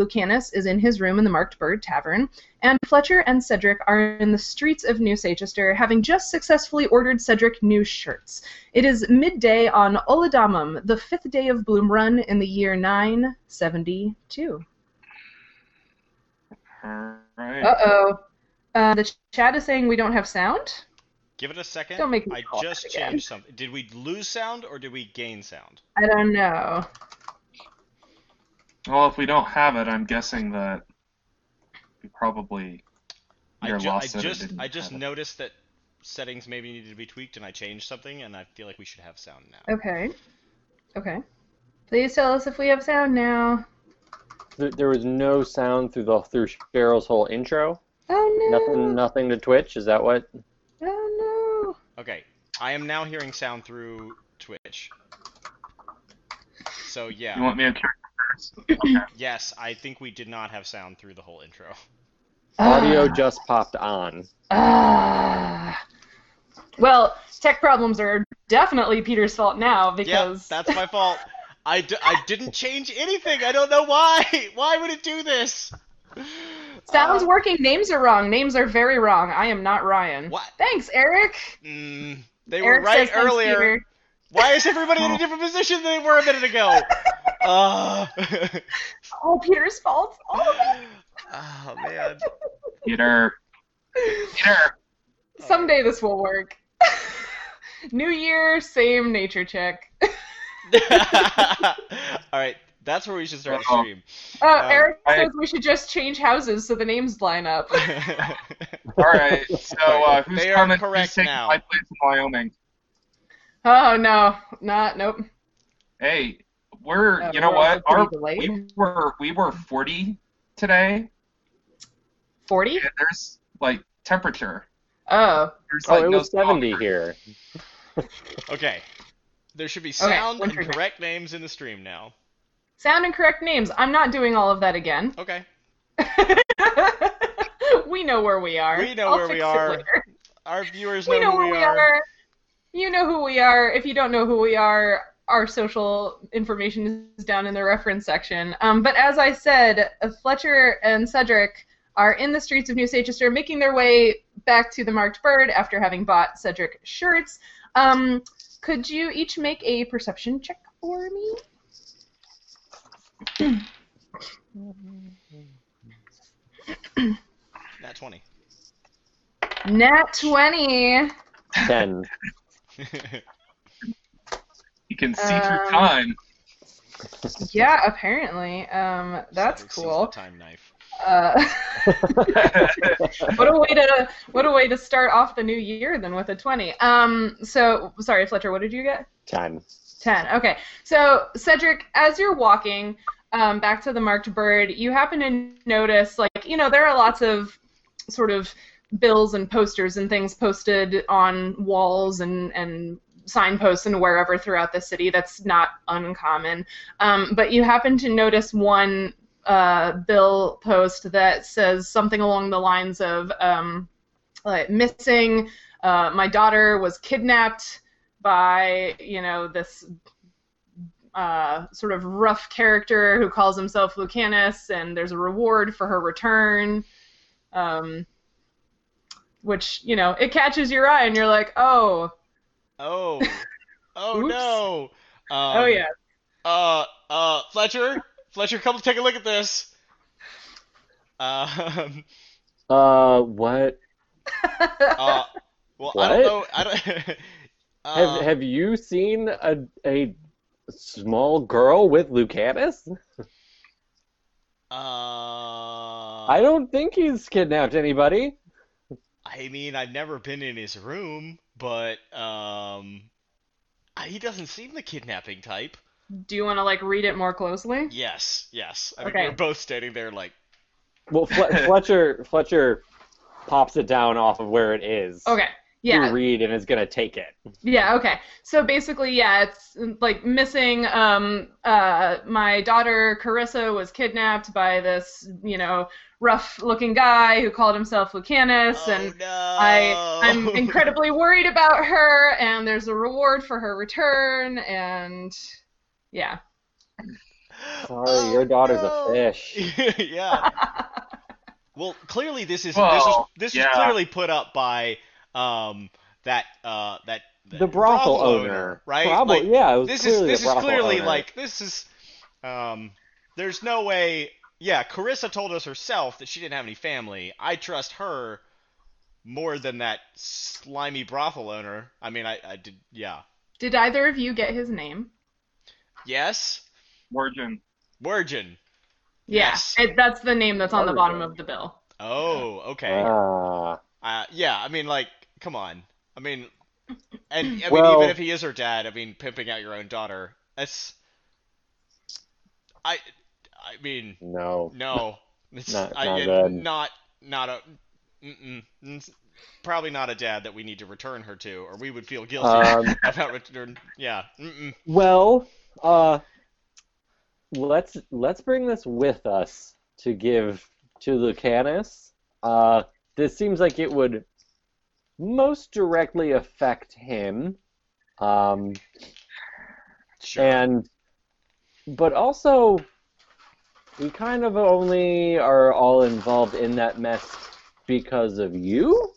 Lucanus is in his room in the Marked Bird Tavern, and Fletcher and Cedric are in the streets of New Sachester, having just successfully ordered Cedric new shirts. It is midday on Ullidamum, the fifth day of Bloom Run in the year 972. All right. Uh-oh. Uh, the chat is saying we don't have sound? Give it a second. Don't make me I just changed something. Did we lose sound or did we gain sound? I don't know. Well, if we don't have it, I'm guessing that we probably I, your ju- loss I it just I just have it. noticed that settings maybe needed to be tweaked and I changed something and I feel like we should have sound now. Okay. Okay. Please tell us if we have sound now. There, there was no sound through the through Cheryl's whole intro. Oh no. Nothing, nothing to Twitch. Is that what? Oh no. Okay, I am now hearing sound through Twitch. So yeah, You want me to carry first? Okay. Yes, I think we did not have sound through the whole intro. Audio Ah. just popped on. Ah. Well, tech problems are definitely Peter's fault now Yeah, because that's my fault. I, d- I didn't change anything. I don't know why. Why would it do this? sounds Uh, working. Names are wrong. Names are very wrong. I am not Ryan. What? Thanks, Eric. Mm, they were right says thanks, earlier. Peter. Why is everybody in a different position than they were a minute ago? Uh, All Peter's fault. All of it. oh man. Peter. Peter. Someday this will work. New year, same nature check. All right, that's where we should start the Uh-oh. stream. Oh, Um, Eric I- says we should just change houses so the names line up. All right. So uh, who's They are coming? correct who's taking now. my place in Wyoming? Oh no, not nope. Hey, we're Uh, you know we're what? Our, we were we were 40 today. Forty? And there's like temperature. Oh, There's Oh, like it no was 70 smoke. here. okay, there should be sound and winter time. correct names in the stream now. sound and correct names. I'm not doing all of that again. Okay, we know where we are. We know I'll where we fix it are. later. our viewers know, We know who where we we are. You know who we are. If you don't know who we are, our social information is down in the reference section. Um, but as I said, uh, Fletcher and Cedric are in the streets of New Sachester, making their way back to the Marked Bird after having bought Cedric shirts. Um, could you each make a perception check for me? Nat 20. Nat 20. 10. You can see Um, through time. Yeah, apparently. Um, that's Cedric cool. time knife. Uh, what a way to what a way to start off the new year then with a 20 um so sorry fletcher what did you get 10. 10 okay so cedric as you're walking um, back to the marked bird you happen to notice like you know there are lots of sort of bills and posters and things posted on walls and and signposts and wherever throughout the city that's not uncommon um, but you happen to notice one uh, bill post that says something along the lines of um, like missing. Uh, my daughter was kidnapped by you know this uh, sort of rough character who calls himself Lucanus, and there's a reward for her return. Um, which you know it catches your eye, and you're like, oh, Oh. Oh Oops. no. Um, oh yeah. Uh, uh, Fletcher, Fletcher, come take a look at this. Um, Uh, what? uh, well, I don't know. I don't. Have, uh, have you seen a, a small girl with Lucanus? uh, I don't think he's kidnapped anybody. I mean, I've never been in his room, but um, he doesn't seem the kidnapping type. Do you want to like read it more closely? Yes, yes. I mean, Okay. we're both standing there like, Well, Fle- Fletcher Fletcher pops it down off of where it is. Okay. Yeah. To read and is gonna take it. Yeah, okay. So basically, yeah, it's like missing. Um, uh, my daughter Carissa was kidnapped by this, you know, rough-looking guy who called himself Lucanus, oh and no. I I'm incredibly worried about her. And there's a reward for her return, and yeah. Sorry, Oh, your daughter's no. a fish. yeah. Well, clearly this is this is this yeah. is clearly put up by um that uh that The brothel owner, right? Probably, Like, yeah. It was this is clearly this is clearly owner. like this is um there's no way yeah carissa told us herself that she didn't have any family i trust her more than that slimy brothel owner i mean i, I did yeah Did either of you get his name? yes Virgin. virgin Yeah, Yes. it, that's the name that's on the bottom of the bill. oh okay Ah. uh, yeah i mean like come on i mean and i mean Well- even if he is her dad i mean pimping out your own daughter that's i i mean no. No, it's Not- I, not good. not not a probably not a dad that we need to return her to, or we would feel guilty Um, about return. Yeah, mm-mm. well, uh, let's let's bring this with us to give to Lucanus. Uh, this seems like it would most directly affect him. Um, sure. and but also we kind of only are all involved in that mess because of you.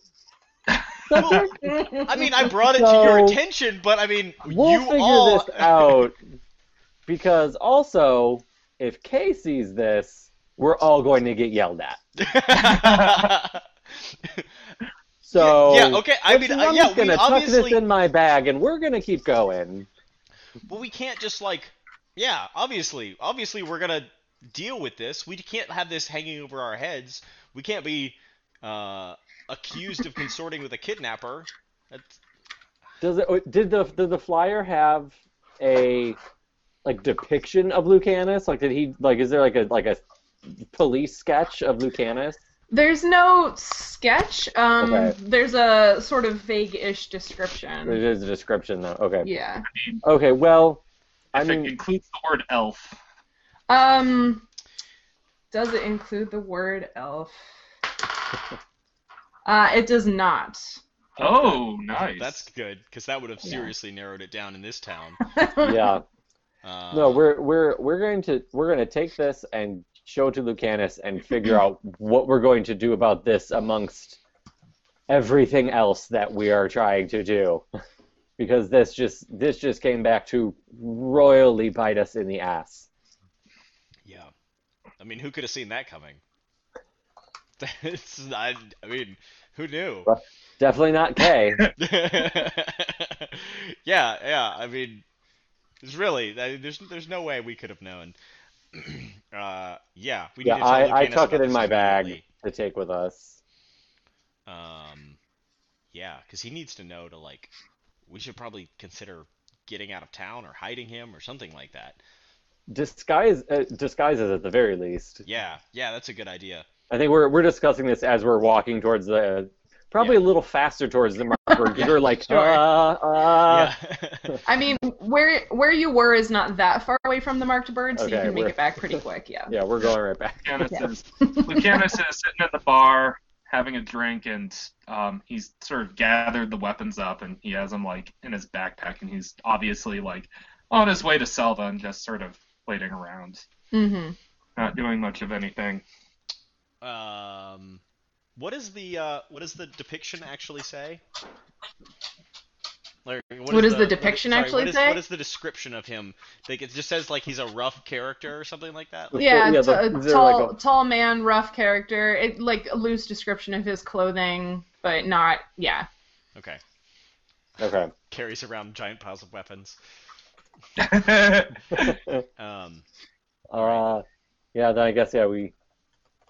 Well, I mean, I brought it to your attention, but I mean, We'll you figure all. this out because also if Kay sees this, we're all going to get yelled at. So yeah, okay. I mean, I'm uh, yeah, just gonna tuck this in my bag and we're gonna keep going. Well, we can't just like, yeah, obviously, obviously, we're gonna deal with this. We can't have this hanging over our heads. We can't be uh, accused of consorting with a kidnapper. That's, Does it? Did the did the flyer have a like depiction of Lucanus? Like, did he like? Is there like a like a police sketch of Lucanus? There's no sketch. Um, Okay. There's a sort of vague-ish description. There is a description though. Okay. Yeah. Okay. Well, I If mean, it includes the word elf. Um, does it include the word elf? Uh, it does not. Oh, nice. that's good because that would have Yeah. seriously narrowed it down in this town. yeah. Uh, No, we're we're we're going to we're going to take this and show to Lucanus and figure out what we're going to do about this amongst everything else that we are trying to do. Because this just this just came back to royally bite us in the ass. I mean, who could have seen that coming? It's I, I mean, who knew? Definitely not Kay. yeah, yeah. I mean, it's really I- there's there's no way we could have known. uh, yeah, we yeah, need to tell I, I tuck it in my bag to take with us. Um, yeah, because he needs to know to like, we should probably consider getting out of town or hiding him or something like that. Disguise uh, disguises at the very least. Yeah, yeah, that's a good idea. I think we're we're discussing this as we're walking towards the probably a little faster towards the marker because we're like Sure. uh uh yeah. I mean, where where you were is not that far away from the marked bird, so you can make it back pretty quick. Yeah. yeah we're going right back. Lucanus Yeah. is Lucanus is sitting at the bar having a drink, and um, he's sort of gathered the weapons up, and he has them like in his backpack, and he's obviously like on his way to Selva, and just sort of waiting around, Mm-hmm. not doing much of anything. Um, what is the uh, what does the depiction actually say? Like, What does the what- depiction sorry, actually what is, say? What is the description of him? Like it just says like he's a rough character or something like that. Like, Yeah, Yeah, t- the- a tall, like a- tall man, rough character. It like a loose description of his clothing, but not. Yeah. okay, Okay. carries around giant piles of weapons. Um, Uh, yeah, then I guess yeah we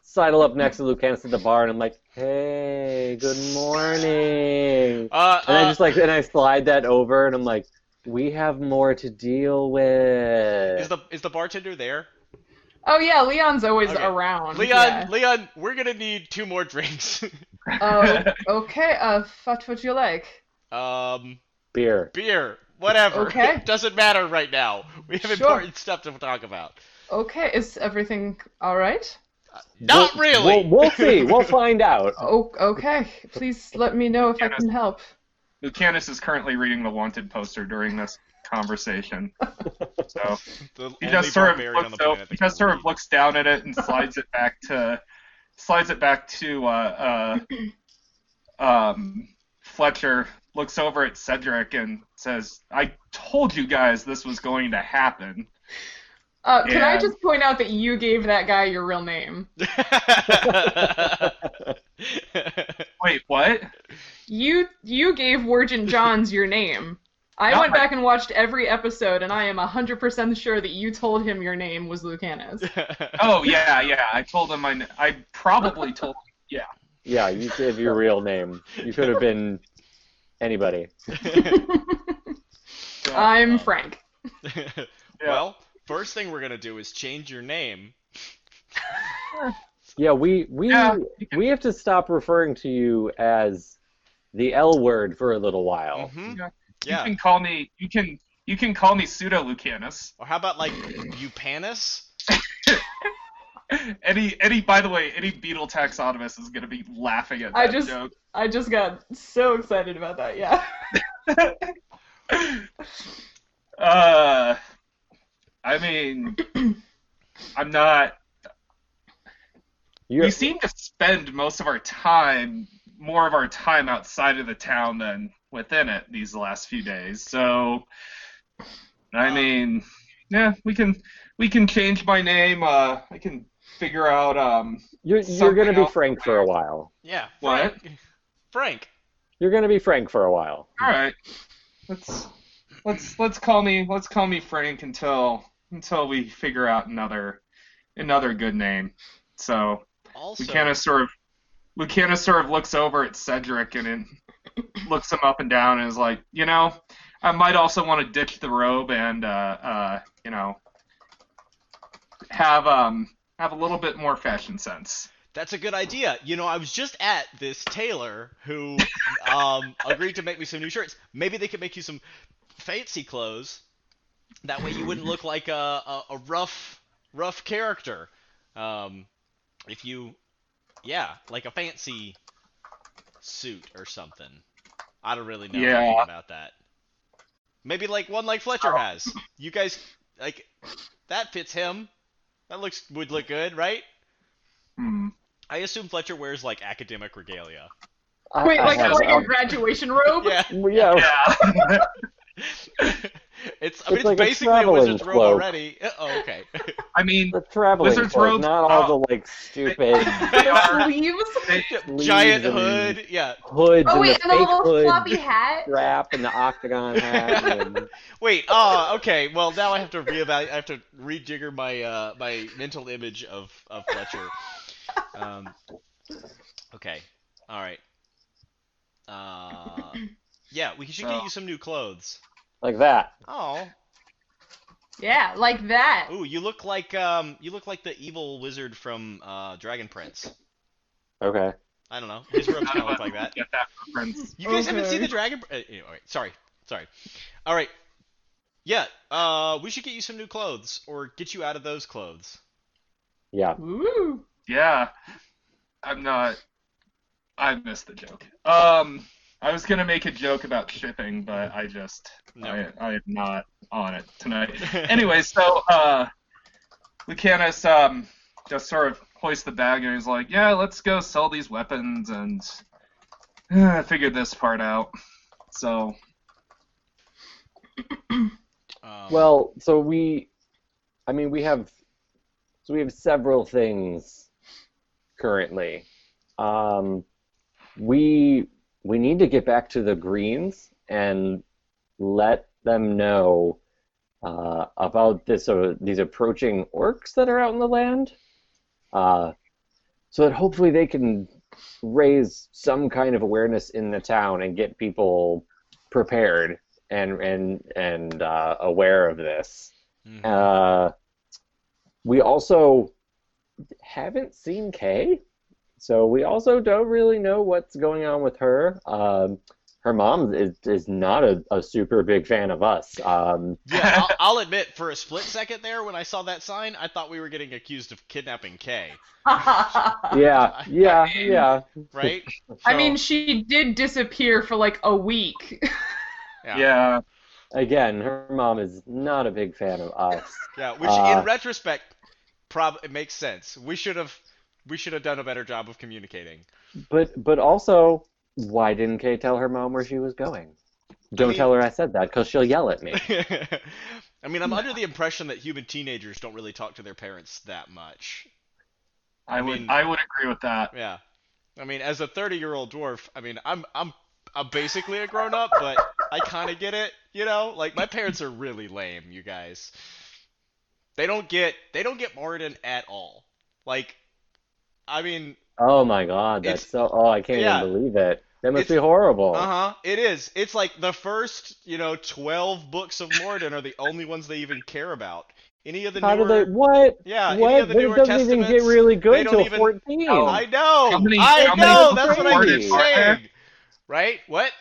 sidle up next to Lucanus at the bar, and I'm like, hey, good morning. uh, And I uh, just like and I slide that over, and I'm like, we have more to deal with. is the is the bartender there? Oh yeah, Leon's always Okay. around. Leon, yeah. Leon, we're gonna need two more drinks. Oh, okay. Uh, what would you like? um, Beer. beer, whatever. Okay. Doesn't matter right now. We have Sure. important stuff to talk about. Okay, is everything all right? Not We'll- really. We'll, we'll see. We'll find out. Oh, okay. Please let me know if I can help. Lucanus is currently reading the wanted poster during this. conversation. So The he just sort of looks the o- planet he just sort of looks down at it and slides it back to slides it back to uh, uh, um, Fletcher. Looks over at Cedric and says, "I told you guys this was going to happen." Uh, can I just point out that you gave that guy your real name? Wait, what? You you gave Virgin Johns your name. I No, went I- back and watched every episode, and I am 100% sure that you told him your name was Lucanus. Oh yeah, yeah. I told him I. kn- I probably told. Yeah. Yeah, you gave your real name. You could have been anybody. I'm Frank. Well, first thing we're gonna do is change your name. Yeah, we we Yeah, we have to stop referring to you as the L word for a little while. Mhm. Yeah. Yeah. You can call me. You can. You can call me pseudo Lucanus. Or how about like Eupanis? Any. Any. By the way, any Beetle taxonomist is gonna be laughing at that I just- joke. I just got so excited about that. Yeah. uh, I mean, I'm not. You're, We seem to spend most of our time, more of our time outside of the town than within it these last few days. So, I mean, yeah, we can we can change my name. Uh, I can figure out um you're, you're gonna be. Frank for a while. Yeah. What? Frank. Frank. You're gonna be Frank for a while. All right. Let's let's let's call me let's call me Frank until until we figure out another another good name. So Also. Lucanus sort of sort of looks over at Cedric and looks him up and down and is like, you know, I might also want to ditch the robe and uh, uh, you know have um have a little bit more fashion sense. That's a good idea. You know, I was just at this tailor who um, agreed to make me some new shirts. Maybe they could make you some fancy clothes. That way you wouldn't look like a, a, a rough rough character. Um, if you, yeah, like a fancy suit or something. I don't really know Yeah. anything about that. Maybe like one like Fletcher has. You guys like that fits him. That looks would look good, right? Hmm. I assume Fletcher wears like academic regalia. I- Wait, I like like a graduation robe? Yeah. yeah, Yeah. it's I mean It's it's, like a basically a traveling wizard's robe cloak. already. Oh, okay. I mean, the traveling Wizard's clothes, robe- not all oh. the like stupid they are Sleeves? they, Giant hood. Yeah. hoods Oh and wait, the and the little hood floppy hat. strap and the octagon hat. And, Wait. Oh, okay. Well, now I have to reevaluate. I have to rejigger my uh my mental image of of Fletcher. Um. Okay. All right. Uh. Yeah, we should get you some new clothes. like that. Oh. Yeah, like that. Ooh, you look like um you look like the evil wizard from uh Dragon Prince. Okay. I don't know. His robes kind of look like that. Get that reference. You guys haven't seen the Dragon. Uh, anyway, alright, sorry, sorry. All right. Yeah. Uh, we should get you some new clothes, or get you out of those clothes. Yeah. Ooh. Yeah, I'm not. I missed the joke. Um, I was gonna make a joke about shipping, but I just No. I I am not on it tonight. anyway, so uh, Lucanus um just sort of hoists the bag and he's like, "Yeah, let's go sell these weapons and uh, figure this part out." So Um, Well, so we, I mean, we have, so we have several things currently. Um, we we need to get back to the Greens and let them know uh, about this uh, these approaching orcs that are out in the land, uh, so that hopefully they can raise some kind of awareness in the town and get people prepared and and and uh, aware of this. mhm. Uh, we also haven't seen Kay, so we also don't really know what's going on with her. Um, her mom is, is not a, a super big fan of us. Um, yeah, I'll, I'll admit, for a split second there, when I saw that sign, I thought we were getting accused of kidnapping Kay. yeah, yeah, yeah. Right? I mean, she did disappear for like a week. yeah. yeah, Again, her mom is not a big fan of us. Yeah, which Uh, in retrospect, prob it makes sense. We should have we should have done a better job of communicating. But but also, why didn't Kay tell her mom where she was going? Don't mean- tell her I said that, because she'll yell at me. I mean, I'm under the impression that human teenagers don't really talk to their parents that much. I, would mean- I would agree with that. Yeah. I mean, as a 30-year-old dwarf, I mean, I'm I'm I'm basically a grown-up, but I kind of get it, you know? Like my parents are really lame, you guys. They don't get they don't get Moradin at all. Like I mean, Oh my god, that's so. Oh, I can't yeah. even believe it. That must be horrible. uh-huh, it is. It's like the first, you know, 12 books of Moradin are the only ones they even care about. Any of the How do newer they? What? Yeah, any what? of the But newer it doesn't even get really good don't till 14. Oh. I know. How many- I how many know. That's of what I'm Moradin are there? saying. Right? What?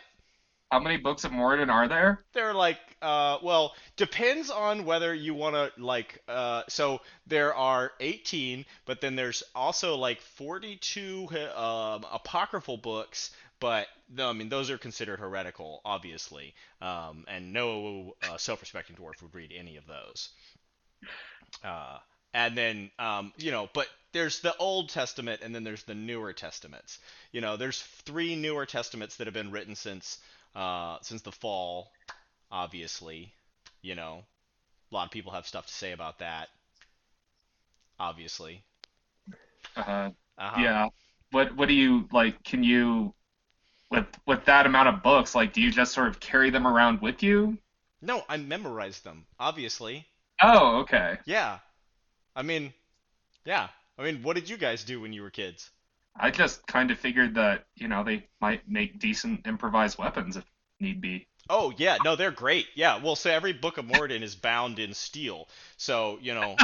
How many books of Moradin are there? They're like, uh, well, depends on whether you want to like. Uh, so there are 18, but then there's also like 42 um, apocryphal books. But I mean those are considered heretical, obviously, um, and no uh, self-respecting dwarf would read any of those. Uh, and then um, you know, but there's the Old Testament and then there's the newer testaments. You know, there's three newer testaments that have been written since uh, since the fall, obviously. You know, a lot of people have stuff to say about that. Obviously. Uh, Uh-huh. yeah. What What do you like? Can you, with with that amount of books, like, do you just sort of carry them around with you? No, I memorized them. Obviously. Oh, okay. Yeah. I mean, yeah. I mean, what did you guys do when you were kids? I just kind of figured that you know they might make decent improvised weapons if need be. Oh yeah, no, they're great. Yeah, well, so every book of Moradin is bound in steel, so you know,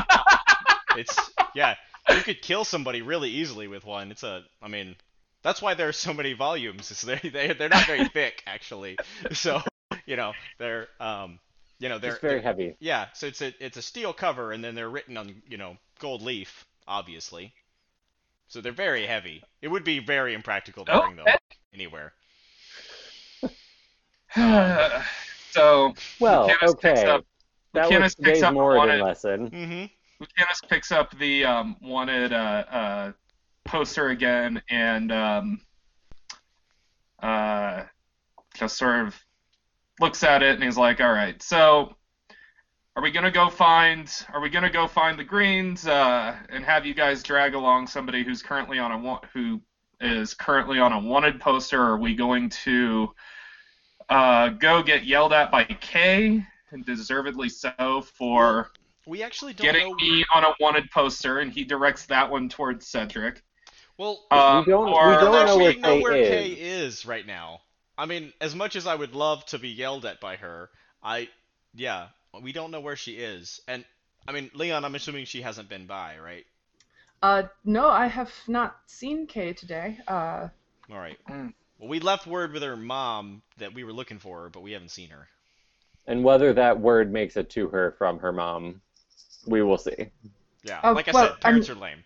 it's yeah, you could kill somebody really easily with one. It's a, I mean, that's why there are so many volumes. Is they they they're not very thick actually, so you know they're um you know they're, It's very they're- heavy. yeah, so it's a it's a steel cover and then they're written on you know gold leaf obviously, so they're very heavy. It would be very impractical to Oh, bring them okay. anywhere. so Well, Lucanus picks okay. up That was Lucanus picks today's up the Moradin wanted- lesson. Mm-hmm. Lucanus picks up the um, wanted uh, uh, poster again and um, uh, just sort of looks at it and he's like, "All right, so are we gonna go find? Are we gonna go find the greens uh, and have you guys drag along somebody who's currently on a who is currently on a wanted poster? Or are we going to uh, go get yelled at by Kay and deservedly so for?" We actually don't getting know. me on a wanted poster, and he directs that one towards Cedric. Well, Um, we don't, or- we don't don't know where actually know Kay where is. Kay is right now. I mean, as much as I would love to be yelled at by her, I, yeah, we don't know where she is. And I mean, Leon, I'm assuming she hasn't been by, right? Uh, no, I have not seen Kay today. Uh, All right. Mm. Well, we left word with her mom that we were looking for her, but we haven't seen her. And whether that word makes it to her from her mom, we will see. Yeah, Oh, like I well, said, parents are lame.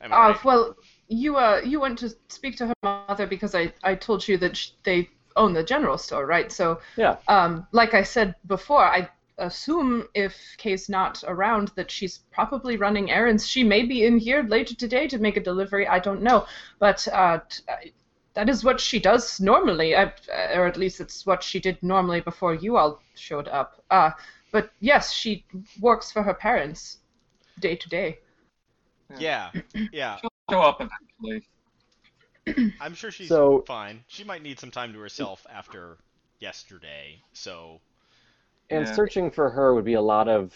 Am I uh, right? well, you uh, you went to speak to her mother because I, I told you that sh- they own the general store, right? So, Yeah. um, like I said before, I assume if Kay's not around that she's probably running errands. She may be in here later today to make a delivery. I don't know, but uh, t- I- that is what she does normally, I, or at least it's what she did normally before you all showed up. Uh, but yes, she works for her parents day to day. yeah, yeah. Show up eventually. I'm sure she's So- fine. She might need some time to herself after yesterday. So, And Yeah. searching for her would be a lot of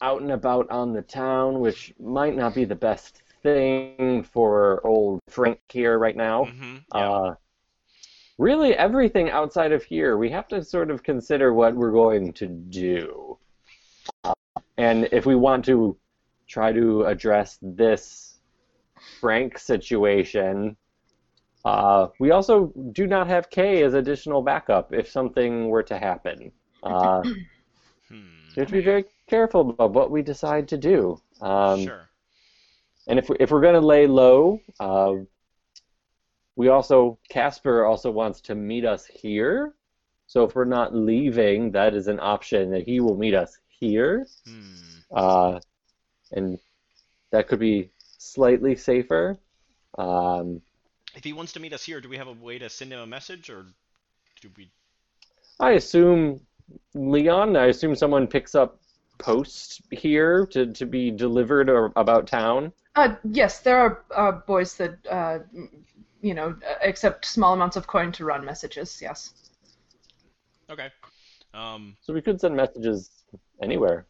out and about on the town, which might not be the best thing for old Frank here right now. hmm Uh, really, everything outside of here, we have to sort of consider what we're going to do. Uh, and if we want to try to address this Frank situation, uh, we also do not have Kay as additional backup if something were to happen. Uh, hmm. we have to be very careful about what we decide to do. Um, sure. and if, we, if we're going to lay low, uh, we also, Casper also wants to meet us here. So if we're not leaving, that is an option that he will meet us here, Hmm. uh, and that could be slightly safer. Um, If he wants to meet us here, do we have a way to send him a message, or do we? I assume Leon. I assume someone picks up posts here to, to be delivered or about town. Uh, yes, there are uh, boys that, uh, you know, accept small amounts of coin to run messages. Yes. Okay. Um, So we could send messages anywhere.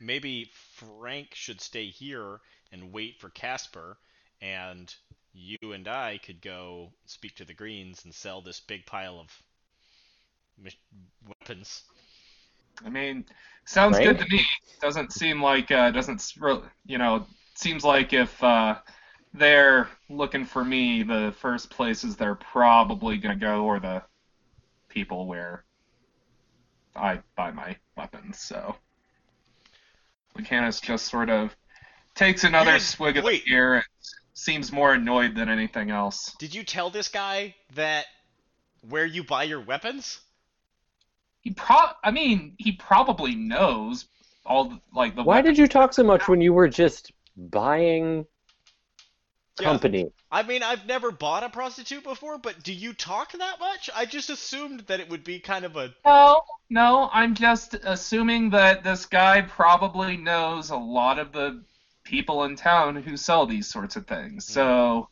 maybe Frank should stay here and wait for Casper, and you and I could go speak to the Greens and sell this big pile of mi- weapons. I mean, sounds Right? good to me. Doesn't seem like uh, doesn't s- you know? Seems like if uh, they're looking for me, the first places they're probably gonna go are the people where I buy my weapons. So Lucanus just sort of takes another didn't- swig of wait. the beer and seems more annoyed than anything else. Did you tell this guy that where you buy your weapons? He pro I mean, he probably knows all the, like the Why did you talk so much when you were just buying Yeah. company? I mean, I've never bought a prostitute before, but do you talk that much? I just assumed that it would be kind of a No, no, I'm just assuming that this guy probably knows a lot of the people in town who sell these sorts of things. Hmm. So,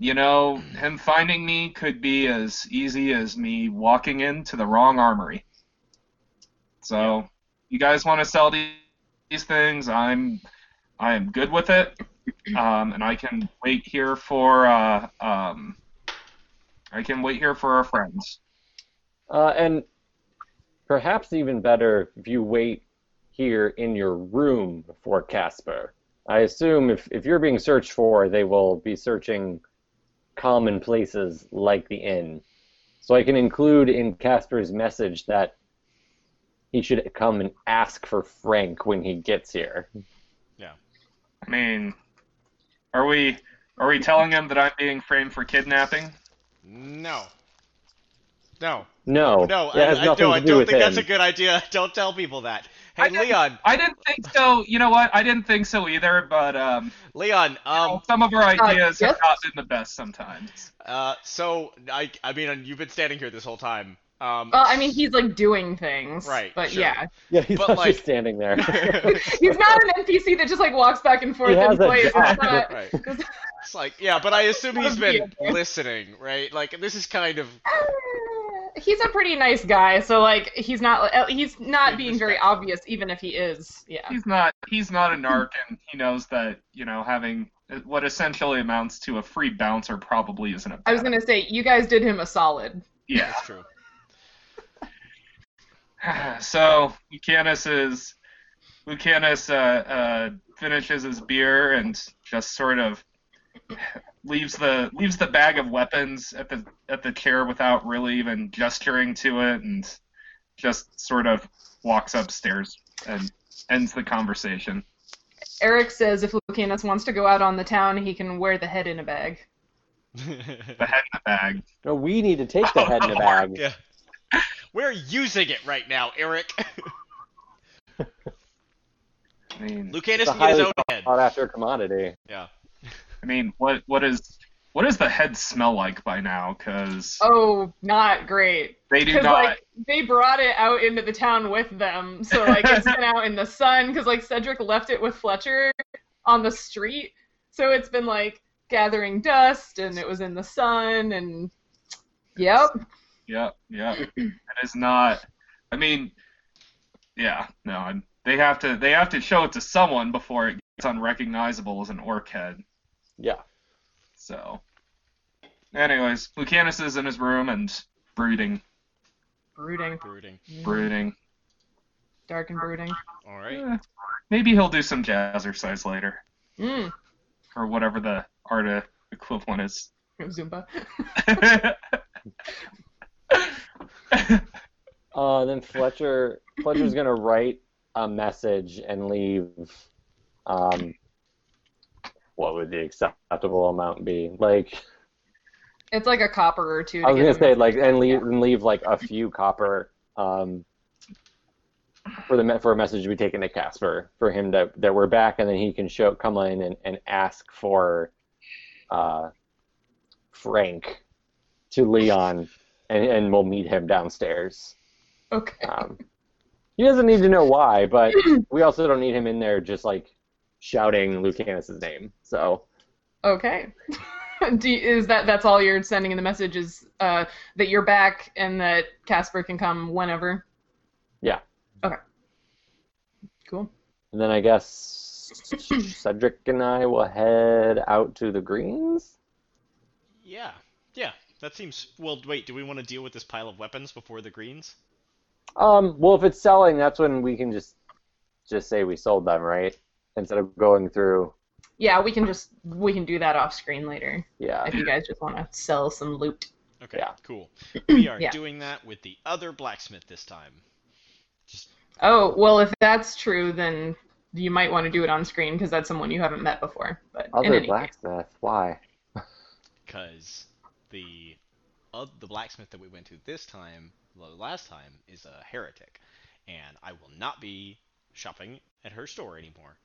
you know, him finding me could be as easy as me walking into the wrong armory. So, you guys want to sell these, these things? I'm I am good with it. Um, and I can wait here for uh, um, I can wait here for our friends. Uh, and perhaps even better if you wait here in your room for Casper. I assume if, if you're being searched for, they will be searching common places like the inn. So I can include in Casper's message that he should come and ask for Frank when he gets here. Yeah. I mean, are we are we telling him that I'm being framed for kidnapping? no. No, No, no, it has I, I, nothing no, to I do don't think him. that's a good idea. Don't tell people that. Hey, I didn't- Leon, I didn't think so. You know what? I didn't think so either. But um, Leon, um, some of our ideas yes? have not been the best sometimes. uh, so I, I mean, you've been standing here this whole time. Um, Well, I mean, he's like doing things. Right, But sure. yeah, Yeah, he's But, not like- just standing there. he's not an NPC that just like walks back and forth He has in place. job. It's not- right. It's like, yeah, but I assume he's been listening, right? Like, this is kind of, he's a pretty nice guy, so like he's not uh, he's not being very obvious, even if he is. Yeah. He's not. He's not a narc, and he knows that you know having what essentially amounts to a free bouncer probably isn't a. I was gonna say you guys did him a solid. Yeah. that's true. so Lucanus is Lucanus uh, uh, finishes his beer and just sort of leaves the leaves the bag of weapons at the at the chair without really even gesturing to it and just sort of walks upstairs and ends the conversation. Eric says if Lucanus wants to go out on the town, he can wear the head in a bag. The head in the bag. no, we need to take the head in the bag. yeah. We're using it right now, Eric. I mean, Lucanus It's can get his own head. sought after commodity. Yeah. I mean, what what is what does the head smell like by now? Because Oh, not great. they do not. like they brought it out into the town with them, so like it's been out in the sun. Because like Cedric left it with Fletcher on the street, so it's been like gathering dust, and it was in the sun, and yep. Yep, yep. it is not. I mean, yeah, no. I'm, they have to. They have to show it to someone before it gets unrecognizable as an orc head. Yeah. So, anyways, Lucanus is in his room and brooding, Brooding, Brooding. brooding. dark and brooding. All right. Eh, maybe he'll do some jazzercise later, Mm. or whatever the art equivalent is. Zumba. Uh, then Fletcher Fletcher's gonna write a message and leave. Um, what would the acceptable amount be? Like It's like a copper or two. I was gonna say like and leave and leave like a few copper um, for the for a message to be taken to Casper for him to that we're back and then he can show come in and, and ask for uh, Frank to Leon and and we'll meet him downstairs. Okay. Um, he doesn't need to know why, but we also don't need him in there just like shouting Lucanus's name. So Okay. Do you, is that that's all you're sending in the message is uh, that you're back and that Casper can come whenever? Yeah. Okay. Cool. and then I guess Cedric and I will head out to the greens. Yeah, yeah. That seems. Well, wait. Do we want to deal with this pile of weapons before the greens? Um, well, if it's selling, that's when we can just just say we sold them, right? Instead of going through. Yeah, we can just we can do that off screen later Yeah. if you guys just want to sell some loot. Okay, Yeah. cool. We are Yeah. doing that with the other blacksmith this time. Just Oh well, if that's true, then you might want to do it on screen because that's someone you haven't met before. But Other any case, blacksmith. Why? because the uh, the blacksmith that we went to this time, the last time, is a heretic, and I will not be shopping at her store anymore.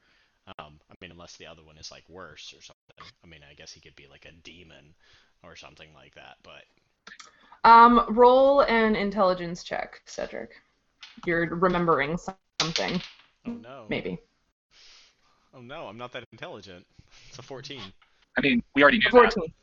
Um, I mean, unless the other one is like worse or something. I mean, I guess he could be like a demon or something like that. But um, roll an intelligence check, Cedric. You're remembering something, oh no, maybe. oh no, I'm not that intelligent. It's a 14. I mean, we already knew that. 14.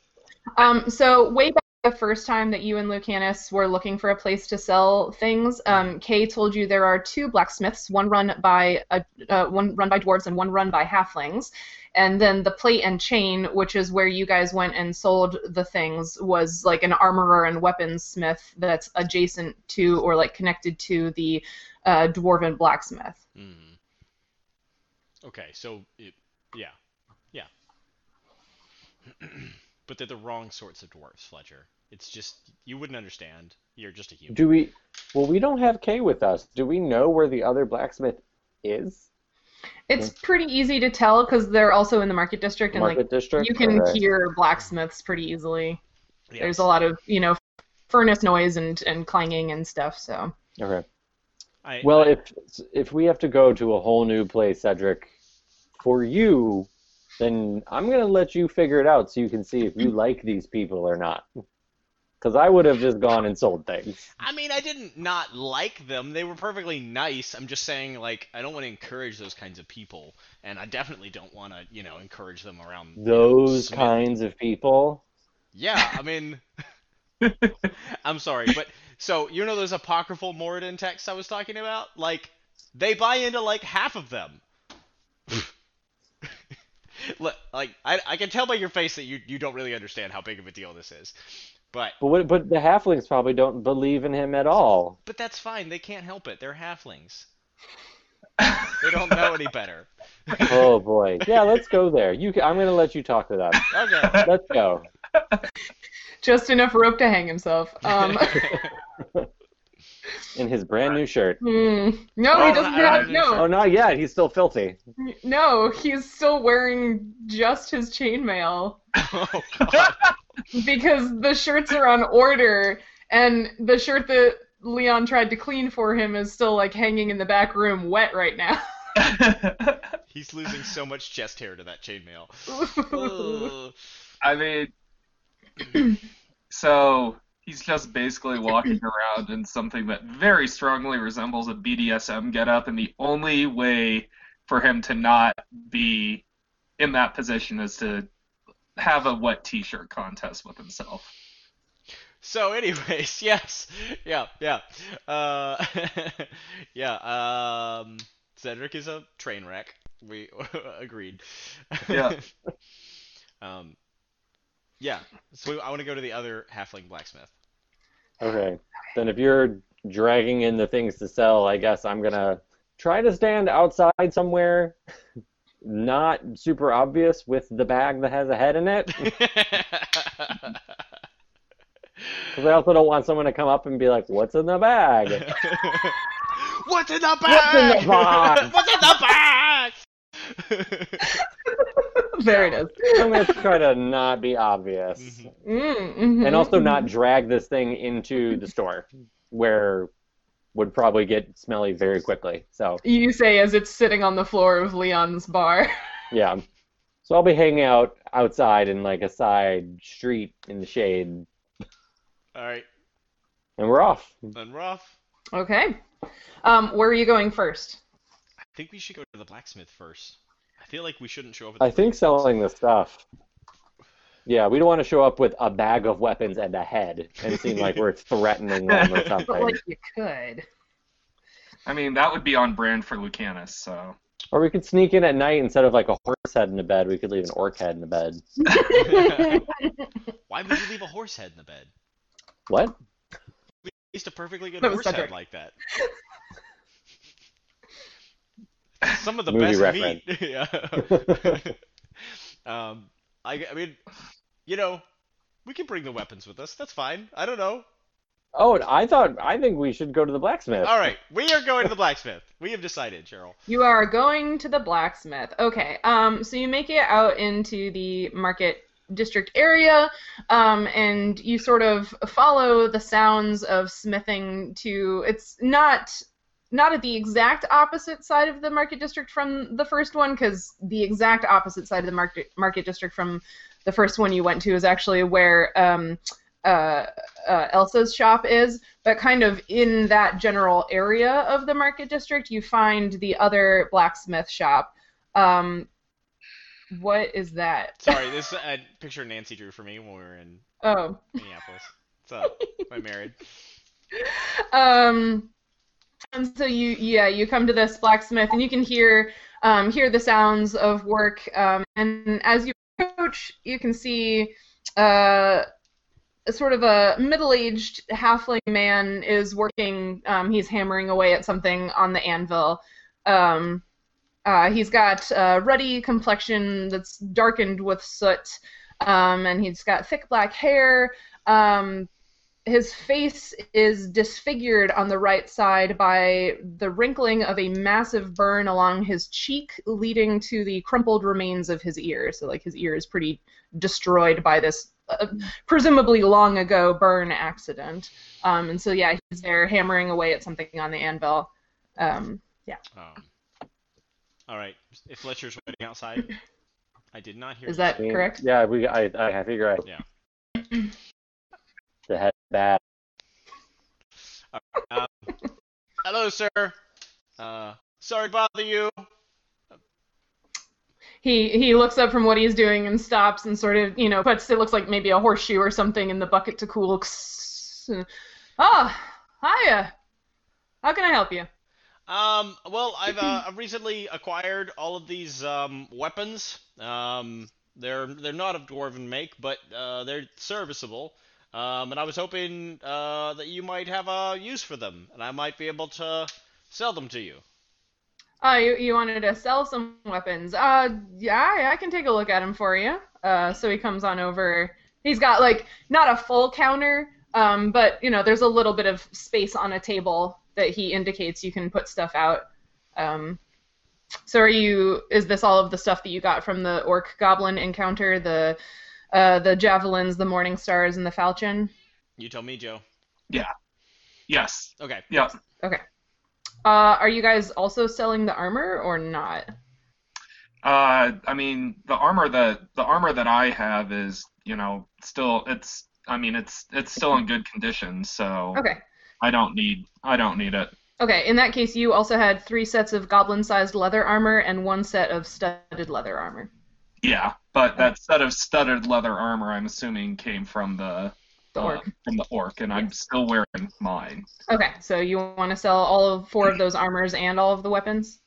Um, so way back the first time that you and Lucanus were looking for a place to sell things, um, Kay told you there are two blacksmiths, one run by a, uh, one run by dwarves and one run by halflings. And then the plate and chain, which is where you guys went and sold the things, was like an armorer and weaponsmith that's adjacent to or like connected to the uh, dwarven blacksmith. Mm. Okay, so it, yeah, yeah. but they're the wrong sorts of dwarfs, Fletcher. It's just you wouldn't understand. You're just a human. Do we? Well, we don't have Kay with us. Do we know where the other blacksmith is? It's pretty easy to tell because they're also in the market district and Market like district. you can Okay. hear blacksmiths pretty easily. Yes. There's a lot of you know furnace noise and and clanging and stuff. So Okay. I, Well, I- if if we have to go to a whole new place, Cedric, for you, then I'm gonna let you figure it out so you can see if you like these people or not. Because I would have just gone and sold things. I mean, I didn't not like them. They were perfectly nice. I'm just saying, like, I don't want to encourage those kinds of people, and I definitely don't want to, you know, encourage them around. you know, Those kinds of people. Yeah, I mean, I'm sorry, but so you know those apocryphal Moradin texts I was talking about? Like, they buy into like half of them. Look, like I, I can tell by your face that you you don't really understand how big of a deal this is, but But what, but the halflings probably don't believe in him at all. but that's fine. They can't help it. They're halflings. They don't know any better. Oh boy. Yeah, let's go there. You, I'm gonna let you talk to them. Okay. Let's go. just enough rope to hang himself. Um, In his brand new shirt. hmm. no, Oh, he doesn't I don't have know. Oh, not yet. He's still filthy. no. He's still wearing just his chainmail oh god. because the shirts are on order, and the shirt that Leon tried to clean for him is still like hanging in the back room, wet right now. He's losing so much chest hair to that chainmail. I mean, so he's just basically walking around in something that very strongly resembles a BDSM getup, and the only way for him to not be in that position is to have a wet T-shirt contest with himself. So, anyways, yes, yeah, yeah, uh, yeah. Um, Cedric is a train wreck. We agreed. Yeah. um, yeah. So I want to go to the other halfling blacksmith. Okay. Then if you're dragging in the things to sell, I guess I'm gonna try to stand outside somewhere, not super obvious, with the bag that has a head in it. Because I also don't want someone to come up and be like, "What's in the bag?" What's in the bag? What's in the bag? What's in the bag? there it is. I'm gonna try to not be obvious, Mhm. Mm, mhm, and also not mhm. drag this thing into the store, where would probably get smelly very quickly. So You say as it's sitting on the floor of Leon's bar. yeah, so I'll be hanging out outside in like a side street in the shade, All right, and we're off. then we're off. Okay. Um, where are you going first? I think we should go to the blacksmith first. I feel like we shouldn't show up. At I think selling the stuff. Yeah, we don't want to show up with a bag of weapons and a head and seem like we're threatening them or But something. like you could. I mean, that would be on brand for Lucanus, so. Or we could sneak in at night instead of like a horse head in the bed, we could leave an orc head in the bed. Why would you leave a horse head in the bed? What? At least a perfectly good That horse head like that. Some of the best reference. meat. yeah. um, I, I mean, you know, we can bring the weapons with us. That's fine. I don't know. Oh, I thought I think we should go to the blacksmith. All right, we are going to the blacksmith. We have decided, Cheryl. You are going to the blacksmith. Okay. Um, so you make it out into the market district area, um, and you sort of follow the sounds of smithing to. It's not not at the exact opposite side of the market district from the first one, because the exact opposite side of the market market district from the first one you went to is actually where um, uh, uh, Elsa's shop is, but kind of in that general area of the market district, you find the other blacksmith shop. Um, what is that? Sorry, this is a picture Nancy drew for me when we were in Oh. Minneapolis. So, I'm married. Um, and so you, yeah, you come to this blacksmith, and you can hear, um, hear the sounds of work. Um, and as you approach, you can see, uh, a sort of a middle-aged halfling man is working. Um, he's hammering away at something on the anvil. Um, uh, he's got a ruddy complexion that's darkened with soot, um, and he's got thick black hair. Um, his face is disfigured on the right side by the wrinkling of a massive burn along his cheek, leading to the crumpled remains of his ear. So, like, his ear is pretty destroyed by this uh, presumably long ago burn accident. Um, and so, yeah, he's there hammering away at something on the anvil. Um, Um, all right, if Fletcher's waiting outside, I did not hear. is that correct? Yeah, we I I figure I Yeah. The head bad. Um, hello, sir. Uh, sorry to bother you. He he looks up from what he's doing and stops and sort of you know puts it looks like maybe a horseshoe or something in the bucket to cool. Ah, hiya. How can I help you? Um, well, I've uh, I've recently acquired all of these um, weapons. Um, they're they're not of dwarven make, but uh, they're serviceable. Um, and I was hoping uh, that you might have a use for them, and I might be able to sell them to you. Uh, you, you wanted to sell some weapons. Uh, yeah, I- I can take a look at them for you. Uh, so he comes on over. He's got like not a full counter, um, but you know, there's a little bit of space on a table that he indicates you can put stuff out. Um, so are you? Is this all of the stuff that you got from the orc goblin encounter? The uh, the javelins, the morning stars, and the falchion. You tell me, Joe. Yeah. Yes. Okay. Yeah. Okay. Uh, are you guys also selling the armor or not? Uh, I mean, the armor that the armor that I have is, you know, still it's. I mean, it's it's still in good condition, so Okay. I don't need I don't need it. Okay, in that case, you also had three sets of goblin-sized leather armor and one set of studded leather armor. Yeah, but that set of studded leather armor, I'm assuming, came from the The uh, orc. from the orc, and I'm still wearing mine. Okay, so you want to sell all of four of those armors and all of the weapons?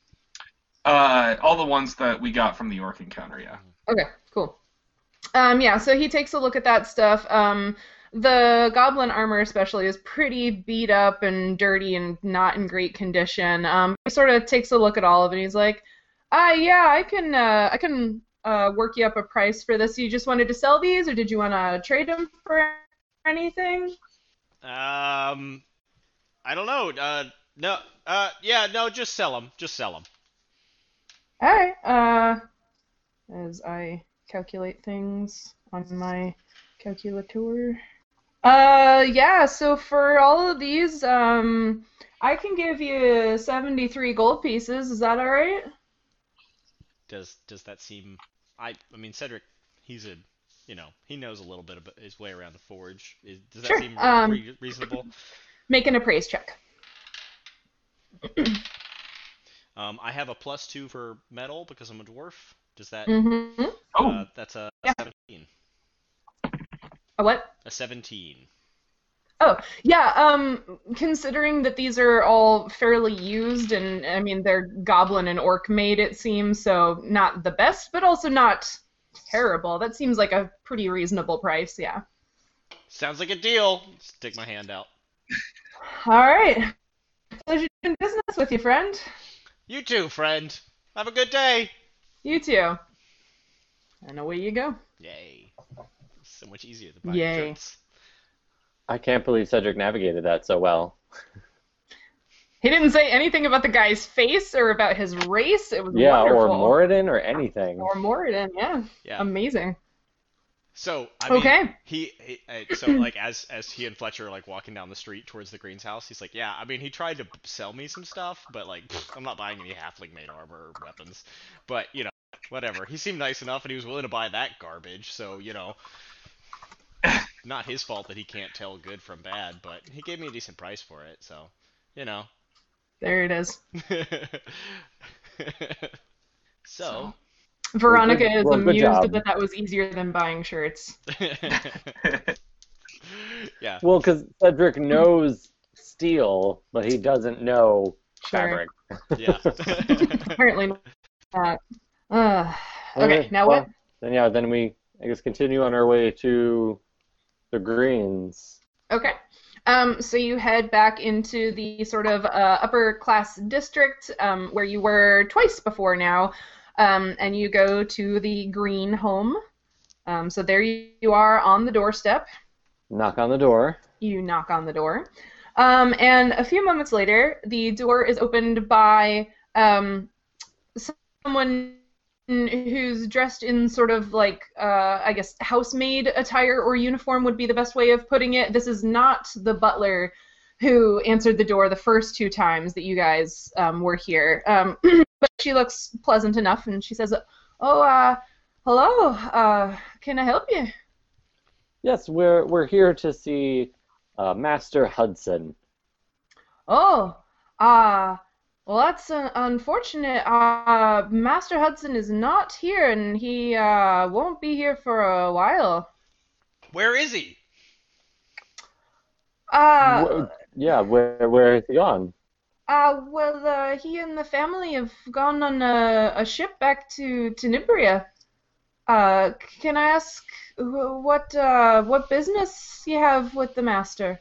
Uh, all the ones that we got from the orc encounter, yeah. Okay, cool. Um, yeah, so he takes a look at that stuff. Um, the goblin armor, especially, is pretty beat up and dirty and not in great condition. Um, he sort of takes a look at all of it. and He's like, "Ah, yeah, I can, uh, I can uh, work you up a price for this. You just wanted to sell these, or did you want to trade them for anything?" Um, I don't know. Uh, no. Uh, yeah, no. Just sell them. Just sell them. All right. Uh, as I calculate things on my calculator. Uh, yeah. So for all of these, um, I can give you 73 gold pieces. Is that all right? Does does that seem? I I mean Cedric, he's a you know he knows a little bit about his way around the forge. Is, does that Sure, seem um, re- reasonable? Make an appraise check. Um, I have a plus two for metal because I'm a dwarf. Does that? Mm-hmm. Oh, Uh, that's a Yeah. 17. A what? A 17. Oh, yeah. Um, considering that these are all fairly used, and I mean they're goblin and orc made, it seems so not the best, but also not terrible. That seems like a pretty reasonable price. Yeah. Sounds like a deal. Stick my hand out. All right. Pleasure doing business with you, friend. You too, friend. Have a good day. You too. And away you go. Yay. So much easier than buying Yay. drinks. I can't believe Cedric navigated that so well. He didn't say anything about the guy's face or about his race. It was Yeah, or wonderful. Moradin or anything. Or Moradin, yeah. Yeah. Amazing. So I mean, Okay. he, he uh, so like as as he and Fletcher are like walking down the street towards the Green's house, he's like, yeah, I mean, he tried to sell me some stuff, but like, pfft, I'm not buying any halfling made armor or weapons. But you know, whatever. He seemed nice enough, and he was willing to buy that garbage. So you know, not his fault that he can't tell good from bad, but he gave me a decent price for it. So you know. There it is. so. Veronica good- is well, good amused job. that that was easier than buying shirts. yeah. Well, because Cedric knows steel, but he doesn't know Sure. fabric. Yeah. Apparently not. Uh, okay, Okay, now well, what? Then yeah, then we I guess continue on our way to the greens. Okay. Um, so you head back into the sort of uh, upper class district um, where you were twice before now, um, and you go to the green home. Um, so there you are on the doorstep. Knock on the door. You knock on the door. Um, and a few moments later, the door is opened by um, someone who's dressed in sort of like, uh, I guess, housemaid attire or uniform would be the best way of putting it. This is not the butler who answered the door the first two times that you guys um, were here. Um, but she looks pleasant enough, and she says, "Oh, uh, hello. Uh, can I help you?" Yes, we're we're here to see uh, Master Hudson. Oh, uh, well, that's uh, unfortunate. Uh, Master Hudson is not here, and he uh, won't be here for a while. Where is he? Uh, Wh- yeah, where where is he gone? uh, well, uh, he and the family have gone on a, a ship back to Tenebria. Uh, can I ask what uh, what business you have with the Master?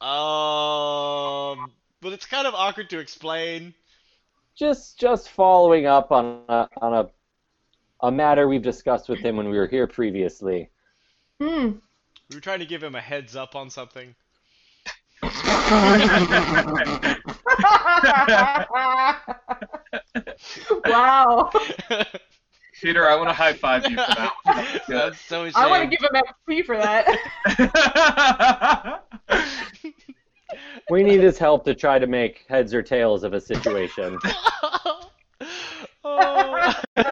Um, but it's kind of awkward to explain. Just just following up on a, on a a matter we've discussed with him when we were here previously. Hmm. We were trying to give him a heads up on something. wow. Peter, I want to high five you for that. That's good. That's so I want to give him XP for that. We need his help to try to make heads or tails of a situation. Oh.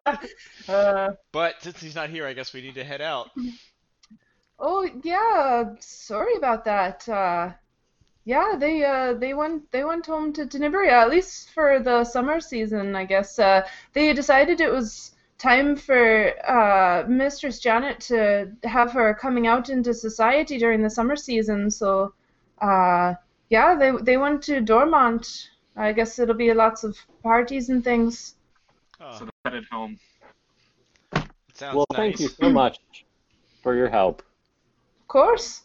Uh, But since he's not here, I guess we need to head out. oh yeah, sorry about that. Uh, yeah, they uh, they went they went home to Tenebria at least for the summer season, I guess. Uh, they decided it was time for uh, Mistress Janet to have her coming out into society during the summer season. So, uh, yeah, they they went to Dormont. I guess it'll be lots of parties and things. Oh, so they're headed home. sounds Well, nice. thank you so much for your help. Of course.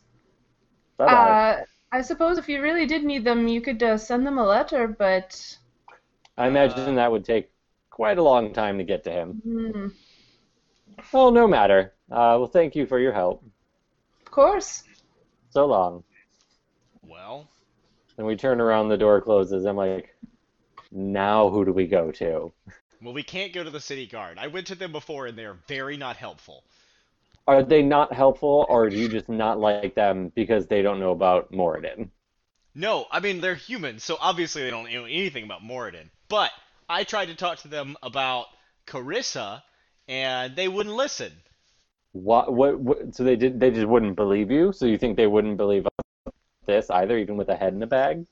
Bye bye. Uh, I suppose if you really did need them, you could uh, send them a letter, but I imagine that would take quite a long time to get to him. hmm, Well, no matter. Uh, well, thank you for your help. of course. So long. Well, Then we turn around, the door closes. I'm like, now who do we go to? Well, we can't go to the city guard. I went to them before, and they are very not helpful. Are they not helpful, or do you just not like them because they don't know about Moradin? No, I mean they're humans, so obviously they don't know anything about Moradin. But I tried to talk to them about Carissa, and they wouldn't listen. What, what, what? So they did. They just wouldn't believe you. So you think they wouldn't believe this either, even with a head in a bag?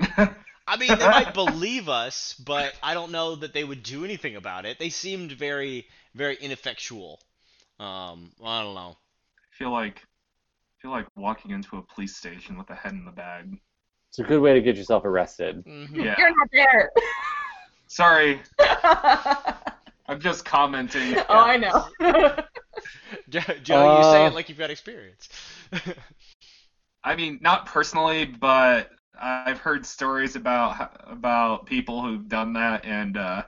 I mean, they might believe us, but I don't know that they would do anything about it. They seemed very, very ineffectual. Um, I don't know. I feel like I feel like walking into a police station with a head in the bag. It's a good way to get yourself arrested. Mhm. Yeah. You're not there. Sorry, I'm just commenting. Oh, I know. Jo- Joe, you say Uh, it like you've got experience. I mean, not personally, but I've heard stories about about people who've done that, and uh,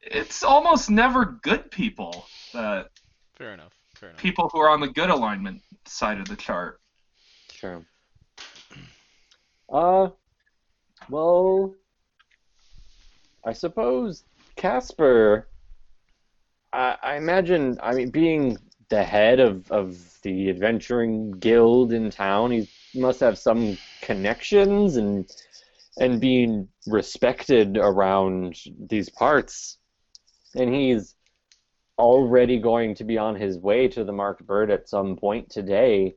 it's almost never good people. That fair enough. Fair enough. people who are on the good alignment side of the chart. Sure. Uh, well, I suppose Casper. I, I imagine. I mean, being the head of of the adventuring guild in town, he must have some connections and and being respected around these parts. And he's already going to be on his way to the marked bird at some point today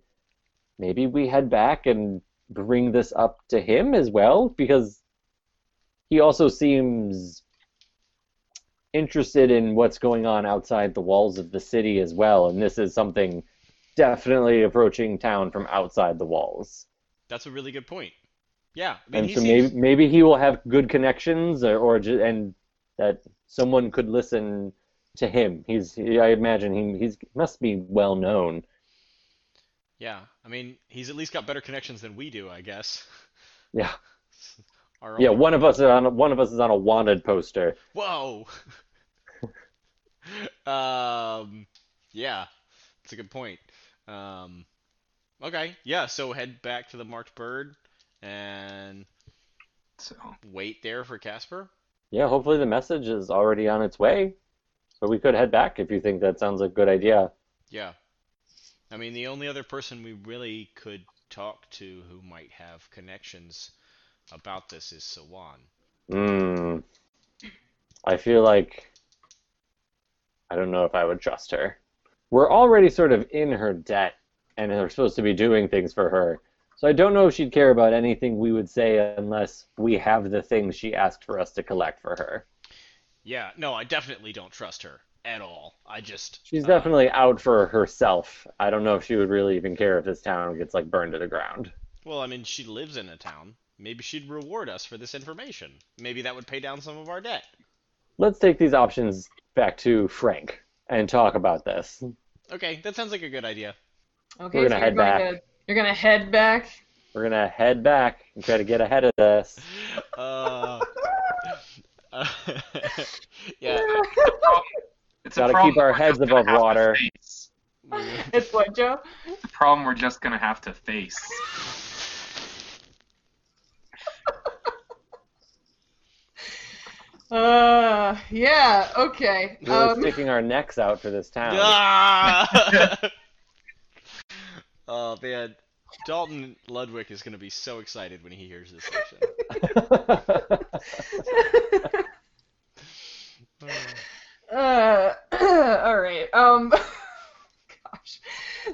maybe we head back and bring this up to him as well because he also seems interested in what's going on outside the walls of the city as well and this is something definitely approaching town from outside the walls That's a really good point. Yeah, I mean, and so seems, maybe maybe he will have good connections or, or ju- and that someone could listen to him he's i imagine he he's must be well known yeah, I mean, he's at least got better connections than we do, I guess. yeah yeah one of us is on one of us is on a wanted poster Whoa. um, yeah, that's a good point. Um, okay, yeah. So head back to the marked bird and So wait there for Casper. Yeah, hopefully the message is already on its way. But we could head back if you think that sounds like a good idea. Yeah. I mean, the only other person we really could talk to who might have connections about this is Sawan. Hmm. I feel like I don't know if I would trust her. We're already sort of in her debt and are supposed to be doing things for her. So I don't know if she'd care about anything we would say unless we have the things she asked for us to collect for her. Yeah, no, I definitely don't trust her at all. I just She's uh, definitely out for herself. I don't know if she would really even care if this town gets like burned to the ground. Well, I mean, she lives in a town. Maybe she'd reward us for this information. Maybe that would pay down some of our debt. Let's take these options back to Frank and talk about this. Okay, that sounds like a good idea. Okay, We're gonna you're head going back. to you're gonna head back. We're gonna head back and try to get ahead of this. Uh, uh, yeah. it's a Gotta problem keep our heads above water. it's what, Joe? It's a problem we're just gonna have to face. Uh, yeah, okay. We're Um, sticking our necks out for this town. Ah! oh man, Dalton Ludwig is gonna be so excited when he hears this section. Uh, all right. Um, gosh.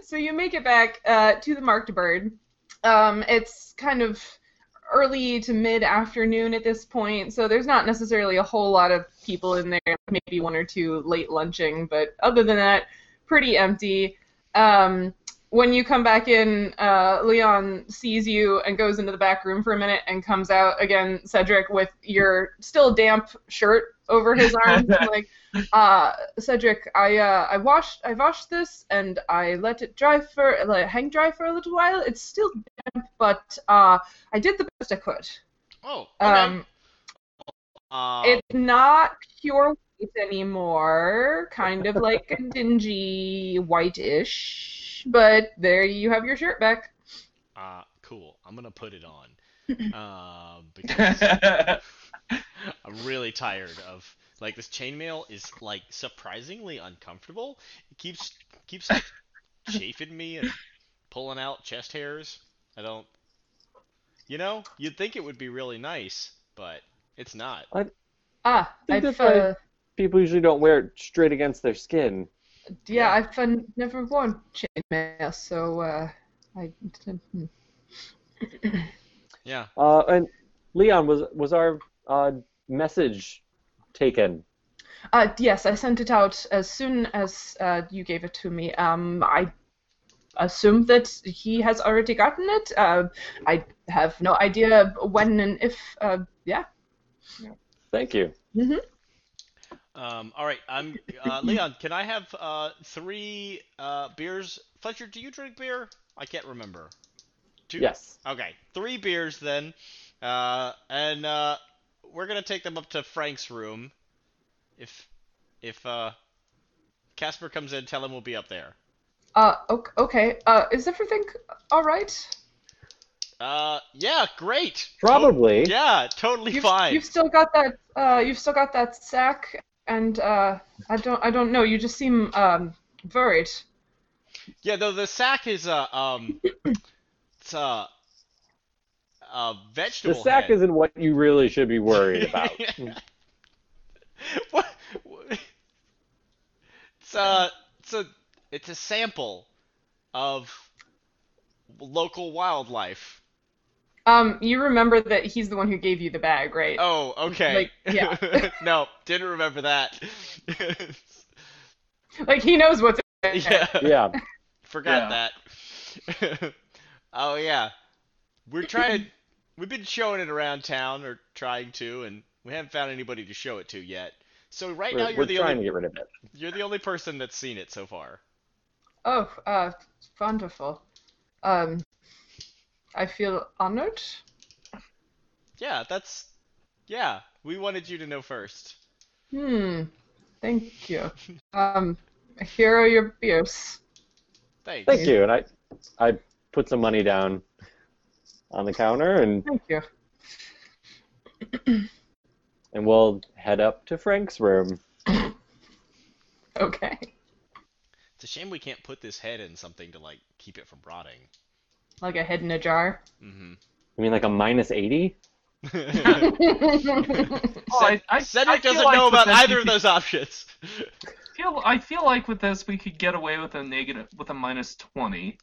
So you make it back uh, to the marked bird. Um, it's kind of early to mid afternoon at this point, so there's not necessarily a whole lot of people in there. Maybe one or two late lunching, but other than that, pretty empty. Um, when you come back in, uh, Leon sees you and goes into the back room for a minute and comes out again, Cedric, with your still damp shirt over his arm. like, uh, Cedric, I uh, I washed I washed this and I let it dry for like hang dry for a little while. It's still damp, but uh, I did the best I could. Oh, okay. Um, Uh, it's not pure white anymore, kind of like a dingy whitish. But there you have your shirt back. uh, cool. I'm gonna put it on. Uh, because I'm really tired of Like this chainmail is like surprisingly uncomfortable. It keeps keeps like chafing me and pulling out chest hairs. I don't. You know, you'd think it would be really nice, but it's not. Ah, think I've that's why- uh, People usually don't wear it straight against their skin. yeah, I've uh, never worn chainmail, so uh, I. hmm. Yeah. Uh, and Leon, was was our uh, message taken? Uh, yes, I sent it out as soon as uh, you gave it to me. Um, I assume that he has already gotten it. Uh, I have no idea when and if. Uh, yeah. Thank you. Um, all right. I'm uh, Leon. Can I have uh, three uh, beers? Fletcher, do you drink beer? I can't remember. Two. Yes. Okay, three beers then, uh, and uh, we're gonna take them up to Frank's room. If if uh, Casper comes in, tell him we'll be up there. Uh, ok- okay. Uh, is everything all right? Uh, yeah, great. Probably. To- yeah, totally You've, fine. you've still got that. Uh, you've still got that sack, and uh, I don't. I don't know. You just seem um worried. Yeah, though the sack is uh um, it's a a The sack head. isn't what you really should be worried about. what? what- It's a it's a it's a sample of local wildlife. Um, you remember that he's the one who gave you the bag, right? Oh, okay. Like, yeah. no, didn't remember that. Like he knows what's. in there. yeah, yeah. forgot that. oh yeah, we're trying. We've been showing it around town, or trying to, and we haven't found anybody to show it to yet. So right We're, now you're the trying only to get rid of it. you're the only person that's seen it so far. Oh, uh, wonderful. Um, I feel honored. Yeah, that's yeah. We wanted you to know first. Hmm. Thank you. Um, here are your beers. Thanks. Thank you. And I, I put some money down on the counter, and Thank you. and we'll head up to Frank's room. Okay. It's a shame we can't put this head in something to like keep it from rotting. Like a head in a jar. Mm-hmm. I mean, like a minus eighty. Well, I, I, I Cedric doesn't like know about either of those options. Feel, I feel like with this we could get away with a negative, with a minus twenty.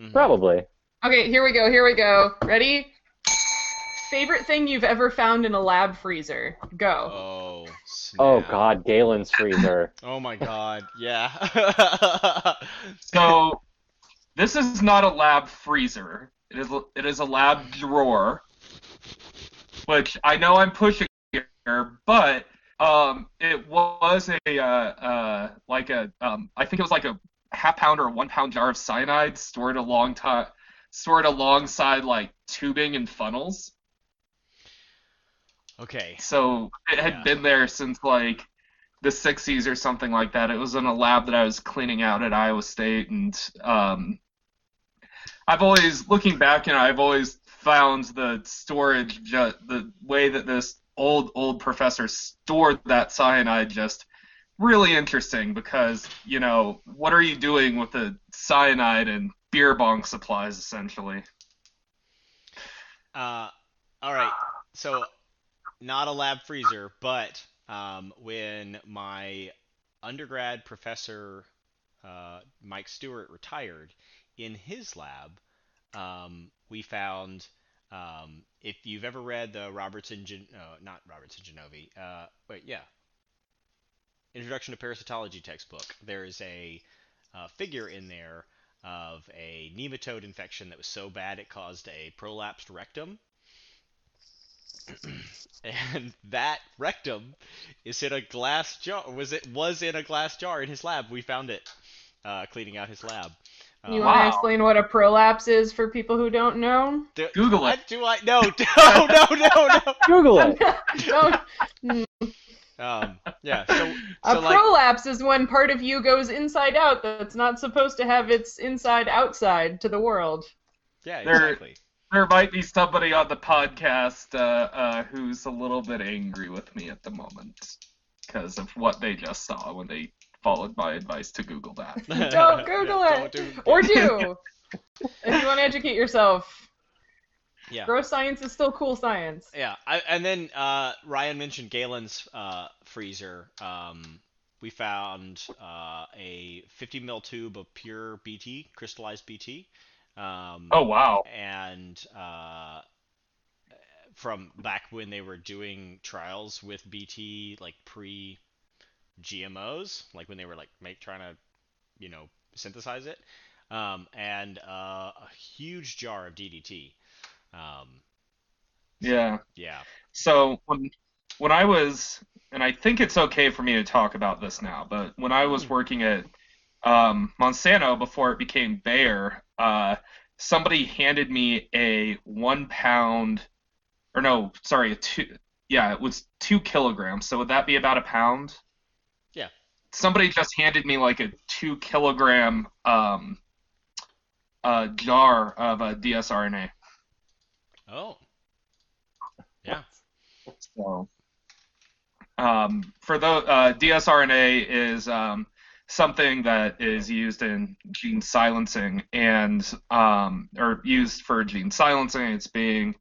Mhm. Probably. Okay, here we go. Here we go. Ready? Favorite thing you've ever found in a lab freezer? Go. Oh. Oh. God, Galen's freezer. Oh my god. Yeah. So this is not a lab freezer. It is it is a lab drawer, which I know I'm pushing here, but um, it was a uh, uh, like a um, I think it was like a half pound or a one pound jar of cyanide stored a long time stored alongside like tubing and funnels. okay. So it had Yeah. been there since like the 60s or something like that. It was in a lab that I was cleaning out at Iowa State, and um, I've always, looking back, you know, I've always found the storage, ju- the way that this old old professor stored that cyanide just really interesting because you know what are you doing with the cyanide and beer bong supplies essentially? Uh, all right. So, not a lab freezer, but um, when my undergrad professor uh, Mike Stewart retired, in his lab, um, we found. Um, if you've ever read the Robertson, Gen- uh, not Robertson Janovy, uh, wait, yeah, Introduction to Parasitology textbook, there is a uh, figure in there of a nematode infection that was so bad it caused a prolapsed rectum. and that rectum is in a glass jar. Was it was in a glass jar in his lab? We found it uh, cleaning out his lab. Uh, You Wow. want to explain what a prolapse is for people who don't know? do, Google what it. Do I? No, no, no, no, no. Google it. don't. Um, yeah. So, A so like, prolapse is when part of you goes inside out that's not supposed to have its inside outside to the world. yeah, There- exactly. there might be somebody on the podcast uh, uh, who's a little bit angry with me at the moment because of what they just saw when they followed my advice to Google that. Don't Google it. Don't do- Or do. if you want to educate yourself. Yeah. Gross science is still cool science. Yeah, I, and then uh, Ryan mentioned Galen's uh, freezer. Um, we found uh, a 50 mil tube of pure BT, crystallized BT. Um, Oh wow. and uh, from back when they were doing trials with BT, like pre GMOs, like when they were like make trying to, you know, synthesize it, um, and uh, a huge jar of DDT. Um, Yeah. yeah. So when when I was, and I think it's okay for me to talk about this now, but when I was Mm. working at um, Monsanto before it became Bayer, uh, somebody handed me a one pound, or no, sorry, a two, yeah, it was two kilograms. So would that be about a pound? Yeah. Somebody just handed me like a two kilogram um, uh, jar of uh, dsRNA. Oh. Yeah. So, um, for the uh, dsRNA is um, something that is used in gene silencing and um, or used for gene silencing. It's being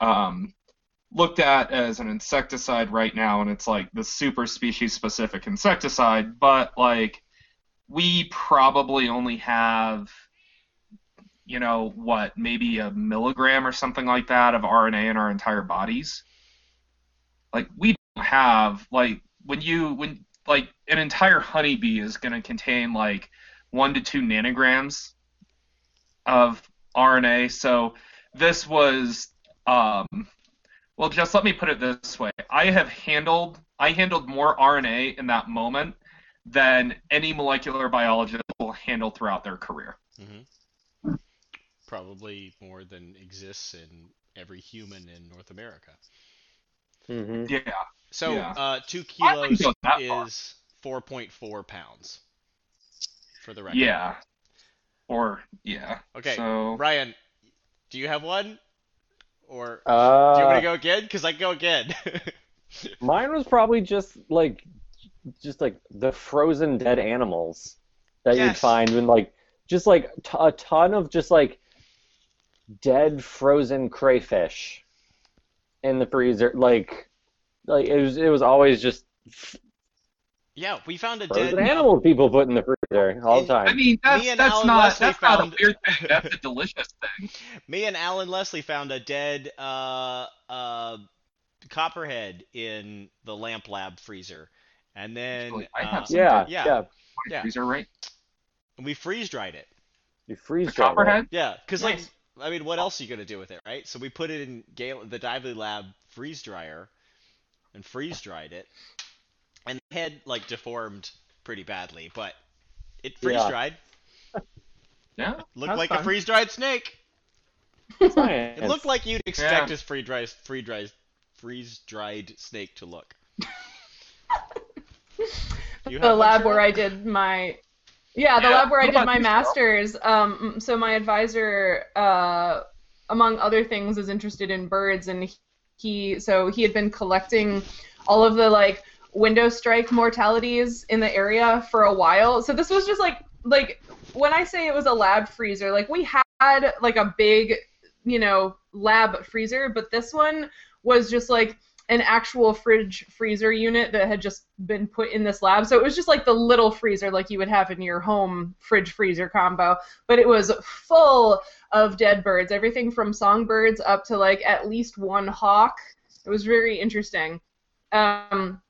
um, looked at as an insecticide right now, and it's like the super species specific insecticide. But like, we probably only have you know what maybe a milligram or something like that of RNA in our entire bodies like we don't have like when you when like an entire honeybee is going to contain like one to two nanograms of RNA. So this was um, well, just let me put it this way: I have handled I handled more RNA in that moment than any molecular biologist will handle throughout their career. hmm Probably more than exists in every human in North America. hmm Yeah. So, Yeah. uh, two kilos go that far. is 4.4 pounds. For the record. Yeah. Or yeah. Okay. So Ryan, do you have one? Or Uh, do you want to go again? Because I can go again. Mine was probably just like, just like the frozen dead animals that you'd find when like, just like t- a ton of just like dead frozen crayfish in the freezer. Like, like it was it was always just yeah, we found a frozen dead animals people put in the freezer all the time. I mean that's Me and that's Alan not Leslie that's not a weird thing. That's a delicious thing. Me and Alan Leslie found a dead uh, uh, copperhead in the lamp lab freezer, and then Actually, I have uh, yeah, yeah. yeah, Yeah. freezer right. And we freeze dried it. You freeze The dry it. copperhead. Yeah, because Nice. like I mean, what else are you gonna do with it, right? So we put it in Gale- the Dively Lab freeze dryer, and freeze dried it, and the head like deformed pretty badly, but it freeze Yeah. dried. Yeah. Looked That's like a freeze dried snake. It looked like you'd expect Yeah. a free dry, free dry, freeze dried snake to look. You the have one, lab where I did my yeah, the Yeah, lab where I did my master's. Um, so my advisor, uh, among other things, is interested in birds, and he so he had been collecting all of the like window strike mortalities in the area for a while. So this was just like like when I say it was a lab freezer, like we had like a big, you know, lab freezer, but this one was just like an actual fridge freezer unit that had just been put in this lab. So it was just like the little freezer like you would have in your home fridge freezer combo, but it was full of dead birds, everything from songbirds up to like at least one hawk. It was very interesting. Um,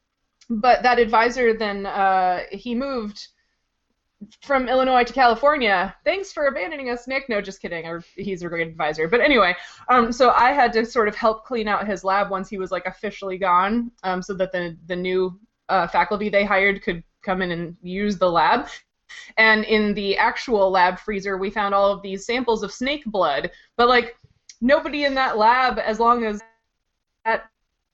but that advisor then uh, he moved from Illinois to California. Thanks for abandoning us, Nick. No, just kidding. Or he's a great advisor. But anyway, um, so I had to sort of help clean out his lab once he was like officially gone, um, so that the the new uh, faculty they hired could come in and use the lab. And in the actual lab freezer, we found all of these samples of snake blood. But like nobody in that lab, as long as that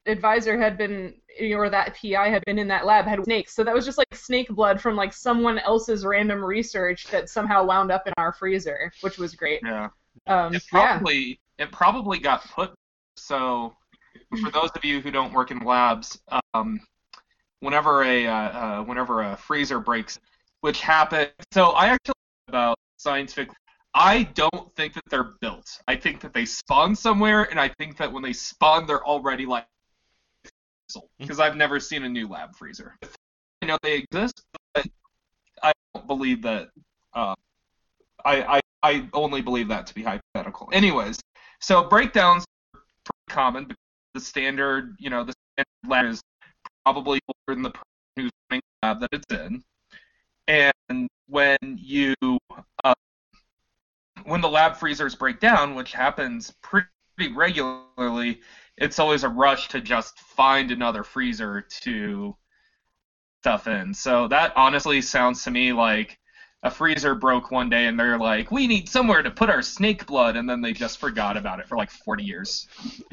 advisor had been or that PI had been in that lab had snakes. So that was just like snake blood from like someone else's random research that somehow wound up in our freezer, which was great. Yeah. Um, It yeah. probably it probably got put so for those of you who don't work in labs, um, whenever a uh, uh, whenever a freezer breaks, which happens, so I actually about science fiction. I don't think that they're built. I think that they spawn somewhere, and I think that when they spawn, they're already like because I've never seen a new lab freezer. I know they exist, but I don't believe that. Uh, I, I I only believe that to be hypothetical. Anyways, so breakdowns are pretty common the standard, you know, the standard lab is probably older than the person who's running the lab that it's in. And when you, uh, when the lab freezers break down, which happens pretty regularly, it's always a rush to just find another freezer to stuff in. So that honestly sounds to me like a freezer broke one day and they're like, we need somewhere to put our snake blood, and then they just forgot about it for like 40 years.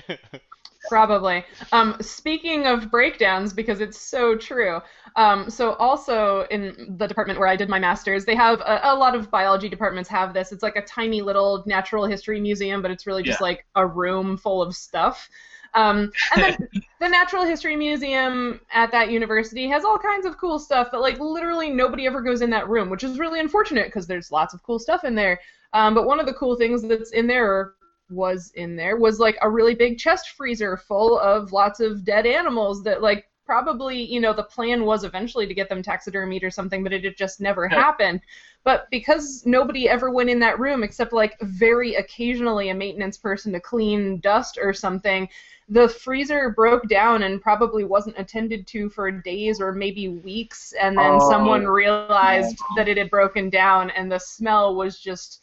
Probably. Um, speaking of breakdowns, because it's so true. Um, so also in the department where I did my master's, they have a, a, lot of biology departments have this. It's like a tiny little natural history museum, but it's really just yeah. like a room full of stuff. Um, and then the Natural History Museum at that university has all kinds of cool stuff, but like literally nobody ever goes in that room, which is really unfortunate because there's lots of cool stuff in there. Um, but one of the cool things that's in there, was in there was like a really big chest freezer full of lots of dead animals that like probably you know the plan was eventually to get them taxidermied or something but it just never yeah. happened but because nobody ever went in that room except like very occasionally a maintenance person to clean dust or something the freezer broke down and probably wasn't attended to for days or maybe weeks and then oh. someone realized yeah. that it had broken down and the smell was just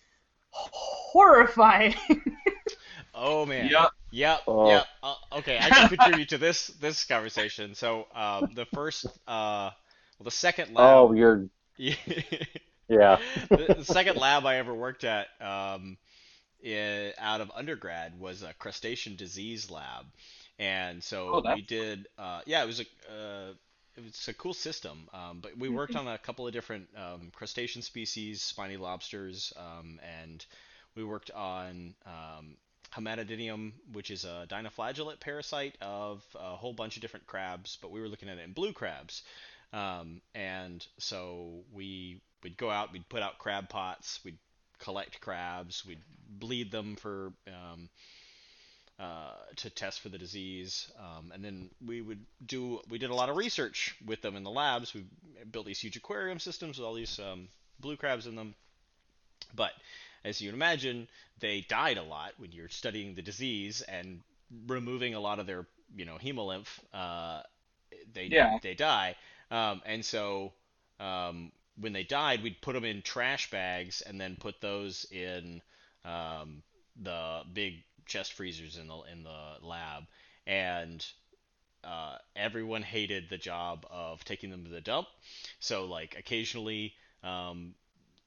horrifying Oh man. Yep. Yep. Oh. Yep. Uh, okay, I can contribute to this this conversation. So um, the first, uh, well, the second lab. Oh, you're. yeah. the, the, second lab I ever worked at, um, in, out of undergrad, was a crustacean disease lab, and so oh, we did. Uh, yeah, it was a. It was a cool system, um, but we worked mm-hmm. on a couple of different um, crustacean species, spiny lobsters, um, and we worked on um, Hematodinium, which is a dinoflagellate parasite of a whole bunch of different crabs, but we were looking at it in blue crabs. Um, and so we would go out, we'd put out crab pots, we'd collect crabs, we'd bleed them for um, uh, to test for the disease, um, and then we would do we did a lot of research with them in the labs. We built these huge aquarium systems with all these um, blue crabs in them, but as you'd imagine, they died a lot when you're studying the disease and removing a lot of their, you know, hemolymph. Uh, they yeah. they die, um, and so um, when they died, we'd put them in trash bags and then put those in um, the big chest freezers in the in the lab, and uh, everyone hated the job of taking them to the dump. So like occasionally um,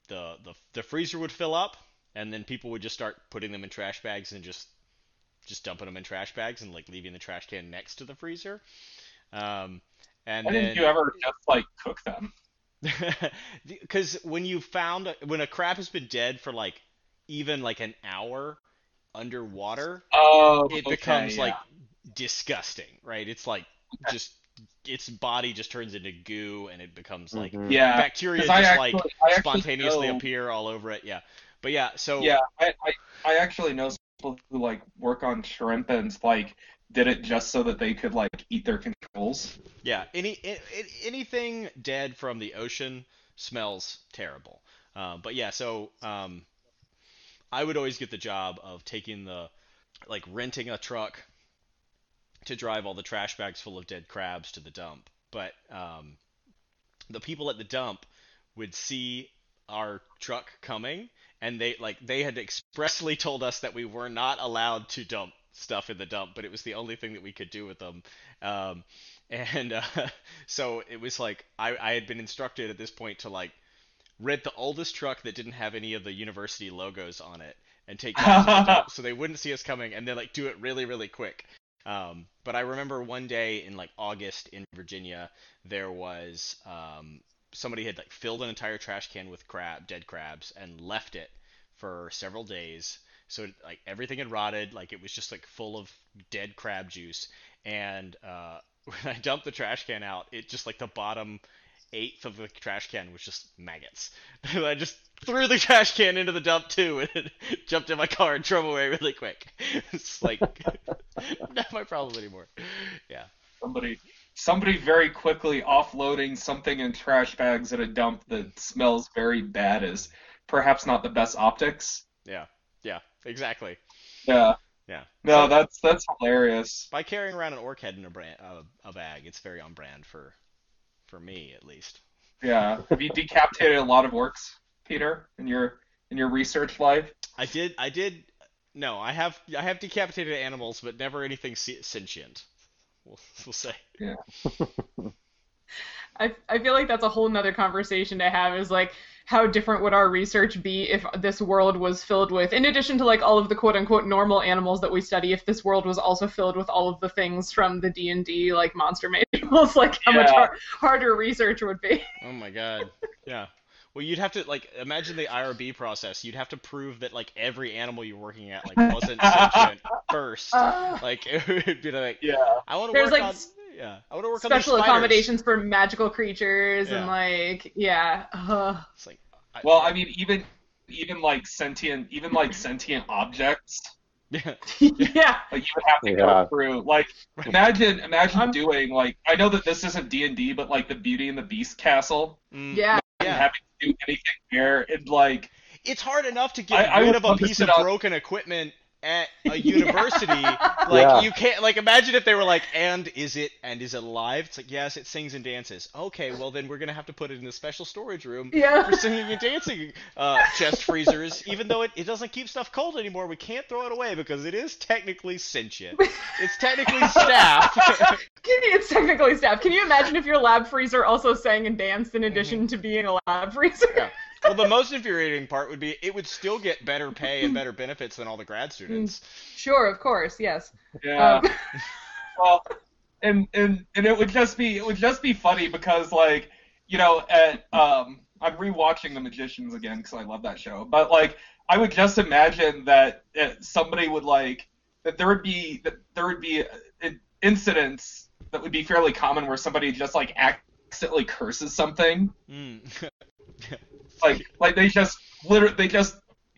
the, the the freezer would fill up, and then people would just start putting them in trash bags and just just dumping them in trash bags and like leaving the trash can next to the freezer. Um, and Why then, didn't you ever just like cook them? Because when you found when a crab has been dead for like even like an hour underwater, oh, it okay, becomes yeah. like disgusting, right? It's like okay. just its body just turns into goo and it becomes like mm-hmm. yeah bacteria just actually, like spontaneously know, appear all over it yeah but yeah so yeah I, I, I actually know people who like work on shrimp and like did it just so that they could like eat their controls yeah any anything dead from the ocean smells terrible um, but yeah so um, i would always get the job of taking the like renting a truck to drive all the trash bags full of dead crabs to the dump. But um, the people at the dump would see our truck coming, and they like they had expressly told us that we were not allowed to dump stuff in the dump, but it was the only thing that we could do with them. Um, and uh, so it was like I, I had been instructed at this point to like rent the oldest truck that didn't have any of the university logos on it and take so they wouldn't see us coming and then like do it really really quick um, but I remember one day in like August in Virginia, there was um, somebody had like filled an entire trash can with crab, dead crabs, and left it for several days so like everything had rotted, like it was just like full of dead crab juice. And uh, when I dumped the trash can out, it just like the bottom eighth of the trash can was just maggots. I just threw the trash can into the dump too, and jumped in my car and drove away really quick. It's like not my problem anymore. Yeah. Somebody, somebody very quickly offloading something in trash bags at a dump that smells very bad is perhaps not the best optics. Yeah. Yeah. Exactly. Yeah. Yeah. No, So- that's that's hilarious. By carrying around an orc head in a brand, uh, a bag, it's very on brand for, for me at least. Yeah. Have you decapitated a lot of orcs, Peter, in your in your research life? I did. I did. No, I have. I have decapitated animals, but never anything sentient. We'll, we'll say. I, I feel like that's a whole nother conversation to have is like how different would our research be if this world was filled with in addition to like all of the quote unquote normal animals that we study if this world was also filled with all of the things from the D&D like monster manuals like how much har- harder research would be Oh my god. Yeah. Well, you'd have to like imagine the IRB process. You'd have to prove that like every animal you're working at like wasn't sentient first. Uh, Like it would be like, Yeah. I want to work like, on. S- Yeah, I want to work special on these spiders. accommodations for magical creatures and like yeah uh, It's like. I, Well, I mean, even even like sentient, even like sentient objects, yeah. yeah like you would have to Yeah. go through. Like, imagine imagine I'm- doing like I know that this isn't D and D, but like the Beauty and the Beast castle, Mm, yeah yeah. having to do anything there, and like It's hard enough to get I- I rid would of a piece of on- broken equipment at a university. Like Yeah. you can't like imagine if they were like, and is it and is it alive? It's like yes, it sings and dances. Okay, well then we're gonna have to put it in a special storage room yeah for singing and dancing uh, chest freezers. Even though it, it doesn't keep stuff cold anymore, we can't throw it away because it is technically sentient. It's technically staff. Can you- It's technically staff. Can you imagine if your lab freezer also sang and danced in Mm-hmm. addition to being a lab freezer? Yeah. Well, the most infuriating part would be it would still get better pay and better benefits than all the grad students. Sure, of course, yes. yeah. Um, well, and and and it would just be it would just be funny because like you know at um I'm rewatching The Magicians again because I love that show, but like I would just imagine that uh, somebody would like that there would be that there would be uh, incidents that would be fairly common where somebody just like accidentally curses something Mm. like like they just literally they just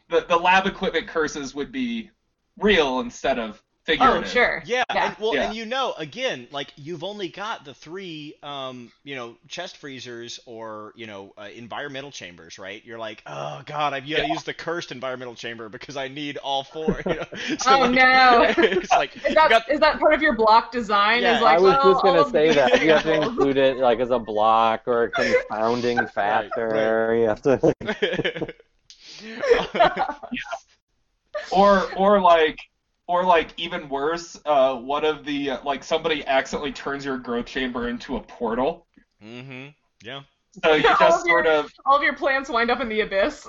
the, the lab equipment curses would be real instead of oh, figurative. sure. Yeah, Yeah. and well, Yeah. and you know, again, like you've only got the three, um, you know, chest freezers or you know, uh, environmental chambers, right? You're like, oh god, I've got to Yeah. use the cursed environmental chamber because I need all four. You know? So, Oh, like, no. it's like Is that, got is that part of your block design? Yeah, is like, I was well, just gonna all of say the that you have to include it like as a block or a confounding factor. You have to. or or like or like even worse uh one of the uh, like somebody accidentally turns your growth chamber into a portal mm-hmm. Yeah. so you All just of your- sort of All of your plants wind up in the abyss.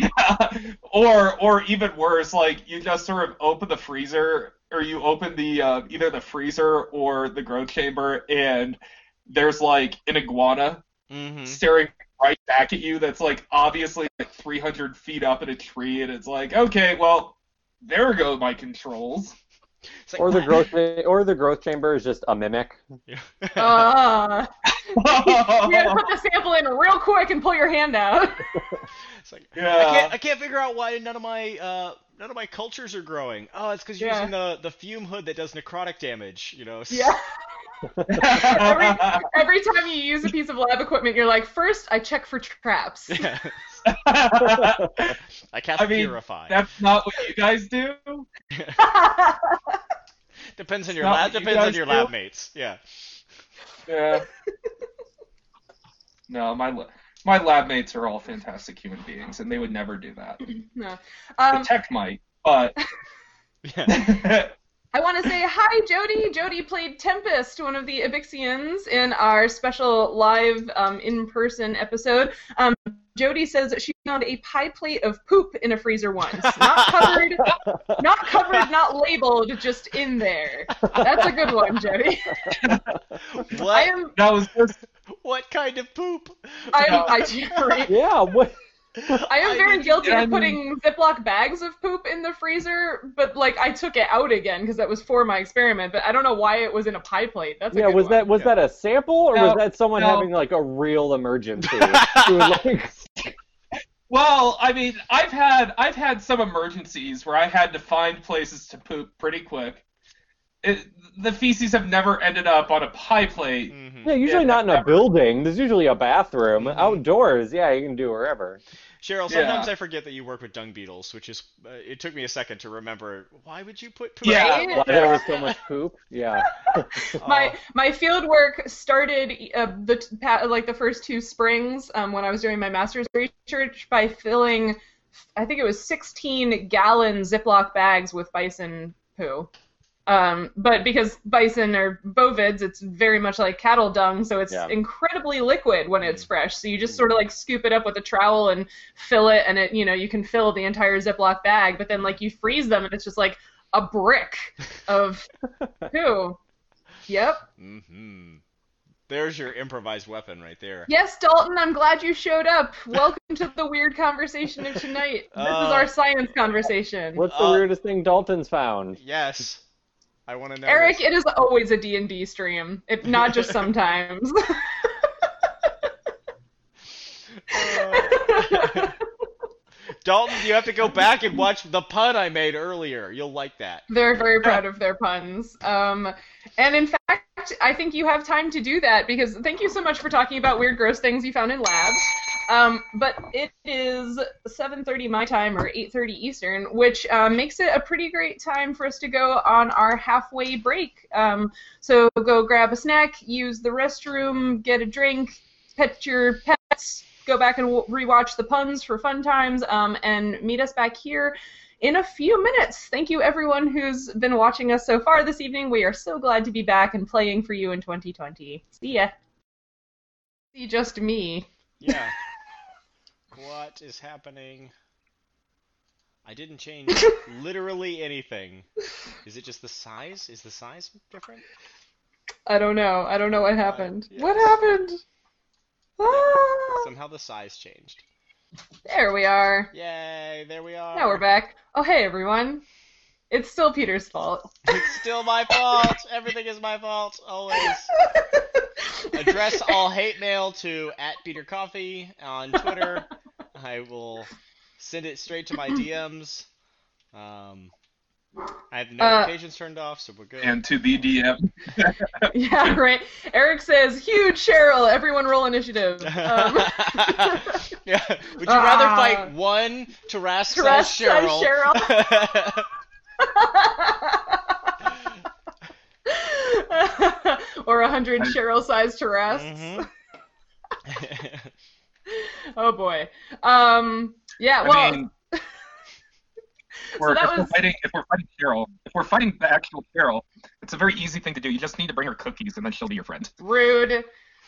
yeah. or or even worse like you just sort of open the freezer or you open the uh, either the freezer or the growth chamber and there's like an iguana Mm-hmm. staring right back at you that's like obviously like 300 feet up in a tree and it's like okay well there go my controls like, Or the growth or the growth chamber is just a mimic. Yeah. uh, you gotta put the sample in real quick and pull your hand out. It's like, yeah I can't I can't figure out why none of my uh none of my cultures are growing. Oh, it's because you're Yeah. using the the fume hood that does necrotic damage. You know. Yeah. every, every time you use a piece of lab equipment, you're like, first I check for traps. Yeah. I cast I mean, purify. that's not what you guys do Depends on your lab. what you Depends on your do. lab mates. Yeah. yeah no my my lab mates are all fantastic human beings and they would never do that no. the Um, tech might but Yeah. I want to say hi, Jody. Jody played Tempest, one of the Evixians, in our special live um, in-person episode. Um, Jody says that she found a pie plate of poop in a freezer once, not covered, not covered, not labeled, just in there. That's a good one, Jody. I what? am, that was just What kind of poop? I am, I, right? yeah. What? I am I very need- guilty I of putting Ziploc bags of poop in the freezer, but like I took it out again because that was for my experiment. But I don't know why it was in a pie plate. That's a yeah, good was one. that was Yeah. that a sample or was that someone no. having like a real emergency? Who was like, Well, I mean, I've had I've had some emergencies where I had to find places to poop pretty quick. It, the feces have never ended up on a pie plate. Mhm. yeah, usually Yeah, not in a never. building. There's usually a bathroom. Mhm. Outdoors, yeah, you can do wherever. Cheryl, sometimes Yeah. I forget that you work with dung beetles, which is uh, it took me a second to remember. Why would you put poop? Yeah. Right? Why there was so much poop? Yeah. my Oh. my field work started uh, the like the first two springs um, when I was doing my master's research by filling, I think it was 16 gallon Ziploc bags with bison poo. Um, but because bison are bovids, it's very much like cattle dung, so it's Yeah. incredibly liquid when it's Mm. fresh. So you just sort of like scoop it up with a trowel and fill it, and it you know you can fill the entire Ziploc bag. But then like you freeze them, and it's just like a brick of poo. Yep. hmm There's your improvised weapon right there. Yes, Dalton, I'm glad you showed up. Welcome to the weird conversation of tonight. This Uh, is our science conversation. What's the Uh, weirdest thing Dalton's found? Yes. I want to know. Eric, this. it is always a D&D stream, if not just sometimes. Uh, Dalton, you have to go back and watch the pun I made earlier. You'll like that. They're very proud of their puns. Um, and in fact, I think you have time to do that because thank you so much for talking about weird, gross things you found in labs. Um, but it is 7:30 my time or 8:30 Eastern, which um, makes it a pretty great time for us to go on our halfway break. Um, so go grab a snack, use the restroom, get a drink, pet your pets, go back and w- rewatch the puns for fun times, um, and meet us back here in a few minutes. Thank you, everyone who's been watching us so far this evening. We are so glad to be back and playing for you in 2020. See ya. See just me. Yeah. what is happening? I didn't change literally anything. Is it just the size? Is the size different? I don't know. I don't know what happened. yeah. What happened? Ah, Somehow the size changed. there we are. Yay, there we are. Now we're back. Oh, hey, everyone. It's still Peter's fault. It's still my fault. Everything is my fault. Always. Address all hate mail to at Peter Coffee on Twitter. I will send it straight to my DMs. Um, I have the Uh, notifications turned off, so we're good. And to the DM. yeah, right. Eric says, huge Cheryl. Everyone roll initiative. Um, yeah. Would you rather Ah. fight one Tarrasque Tarrasque size Cheryl? or a hundred Cheryl-sized Tarrasques. Mhm. Oh boy. Um. Yeah. I Well. mean, or that if we're fighting, if we're fighting Carol, if we're fighting the actual Cheryl, it's a very easy thing to do. You just need to bring her cookies, and then she'll be your friend. Rude.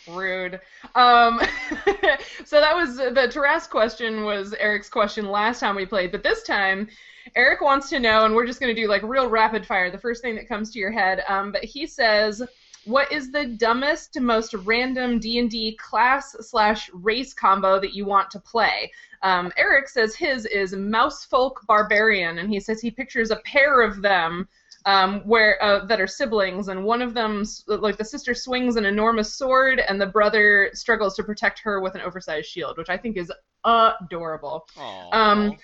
Rude. Um, so that was the Tarrasque question was Eric's question last time we played, but this time Eric wants to know, and we're just going to do like real rapid fire, the first thing that comes to your head. Um, but he says, "What is the dumbest, most random D and D class slash race combo that you want to play?" Um, Eric says his is Mousefolk Barbarian, and he says he pictures a pair of them um, where uh, that are siblings, and one of them, like the sister, swings an enormous sword, and the brother struggles to protect her with an oversized shield, which I think is adorable. Um,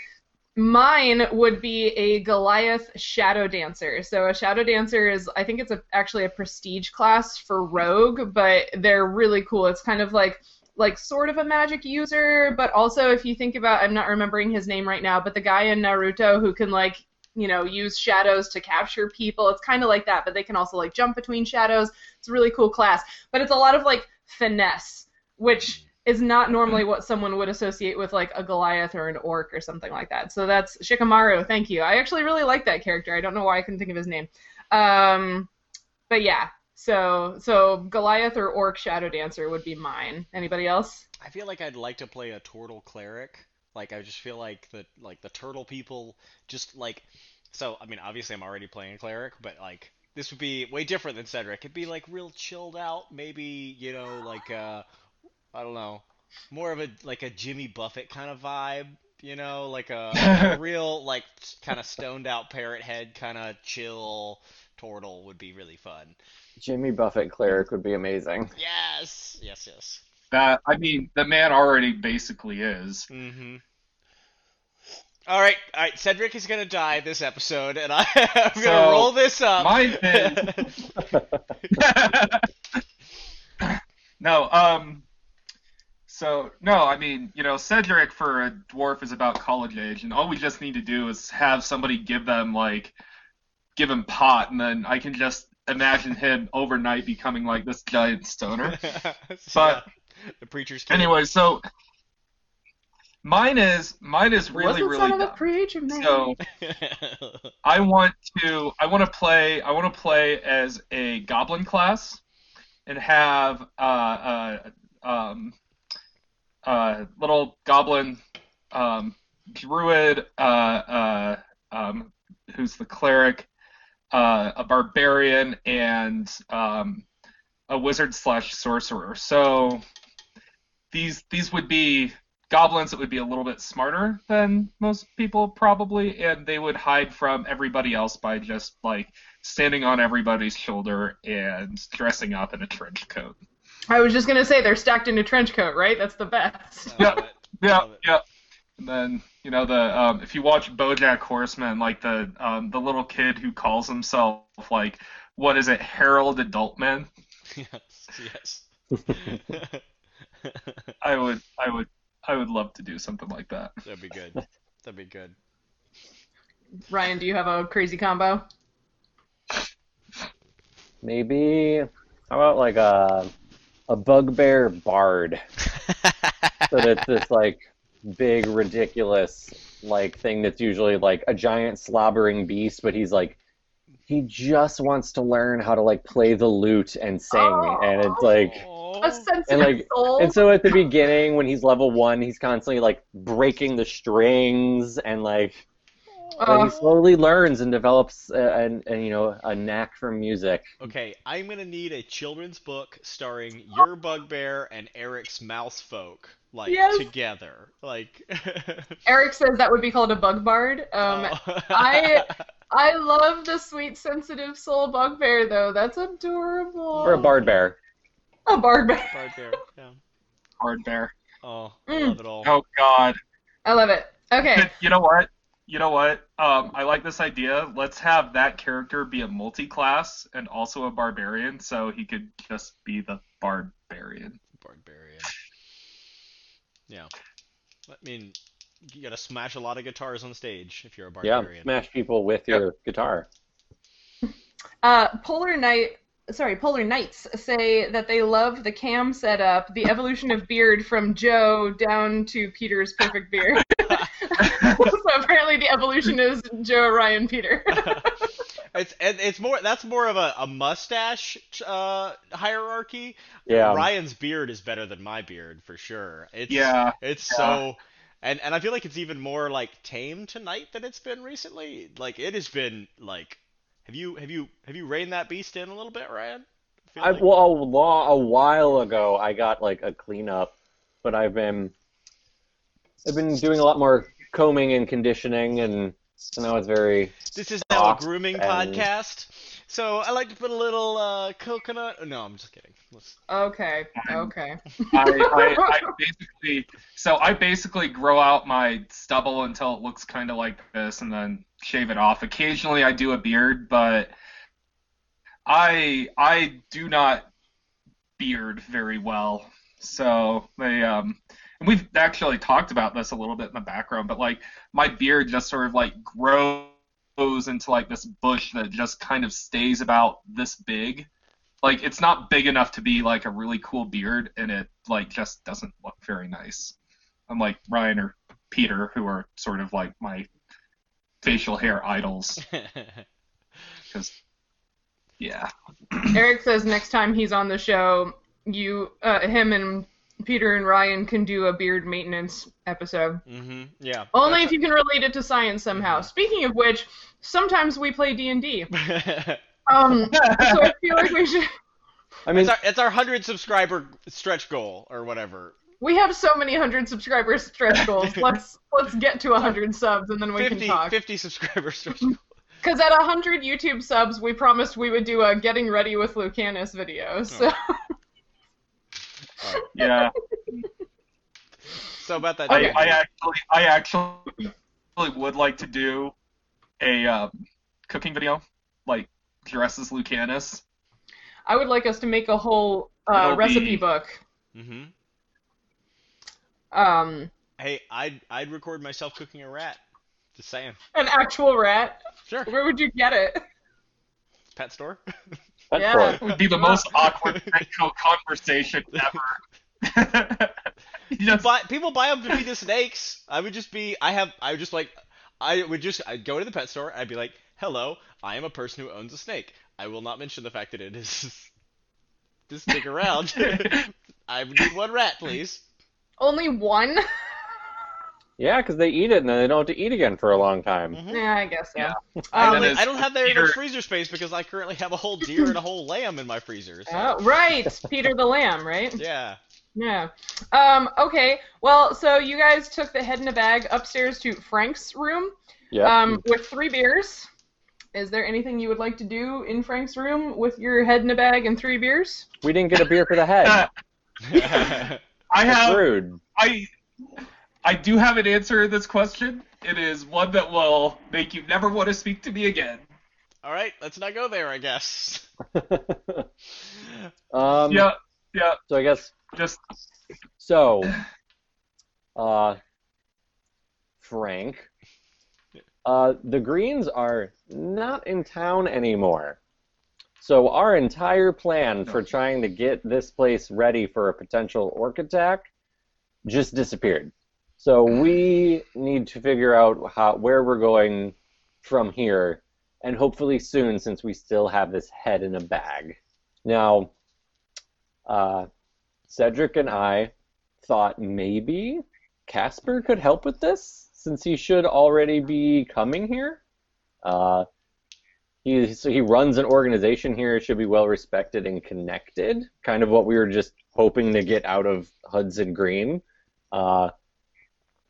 Mine would be a Goliath Shadow Dancer. So a Shadow Dancer is, I think it's a, actually a prestige class for Rogue, but they're really cool. It's kind of like like sort of a magic user, but also if you think about, I'm not remembering his name right now, but the guy in Naruto who can like you know use shadows to capture people. It's kind of like that, but they can also like jump between shadows. It's a really cool class, but it's a lot of like finesse, which is not normally what someone would associate with like a Goliath or an orc or something like that. So that's Shikamaru. Thank you. I actually really like that character. I don't know why I couldn't think of his name. Um, but yeah. So so Goliath or orc shadow dancer would be mine. Anybody else? I feel like I'd like to play a turtle cleric. Like I just feel like the like the turtle people just like so I mean obviously I'm already playing a cleric, but like this would be way different than Cedric. It'd be like real chilled out, maybe, you know, like uh I don't know. more of a like a Jimmy Buffett kind of vibe, you know, like a, a real like kind of stoned out parrot head kind of chill turtle would be really fun. Jimmy Buffett cleric would be amazing. Yes, yes, yes. That I mean, the man already basically is. Mm-hmm. All right, all right. Cedric is gonna die this episode, and I, I'm gonna roll this up. mine is- no, um, so no, I mean, you know, Cedric for a dwarf is about college age, and all we just need to do is have somebody give them like, give him pot, and then I can just imagine him overnight becoming like this giant stoner. But- the preacher's kid. anyway, so mine is mine is really really son of a preacher man. So I want to I want to play I want to play as a goblin class and have uh, uh um uh little goblin um druid uh uh um who's the cleric uh a barbarian and um a wizard slash sorcerer. So these these would be goblins that would be a little bit smarter than most people probably, and they would hide from everybody else by just like standing on everybody's shoulder and dressing up in a trench coat. I was just gonna say they're stacked in a trench coat, right? That's the best. Yeah. Yeah, yeah. And then you know the um, if you watch BoJack Horseman, like the um, the little kid who calls himself like what is it, Harold Adultman? yes, yes. I would I would I would love to do something like that. That'd be good. That'd be good. Ryan, do you have a crazy combo? Maybe how about like a a bugbear bard? So that's this like big ridiculous like thing that's usually like a giant slobbering beast, but he's like he just wants to learn how to like play the lute and sing, and it's like. A sensitive And, like- soul. And so at the beginning, when he's level one, he's constantly like breaking the strings and like but Uh, he slowly learns and develops a, an a, you know a knack for music. Okay, I'm gonna need a children's book starring your bugbear and Eric's mouse folk, like Yes. together. Like Eric says that would be called a bug bard. Um, Oh. I- I love the sweet, sensitive soul bugbear, though. That's adorable. Or a bard bear. A bugbear. Bugbear, yeah. Hard bear. Oh, Mm. love it all. Oh God. I love it. Okay. You know what? You know what? Um, I like this idea. Let's have that character be a multi-class and also a barbarian, so he could just be the barbarian. Barbarian. Yeah. I mean, you gotta smash a lot of guitars on stage if you're a barbarian. Yeah, barbarian. smash people with your guitar. Uh, Polar Knight, sorry, Polar Knights say that they love the cam setup, the evolution of beard from Joe down to Peter's perfect beard. so apparently the evolution is Joe, Ryan, Peter. It's and it's more that's more of a, a mustache uh, hierarchy. Yeah. Ryan's beard is better than my beard for sure. It's Yeah. it's yeah. so and and I feel like it's even more like tame tonight than it's been recently. Like it has been like have you have you have you reined that beast in a little bit, Ryan? I, like- well, a, a while ago, I got like a cleanup, but I've been I've been doing a lot more combing and conditioning, and so now it's very This is now a grooming and- podcast. So I like to put a little uh, coconut. oh, No, I'm just kidding. Let's... okay, okay. I, I, I basically so I basically grow out my stubble until it looks kind of like this, and then shave it off. Occasionally, I do a beard, but I I do not beard very well. So they um and we've actually talked about this a little bit in the background, but like my beard just sort of like grows into like this bush that just kind of stays about this big. Like it's not big enough to be like a really cool beard and it like just doesn't look very nice. Unlike ryan or peter who are sort of like my facial hair idols. Because yeah. Eric says next time he's on the show, you, uh, him and Peter and Ryan can do a beard maintenance episode. hmm Yeah. Only if you can relate it to science somehow. Speaking of which, sometimes we play D and D. Um, so I feel like we should. I mean it's our it's our hundred subscriber stretch goal or whatever. We have so many hundred subscriber stretch goals. Let's let's get to hundred subs and then we 50, can talk. 50 subscribers. Because at hundred YouTube subs, we promised we would do a getting ready with Lucanus video. So Yeah, so about that. I, I actually, I actually would like to do a um, cooking video, like dress as Lucanus. I would like us to make a whole uh, recipe be- book. hmm Um, Hey, I'd I'd record myself cooking a rat. Just saying. an actual rat. Sure. Where would you get it? Pet store. Pet Yeah. store. It would be the most awkward co- conversation ever. You just- buy, people buy them to feed the snakes. I would just be. I have. I would just like. I would just. I'd go to the pet store. I'd be like, "Hello, I am a person who owns a snake. I will not mention the fact that it is. Just stick around. I need one rat, please. Only one? Yeah, because they eat it and then they don't have to eat again for a long time. Mhm. yeah, I guess so. Yeah. I, Um, And I don't have that Peter- much freezer space because I currently have a whole deer and a whole lamb in my freezer. So. oh, right, Peter the Lamb, right? Yeah. Yeah. Um, okay. Well, so you guys took the head in a bag upstairs to Frank's room Yeah. um, with three beers. Is there anything you would like to do in Frank's room with your head in a bag and three beers? we didn't get a beer for the head. I That's have rude. I I do have an answer to this question. It is one that will make you never want to speak to me again. All right, let's not go there. I guess. um, yeah, yeah. So I guess Just so. Uh, Frank. Uh, the Greens are not in town anymore. So our entire plan for trying to get this place ready for a potential orc attack just disappeared. So we need to figure out how where we're going from here, and hopefully soon, since we still have this head in a bag. Now, uh, Cedric and I thought maybe Casper could help with this, since he should already be coming here. Uh, he so he runs an organization here, should be well respected and connected. Kind of what we were just hoping to get out of Hudson Green. Uh,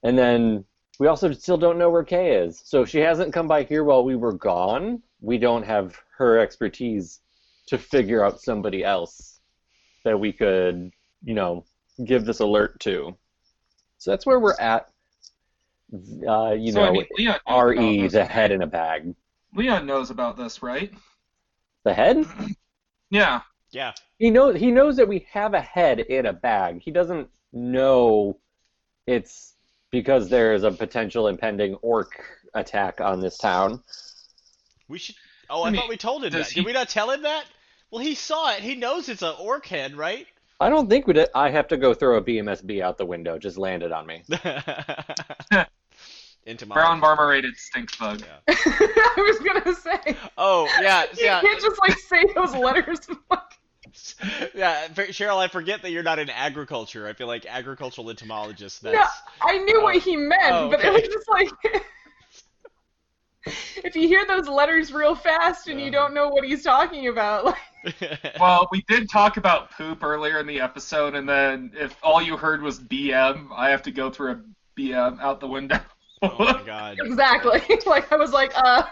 and then we also still don't know where Kay is. So if she hasn't come by here while we were gone, we don't have her expertise to figure out somebody else that we could, you know, give this alert to. So that's where we're at. Uh, you so I know, mean, Leon re the head in a bag. Leon knows about this, right? The head? Yeah. Yeah. He knows he knows that we have a head in a bag. He doesn't know it's because there is a potential impending orc attack on this town. We should. Oh, I, I mean, thought we told him that. he- Did we not tell him that? Well, he saw it. He knows it's an orc head, right? I don't think we did. I have to go throw a BMSB out the window. Just landed on me. Into my Brown marmorated stink bug. Yeah. I was gonna say. Oh yeah, yeah. You yeah, can't just like say those letters. yeah. Cheryl, I forget that you're not in agriculture. I feel like agricultural entomologist. That's No, I knew Oh. what he meant, Oh, but it was just like if you hear those letters real fast and you don't know what he's talking about, like Well, we did talk about poop earlier in the episode, and then if all you heard was BM, I have to go through a BM out the window. oh my god. exactly. like I was like, uh,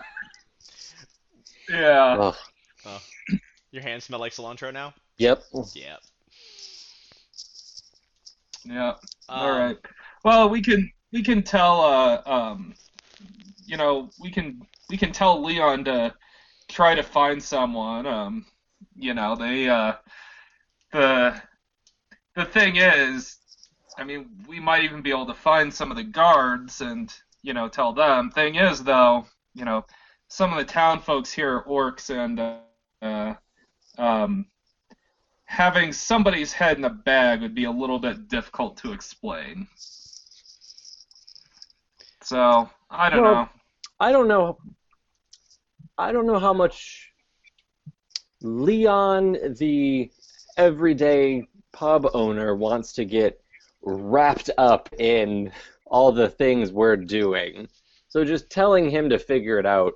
yeah. Ugh. Your hands smell like cilantro now. Yep. Yep. Yeah. Um, All right. Well, we can we can tell uh um you know we can we can tell Leon to try to find someone um you know they uh the the thing is I mean we might even be able to find some of the guards and you know tell them thing is though you know some of the town folks here are orcs and uh, uh um having somebody's head in a bag would be a little bit difficult to explain. So I don't Well, know. I don't know. I don't know how much Leon, the everyday pub owner, wants to get wrapped up in all the things we're doing. So just telling him to figure it out,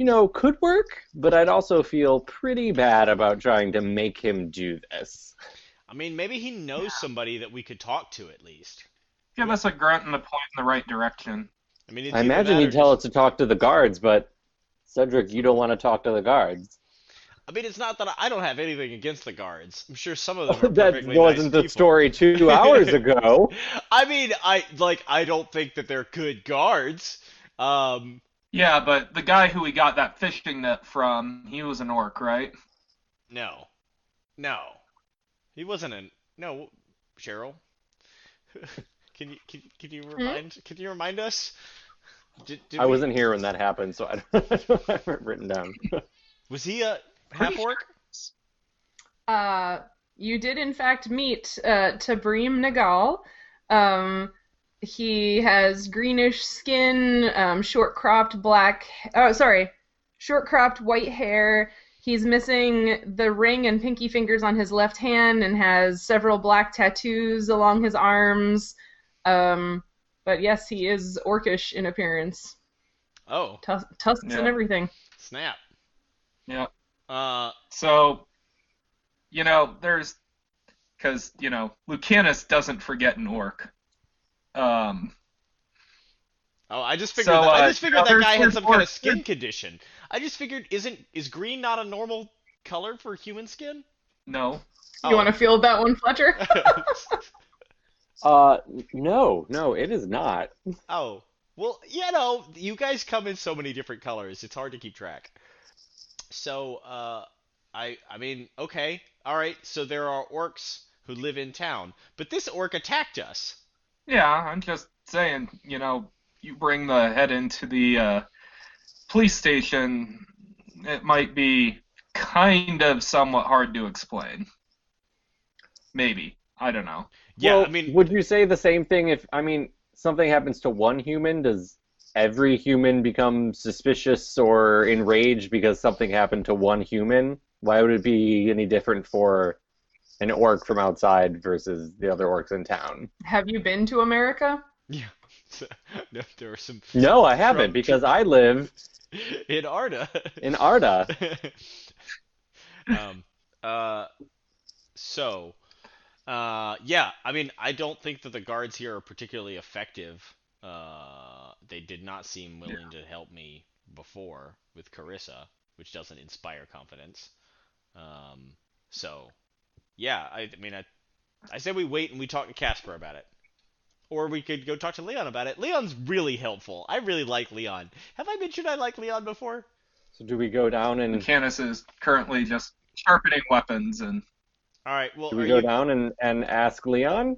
you know, could work, but I'd also feel pretty bad about trying to make him do this. I mean, maybe he knows somebody that we could talk to at least. Give us a grunt and a point in the right direction. I mean, I imagine he'd tell just- us to talk to the guards, but Cedric, you don't want to talk to the guards. I mean, it's not that I, I don't have anything against the guards. I'm sure some of them are that perfectly wasn't nice the people. story two hours ago. I mean, I like I don't think that they're good guards. Um, Yeah, but the guy who we got that fishing net from, he was an orc, right? no, no, he wasn't an no, Cheryl. can you can, can you remind can you remind us? Did, did I we- wasn't here when that happened, so I don't, I don't have it written down. Was he a Pretty half orc? Uh, you did in fact meet uh, Tabrim Nagal. Um, he has greenish skin, um, short cropped black. Oh, sorry, short cropped white hair. He's missing the ring and pinky fingers on his left hand and has several black tattoos along his arms. Um, but yes, he is orcish in appearance. Oh, Tus- tusks and everything. snap. Yeah. Uh, So, you know, there's because you know Lucanus doesn't forget an orc. Um, oh, I just figured So, that, I uh, just figured that guy had some kind of orcs. skin condition. I just figured isn't is green not a normal color for human skin? no. You Oh. want to field that one, Fletcher? Uh, no, no, it is not. Oh, well, you know, you guys come in so many different colors. It's hard to keep track. So, uh, I, I mean, okay, all right. So there are orcs who live in town, but this orc attacked us. Yeah, I'm just saying, you know, you bring the head into the uh, police station, it might be kind of somewhat hard to explain. Maybe. I don't know. Yeah, Well, I mean, would you say the same thing if I mean something happens to one human? Does every human become suspicious or enraged because something happened to one human? Why would it be any different for an orc from outside versus the other orcs in town? Have you been to America? yeah. no, there were some No, I haven't From- because I live in Arda. in Arda. um, uh, so, uh, yeah, I mean, I don't think that the guards here are particularly effective. Uh, they did not seem willing to help me before with Carissa, which doesn't inspire confidence. Um, so, yeah, I, I mean, I, I say we wait and we talk to Casper about it. Or we could go talk to Leon about it. Leon's really helpful. I really like Leon. Have I mentioned I like Leon before? So do we go down and Lucanus is currently just sharpening weapons and All right. Well, do we go you, down and, and ask Leon?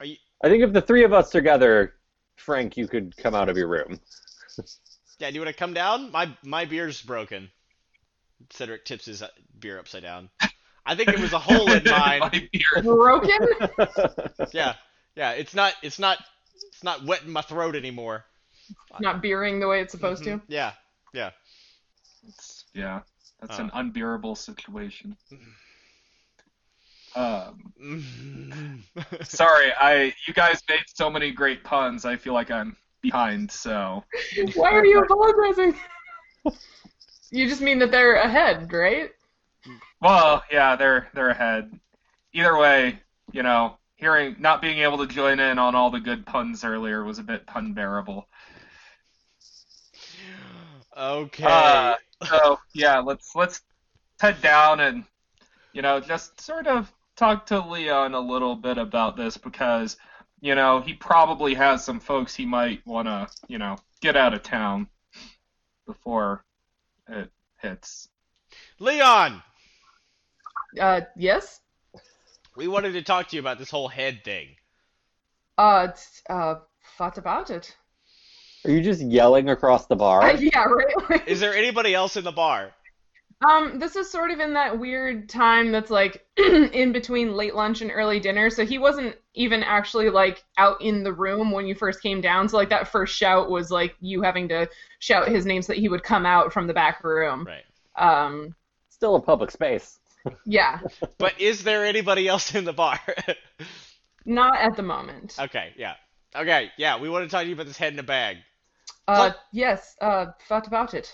Are you- I think if the three of us together, Frank, you could come out of your room. Yeah, do you want to come down? My my beer's broken. Cedric tips his uh, beer upside down. I think it was a hole in mine. My beard. Broken? Yeah, yeah. It's not. It's not. It's not wet in my throat anymore. Not beering the way it's supposed Mhm. Yeah, yeah. Yeah, that's Uh. an unbearable situation. Um, Mhm. sorry, I you guys made so many great puns. I feel like I'm behind. So. Why are you apologizing? You just mean that they're ahead, right? Well, yeah, they're they're ahead. Either way, you know, hearing not being able to join in on all the good puns earlier was a bit pun bearable. okay. Uh, so yeah, let's let's head down and you know just sort of talk to Leon a little bit about this because you know he probably has some folks he might want to you know get out of town before it hits. Leon, Uh, yes? we wanted to talk to you about this whole head thing. Uh, it's, uh, what about it? Are you just yelling across the bar? Uh, yeah, right? Is there anybody else in the bar? Um, this is sort of in that weird time that's like in between late lunch and early dinner. So he wasn't even actually like out in the room when you first came down. So like that first shout was like you having to shout his name so that he would come out from the back room. Right. Um, Still a public space. Yeah, But is there anybody else in the bar? not at the moment. okay. Yeah. Okay. Yeah. We want to talk to you about this head in a bag. Uh, yes. Uh, what about it?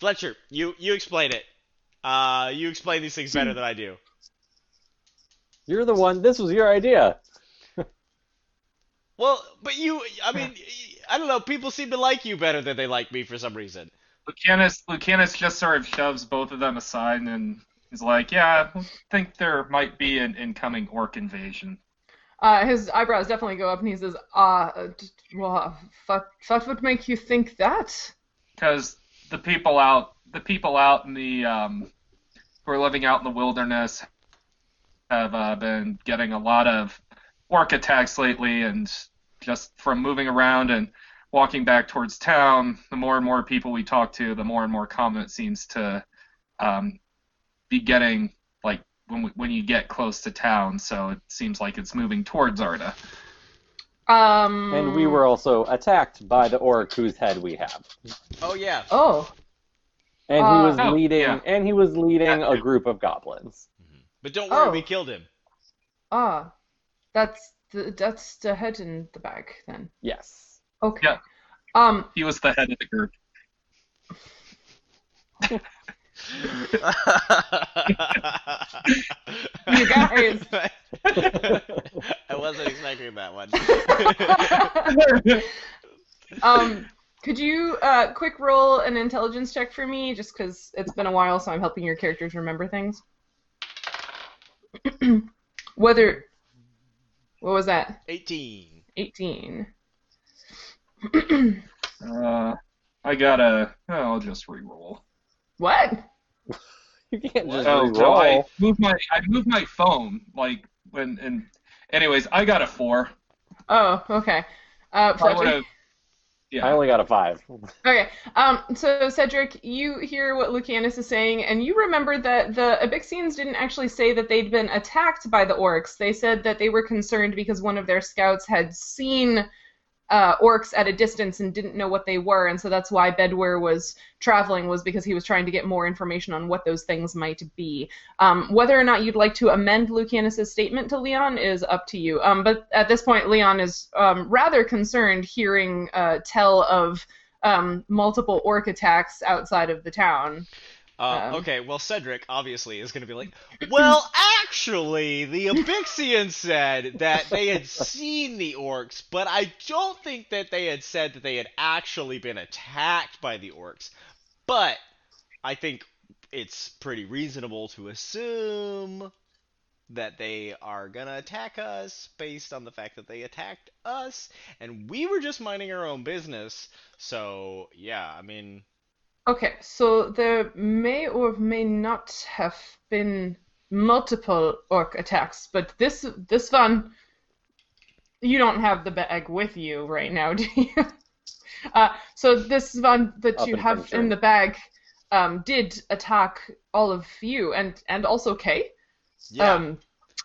Fletcher, you you explain it. Uh, you explain these things better than I do. You're the one. This was your idea. Well, but you, I mean, I don't know. People seem to like you better than they like me for some reason. Lucanus Lucanus just sort of shoves both of them aside and is like, "Yeah, I think there might be an incoming orc invasion." Uh, his eyebrows definitely go up, and he says, "Ah, uh, d- well, what, what would make you think that?" because the people out the people out in the um, who are living out in the wilderness have uh, been getting a lot of orc attacks lately, and just from moving around and walking back towards town, the more and more people we talk to, the more and more common it seems to um, be getting like when we, when you get close to town. So it seems like it's moving towards Arda. Um. And we were also attacked by the orc whose head we have. Oh yeah. Oh. And he Uh, was Oh, leading yeah. and he was leading Yeah. a group of goblins. But don't worry, Oh. we killed him. Ah. That's the that's the head in the bag then. Yes. Okay. Yeah. Um. He was the head of the group. You guys. I wasn't expecting that one. um. Could you uh quick roll an intelligence check for me, just because it's been a while, so I'm helping your characters remember things. Whether. What was that? 18. 18. Uh, I gotta. oh, I'll just re-roll. What? You can't just Oh, re-roll. I moved my I moved my phone like when and anyways, I got a four. Oh, okay. Uh, I Fletcher? would have. Yeah. I only got a five. Okay. Um, so Cedric, you hear what Lucanus is saying, and you remember that the Abixians didn't actually say that they'd been attacked by the orcs. They said that they were concerned because one of their scouts had seen uh, orcs at a distance and didn't know what they were, and so that's why Bedwer was traveling was because he was trying to get more information on what those things might be. Um, whether or not you'd like to amend Lucanus's statement to Leon is up to you. Um, but at this point, Leon is um, rather concerned hearing uh, tell of um, multiple orc attacks outside of the town. Uh, Um. okay, well, Cedric obviously is going to be like, well, actually, the Abixians said that they had seen the orcs, but I don't think that they had said that they had actually been attacked by the orcs. But I think it's pretty reasonable to assume that they are gonna attack us based on the fact that they attacked us, and we were just minding our own business. So yeah, I mean, Okay, so there may or may not have been multiple orc attacks, but this this one, you don't have the bag with you right now, do you? Uh, so this one that Up you and have puncture. in the bag um, did attack all of you and and also Kay. yeah. Um,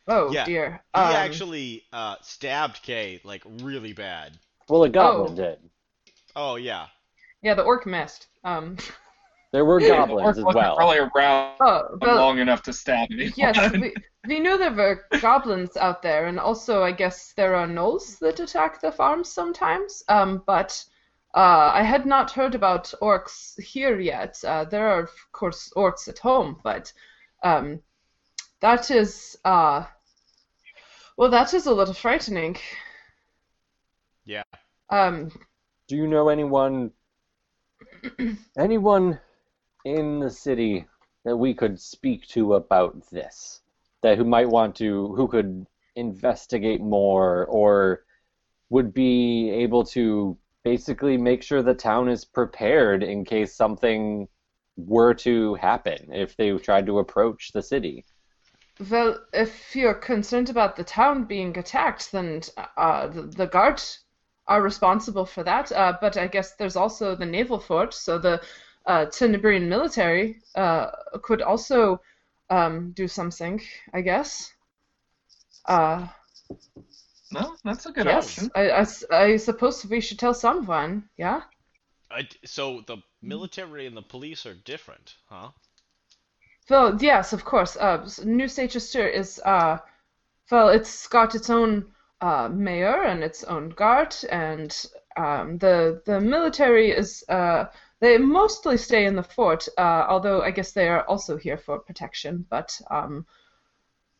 oh Yeah. dear. He Um, actually uh, stabbed Kay like really bad. Well, a goblin Oh. did. Oh yeah. Yeah, the orc missed. Um, There were The goblins orc as wasn't well. Probably around oh, well, long enough to stab anyone. Yes, we, we know there were goblins out there, and also I guess there are gnolls that attack the farms sometimes. Um, but uh, I had not heard about orcs here yet. Uh, there are of course orcs at home, but um, that is uh, well, that is a little frightening. Yeah. Um, Do you know anyone anyone in the city that we could speak to about this? That who might want to who could investigate more or would be able to basically make sure the town is prepared in case something were to happen if they tried to approach the city. Well, if you're concerned about the town being attacked, then uh, the, the guard are responsible for that. Uh, but I guess there's also the naval fort, so the uh, Tenebrian military uh, could also um, do something, I guess. Uh, No, that's a good yes, option. I, I s- I suppose we should tell someone, yeah? I d so the military and the police are different, huh? Well, yes, of course. Uh, New Stachester is, uh, well, it's got its own uh, mayor and its own guard, and um, the the military is, uh, they mostly stay in the fort, uh, although I guess they are also here for protection. But um,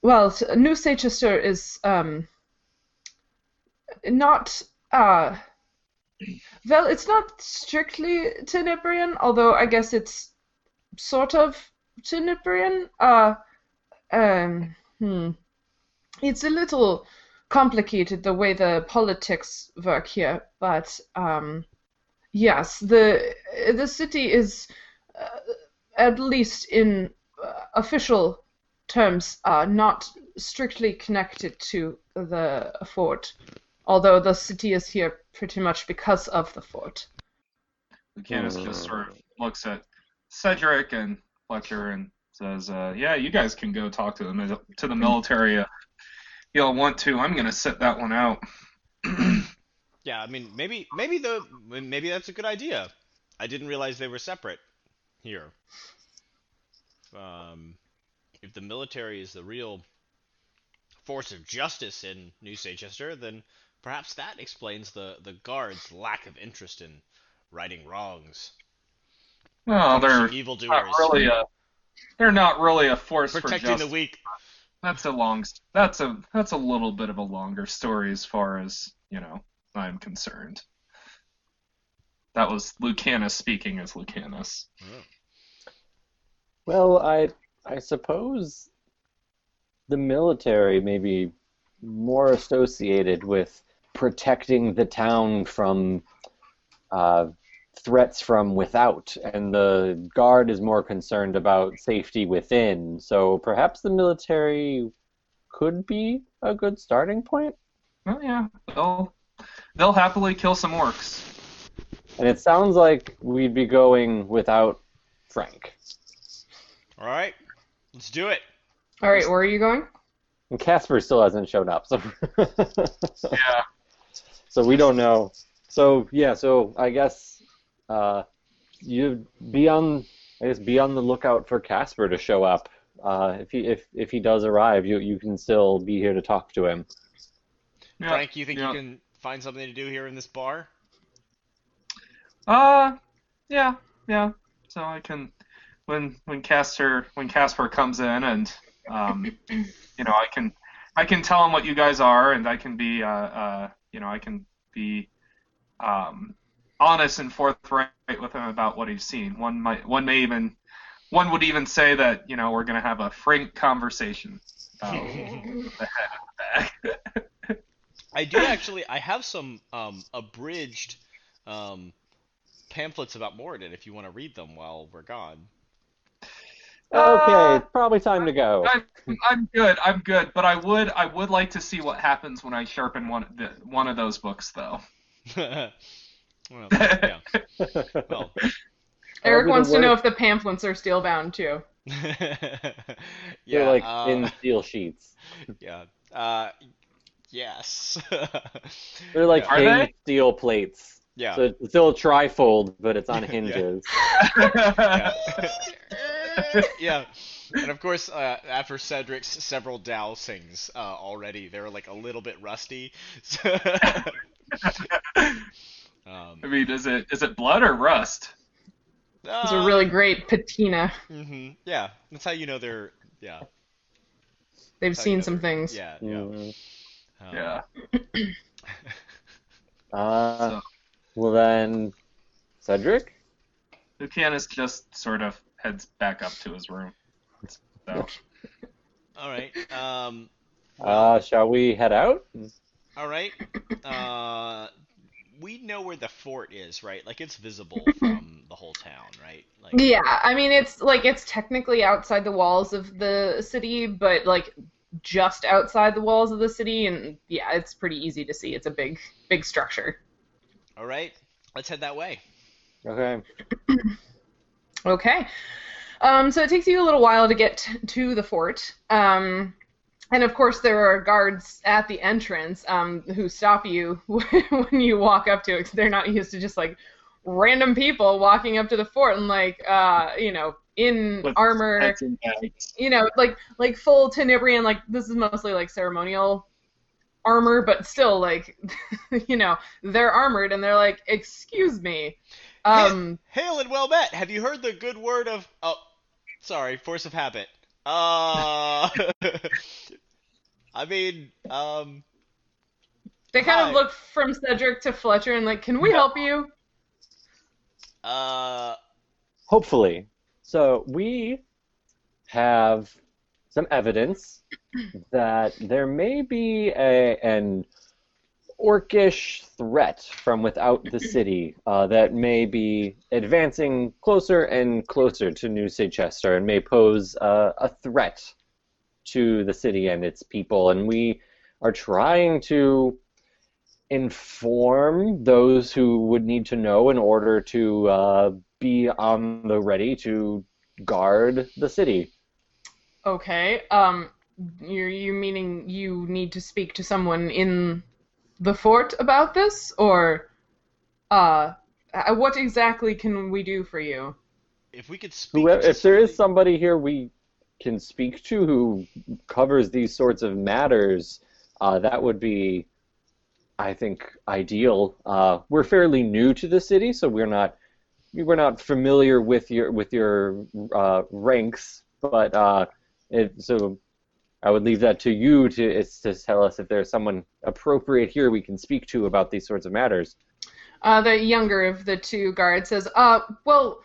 well, New Seychester is um, not uh, well, it's not strictly Tenebrian, although I guess it's sort of Tenebrian. Uh, um, hmm. It's a little complicated the way the politics work here, but um, yes, the the city is uh, at least in uh, official terms uh, not strictly connected to the fort, although the city is here pretty much because of the fort. Lucanus just sort of looks at Cedric and Fletcher and says, uh, "Yeah, you guys can go talk to the to the military. If you'll want to. I'm gonna set that one out." Yeah, I mean, maybe maybe the maybe that's a good idea. I didn't realize they were separate here. Um, if the military is the real force of justice in New Seychester, then perhaps that explains the the guards' lack of interest in righting wrongs, well, they're evildoers, not really a. They're not really a force for protecting justice. the weak. That's a long. That's a that's a little bit of a longer story as far as you know. I'm concerned. That was Lucanus speaking as Lucanus. Well, I I suppose the military may be more associated with protecting the town from uh, threats from without, and the guard is more concerned about safety within. So perhaps the military could be a good starting point. Well, yeah, they'll they'll happily kill some orcs. And it sounds like we'd be going without Frank. All right, let's do it. All right, where are you going? And Casper still hasn't shown up, so Yeah. so we don't know. So yeah, so I guess uh, you be on I guess be on the lookout for Casper to show up. Uh, if he if if he does arrive, you you can still be here to talk to him. yeah. Frank, you think yeah. you can find something to do here in this bar? Uh, yeah, yeah. So I can, when when Casper when Casper comes in and um, you know, I can I can tell him what you guys are, and I can be uh, uh you know I can be um honest and forthright with him about what he's seen. One might one may even one would even say that you know we're gonna have a frank conversation about the head the back. I do actually. I have some um, abridged um, pamphlets about Moradin if you want to read them while we're gone. Okay, Uh, probably time to go. I'm, I'm good. I'm good. But I would I would like to see what happens when I sharpen one the, one of those books, though. well, yeah. Well, Eric wants to know if the pamphlets are steel bound too. yeah. They're like uh, thin steel sheets. Yeah. Uh, yes. They're like Yeah. Are hinged they? steel plates. yeah. So it's still a trifold, but it's on Yeah. hinges. yeah. yeah. And of course, uh, after Cedric's several dowsings uh, already, they're like a little bit rusty. So- um, I mean, is it is it blood or rust? It's a really great patina. hmm Yeah, that's how you know they're. Yeah. They've that's how you seen know some things. Yeah. Yeah. Mhm. Um, Yeah. Uh, So well then, Cedric. Lucanus just sort of heads back up to his room. So All right. Um. Uh, shall we head out? All right. Uh, we know where the fort is, right? Like it's visible from the whole town, right? Like. Yeah, I mean it's like it's technically outside the walls of the city, but like just outside the walls of the city, and yeah, it's pretty easy to see. It's a big, big structure. All right. Let's head that way. Okay. Okay. Um, so it takes you a little while to get to the fort. Um, and of course, there are guards at the entrance um, who stop you when you walk up to it 'cause they're not used to just like random people walking up to the fort and like, uh, you know, in with armor, heads and bags. you know, like like full Tenebrian. Like this is mostly like ceremonial armor, but still like, you know, they're armored and they're like, excuse me. Um, Hail and well met. Have you heard the good word of? Oh, sorry, force of habit. Uh, I mean, um, They kind Hi. of look from Cedric to Fletcher and like, can we help you? uh, Hopefully. So we have some evidence that there may be a, an orcish threat from without the city uh, that may be advancing closer and closer to New Chester and may pose uh, a threat to the city and its people. And we are trying to inform those who would need to know in order to uh, be on the ready to guard the city. Okay. Um, you're you meaning you need to speak to someone in the fort about this, or uh, uh, what exactly can we do for you? if we could speak Whoever, to if there is somebody- somebody here we can speak to who covers these sorts of matters, uh, that would be, I think, ideal. Uh, we're fairly new to the city, so we're not we're not familiar with your with your uh, ranks, but uh, it, so I would leave that to you to to tell us if there's someone appropriate here we can speak to about these sorts of matters. Uh, the younger of the two guards says, uh, well,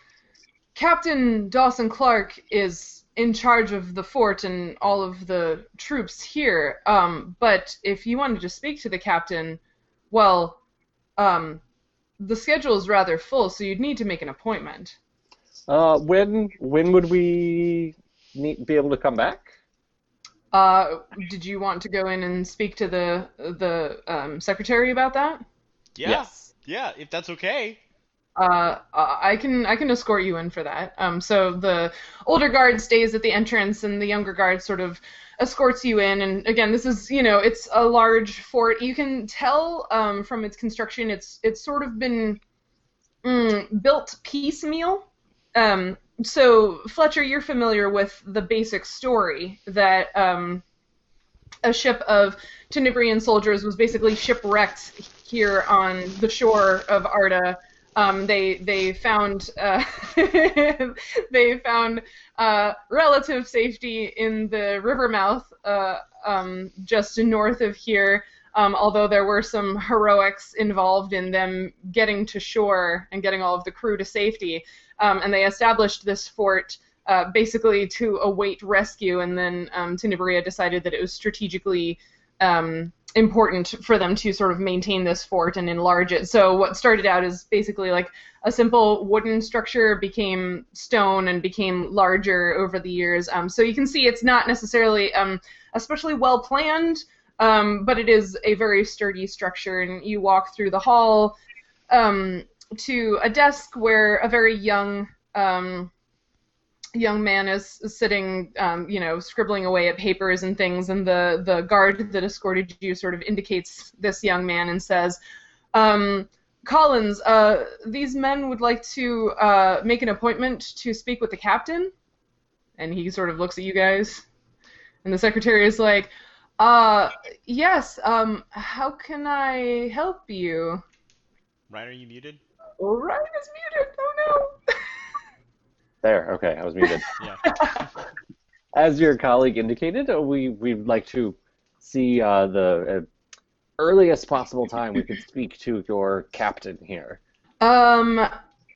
Captain Dawson Clark is in charge of the fort and all of the troops here. Um, but if you wanted to speak to the captain, well, um, the schedule is rather full, so you'd need to make an appointment. Uh, when when would we need, be able to come back? Uh, did you want to go in and speak to the the um, secretary about that? yeah, Yes. yeah, if that's okay. Uh, I can I can escort you in for that. Um, so the older guard stays at the entrance, and the younger guard sort of escorts you in. And again, this is you know it's a large fort. You can tell um, from its construction, it's it's sort of been mm, built piecemeal. Um, so Fletcher, you're familiar with the basic story that um, a ship of Tenebrian soldiers was basically shipwrecked here on the shore of Arda. Um, they they found uh, they found uh, relative safety in the river mouth uh, um, just north of here. Um, although there were some heroics involved in them getting to shore and getting all of the crew to safety, um, and they established this fort uh, basically to await rescue. And then um, decided that it was strategically um, important for them to sort of maintain this fort and enlarge it. So what started out as basically like a simple wooden structure became stone and became larger over the years. Um, so you can see it's not necessarily um, especially well planned, um, but it is a very sturdy structure. And you walk through the hall um, to a desk where a very young um, young man is sitting, um, you know, scribbling away at papers and things, and the the guard that escorted you sort of indicates this young man and says, um, "Collins, uh, these men would like to uh, make an appointment to speak with the captain." And he sort of looks at you guys, and the secretary is like, "Uh, yes. Um, how can I help you?" Ryan, are you muted? Ryan is muted. Oh no. There. Okay, I was muted. Yeah. As your colleague indicated, uh, we we'd like to see uh, the uh, earliest possible time we could speak to your captain here. Um.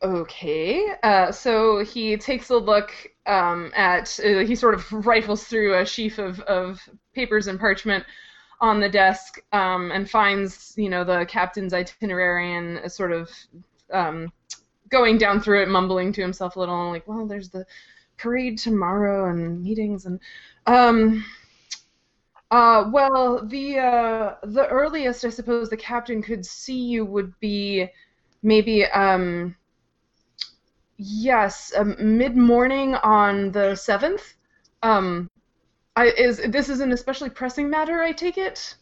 Okay. Uh, so he takes a look um, at. Uh, he sort of rifles through a sheaf of, of papers and parchment on the desk um, and finds, you know, the captain's itinerary and a sort of um, going down through it, mumbling to himself a little, and like, well, there's the parade tomorrow and meetings and um. Uh, well, the uh, the earliest I suppose the captain could see you would be maybe um yes um, mid morning on the seventh. Um, I is this is an especially pressing matter. I take it.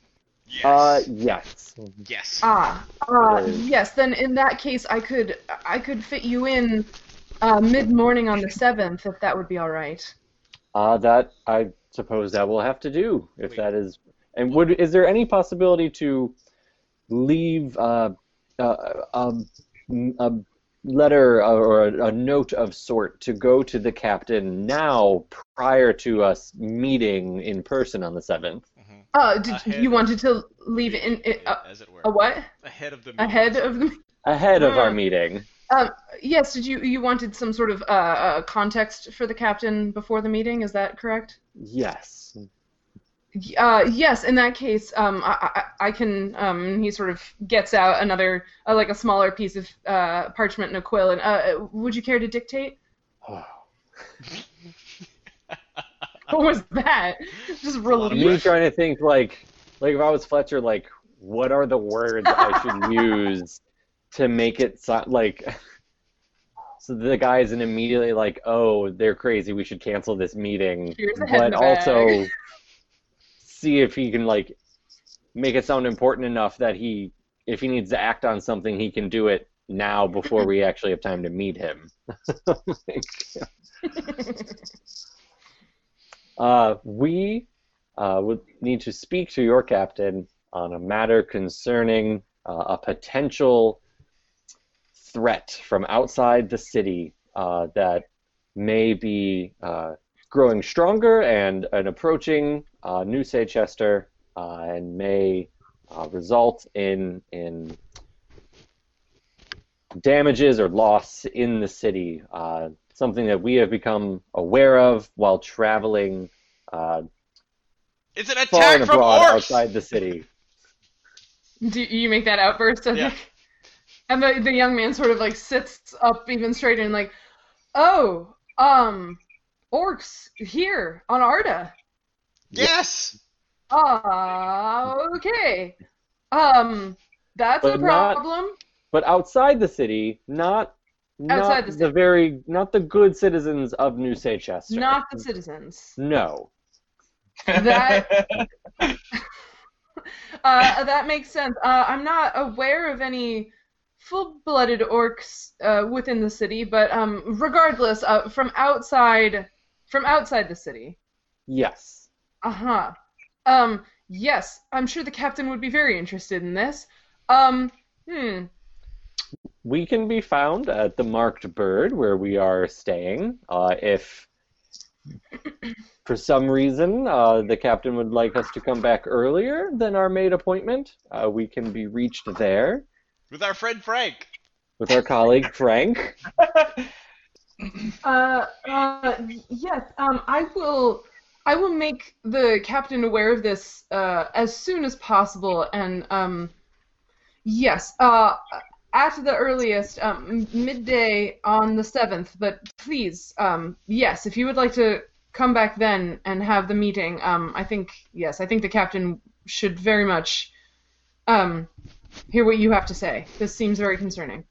Yes. Uh, yes. yes. Ah, uh, yes. Then in that case, I could I could fit you in uh, mid morning on the seventh if that would be all right. Uh, that I suppose that will have to do if Wait. that is. And would is there any possibility to leave uh, uh, um, a letter or a, a note of sort to go to the captain now prior to us meeting in person on the 7th. Uh, did Ahead you wanted to leave in, in uh, as it were. a what? Ahead of the Ahead of the Ahead of our Hmm. meeting. Yes, did you you wanted some sort of uh, uh, context for the captain before the meeting? Is that correct? Yes. Uh, yes. In that case, um, I, I, I can. Um, he sort of gets out another, uh, like a smaller piece of uh, parchment and a quill. And uh, would you care to dictate? What was that? Just Me trying to think like like if I was Fletcher, like what are the words I should use to make it sound like so the guy isn't immediately like, oh, they're crazy, we should cancel this meeting. Here's a head in But also see if he can like make it sound important enough that he if he needs to act on something he can do it now before we actually have time to meet him. Uh, we uh, would need to speak to your captain on a matter concerning uh, a potential threat from outside the city uh, that may be uh, growing stronger and, and approaching uh, New Seychester uh, and may result in in damages or loss in the city. Uh, something that we have become aware of while traveling uh, It's an far attack and from abroad orcs. outside the city. Do you make that outburst? Of Yeah. like, and the the young man sort of like sits up even straighter and like, oh, um, orcs here on Arda. Yes. Ah, okay. Um, that's a But not- problem. But outside the city, not Outside not the the, very not the good citizens of New Seychester. Not the citizens. no. That- Uh, that makes sense. Uh, I'm not aware of any full-blooded orcs uh, within the city, but um, regardless, uh, from outside, from outside the city. Yes. Uh huh. Um, yes, I'm sure the captain would be very interested in this. Um, hmm. We can be found at the Marked Bird where we are staying. Uh, if for some reason uh, the captain would like us to come back earlier than our made appointment, uh, we can be reached there With our friend Frank. with our colleague Frank. Uh, uh, yes. Um, I will. I will make the captain aware of this uh, as soon as possible, and um, yes, uh, at the earliest, um, midday on the seventh. But please, um, yes, if you would like to come back then and have the meeting, um, I think yes, I think the captain should very much um, hear what you have to say. This seems very concerning.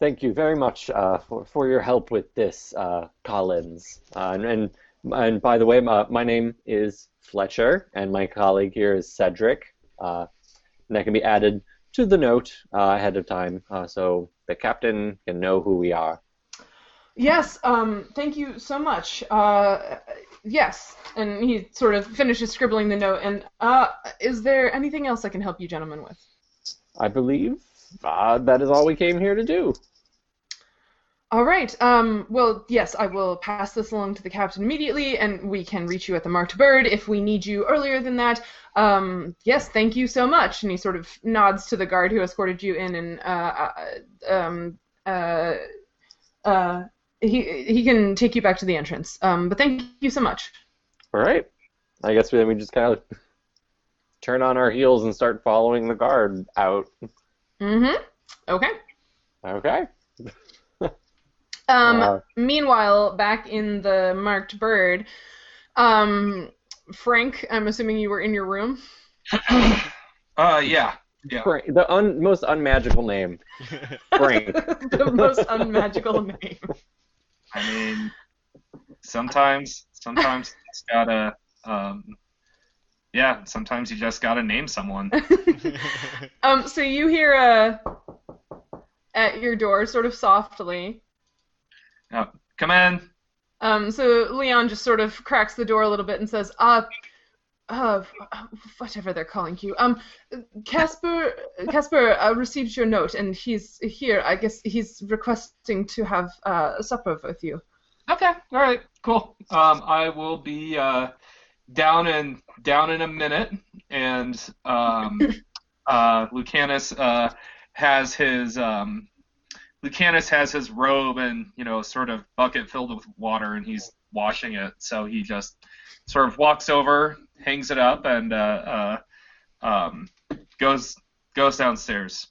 Thank you very much uh, for, for your help with this, uh, Collins. Uh, and, and and by the way, my, my name is Fletcher, and my colleague here is Cedric. Uh, and that can be added to the note uh, ahead of time, uh, so the captain can know who we are. Yes, um, thank you so much. Uh, yes, and he sort of finishes scribbling the note. And uh, is there anything else I can help you gentlemen with? I believe uh, that is all we came here to do. All right. Um, well, yes, I will pass this along to the captain immediately, and we can reach you at the marked bird if we need you earlier than that. Um, yes, thank you so much. And he sort of nods to the guard who escorted you in, and uh, uh, um, uh, uh, he he can take you back to the entrance. Um, but thank you so much. All right. I guess then we just kind of turn on our heels and start following the guard out. Mm-hmm. Okay. Okay. Um, Uh, meanwhile, back in the marked bird, um, Frank, I'm assuming you were in your room. uh, yeah. Yeah. Frank, the un, most unmagical name, Frank. the most unmagical name. I mean, sometimes, sometimes you just gotta, um, yeah, sometimes you just gotta name someone. Um, so you hear a at your door, sort of softly. Come in. Um, so Leon just sort of cracks the door a little bit and says, "Uh, uh, whatever they're calling you. Um, Casper, Casper uh, received your note, and he's here. I guess he's requesting to have uh, supper with you. Okay, all right, cool. Um, I will be uh, down in down in a minute, and um, uh, Lucanus uh, has his um, Lucanus has his robe and you know sort of bucket filled with water, and he's washing it. So he just sort of walks over, hangs it up, and uh, uh, um, goes goes downstairs.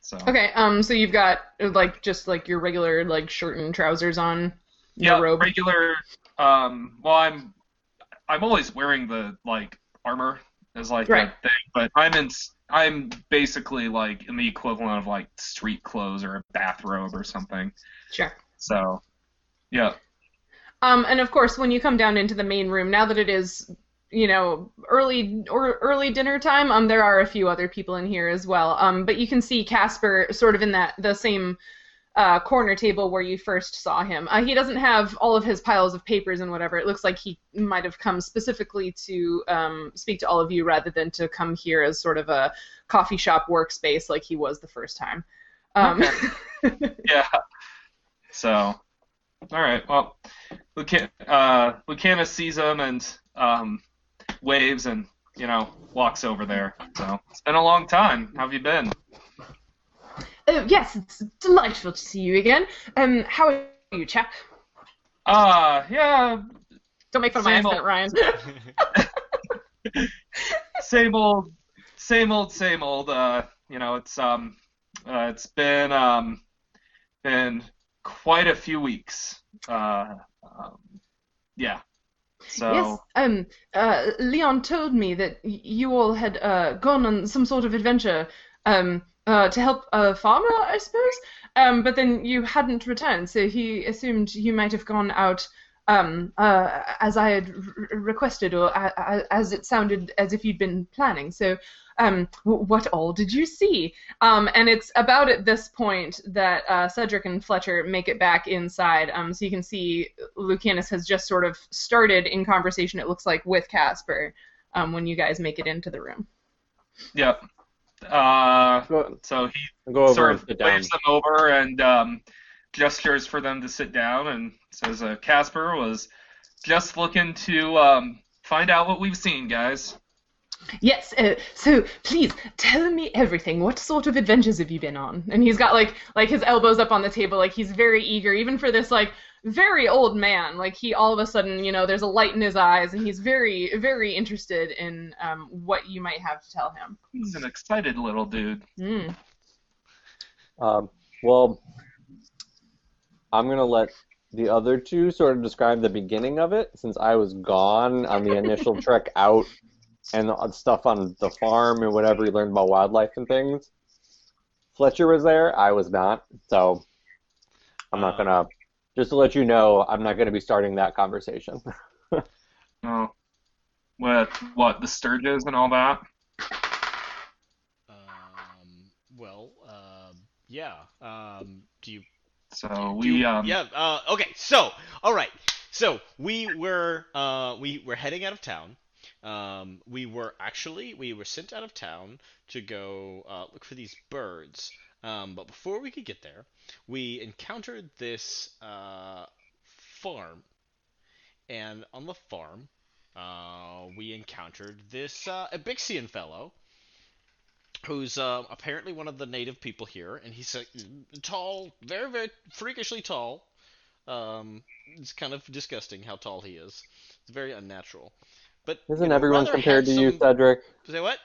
So Okay. Um. So you've got like just like your regular like shirt and trousers on. yeah, robe. regular. Um, well, I'm I'm always wearing the like armor as like Right. a thing, but I'm in I'm basically like in the equivalent of like street clothes or a bathrobe or something. Sure. So, yeah. Um, and of course, when you come down into the main room, now that it is, you know, early or early dinner time, um, there are a few other people in here as well. Um, but you can see Casper sort of in that the same uh, corner table where you first saw him. Uh, he doesn't have all of his piles of papers and whatever. It looks like he might have come specifically to um, speak to all of you rather than to come here as sort of a coffee shop workspace like he was the first time. Um, Yeah. So, all right. Well, Lucan- uh, Lucanus sees him and um, waves and you know walks over there. So it's been a long time. How have you been? Oh, yes, it's delightful to see you again. Um, how are you, chap? Uh, yeah, Don't make fun of my Same accent, old- Ryan. same old, same old, same old. Uh, you know, it's um, uh, it's been um, been quite a few weeks. Uh, um, yeah. So Yes. Um. Uh. Leon told me that y- you all had uh gone on some sort of adventure. Um. Uh. To help a farmer, I suppose. Um. But then you hadn't returned, so he assumed you might have gone out. Um. Uh. As I had r- requested, or a- a- as it sounded as if you'd been planning. So. Um. W- what all did you see? Um. And it's about at this point that uh, Cedric and Fletcher make it back inside. Um. So you can see Lucanus has just sort of started in conversation, it looks like, with Casper um, when you guys make it into the room. yeah. Uh, so he go over sort and of sit down. waves them over and um, gestures for them to sit down and says, uh, Casper was just looking to um, find out what we've seen, guys. Yes, uh, so please tell me everything. What sort of adventures have you been on? And he's got like like his elbows up on the table, like he's very eager, even for this like very old man. Like he all of a sudden, you know, there's a light in his eyes, and he's very very interested in um, what you might have to tell him. He's an excited little dude. Mm. Um, well, I'm gonna let the other two sort of describe the beginning of it, since I was gone on the initial trek out and the stuff on the farm and whatever he learned about wildlife and things. Fletcher was there, I was not, so I'm not Uh, gonna. Just to let you know, I'm not gonna be starting that conversation. Oh, with what the Stirges and all that. um, well, uh, yeah. Um, do you So Do we you- um yeah. Uh, okay. So, all right. So we were uh, we were heading out of town. Um, we were actually we were sent out of town to go uh, look for these birds. Um, but before we could get there, we encountered this uh, farm, and on the farm, uh, we encountered this uh, Abixian fellow who's uh, apparently one of the native people here, and he's uh, tall, very, very freakishly tall. Um, it's kind of disgusting how tall he is. It's very unnatural. But Isn't know, everyone compared to you, Cedric? Say what?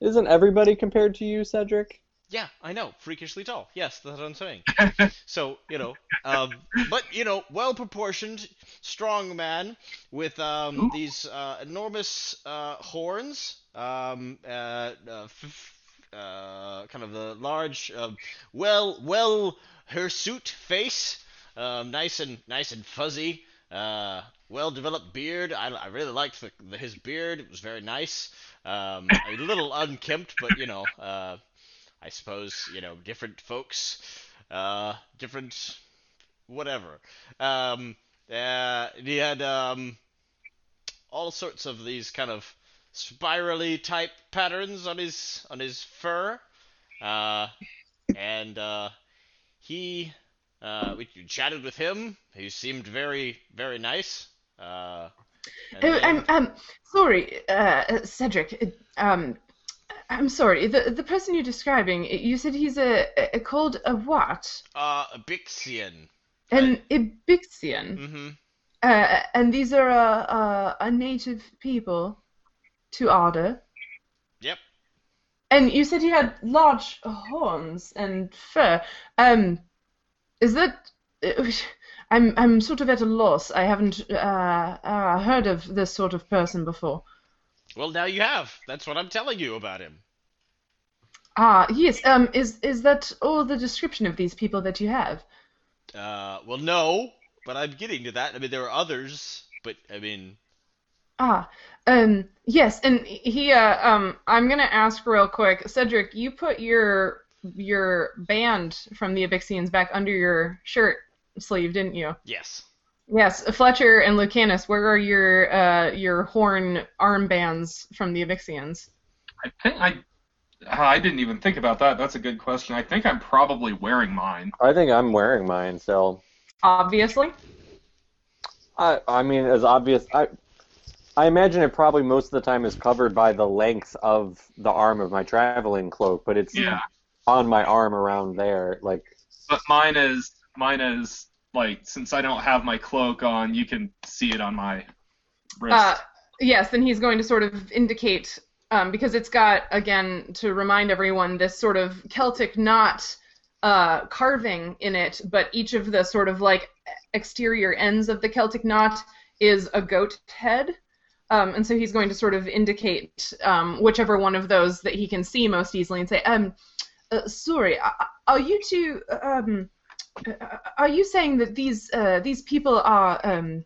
Isn't everybody compared to you, Cedric? Yeah, I know, freakishly tall. Yes, that's what I'm saying. so you know, um, but you know, well proportioned, strong man with um, these uh, enormous uh, horns, um, uh, uh, f- uh, kind of a large, uh, well, well hirsute face, um, nice and nice and fuzzy. Uh, well developed beard. I, I really liked the, the, his beard. It was very nice. Um, a little unkempt, but you know, uh, I suppose you know different folks, uh, different whatever. Um, uh, he had um, all sorts of these kind of spirally type patterns on his on his fur. Uh, and uh, he uh, we chatted with him. He seemed very very nice. Uh, Oh, then- I'm um sorry, uh, Cedric. Um, I'm sorry. The the person you're describing, you said he's a, a called a what? uh, Bixian. An Ibixian. Mm-hmm. Uh, and these are uh, uh, a native people to Arda. Yep. And you said he had large horns and fur. Um, is that? I'm I'm sort of at a loss. I haven't uh, uh, heard of this sort of person before. Well, now you have. That's what I'm telling you about him. Ah, yes. Um, is is that all the description of these people that you have? Uh, well, no, but I'm getting to that. I mean, there are others, but I mean, Ah, um, yes, and he, uh, um, I'm gonna ask real quick, Cedric, you put your your band from the Abixians back under your shirt sleeve, didn't you? yes. Yes, Fletcher and Lucanus, where are your uh your horn armbands from the Abixians? I think I. I didn't even think about that. That's a good question. I think I'm probably wearing mine. I think I'm wearing mine, so Obviously. I I mean as obvious I I imagine it probably most of the time is covered by the length of the arm of my traveling cloak, but it's Yeah. on my arm around there. Like But mine is mine is like since I don't have my cloak on, you can see it on my wrist. Uh, yes, then he's going to sort of indicate, um, because it's got, again, to remind everyone, this sort of Celtic knot uh, carving in it, but each of the sort of like exterior ends of the Celtic knot is a goat head. Um, and so he's going to sort of indicate um, whichever one of those that he can see most easily and say, um, uh, sorry, are- you two, um, are you saying that these uh, these people are um,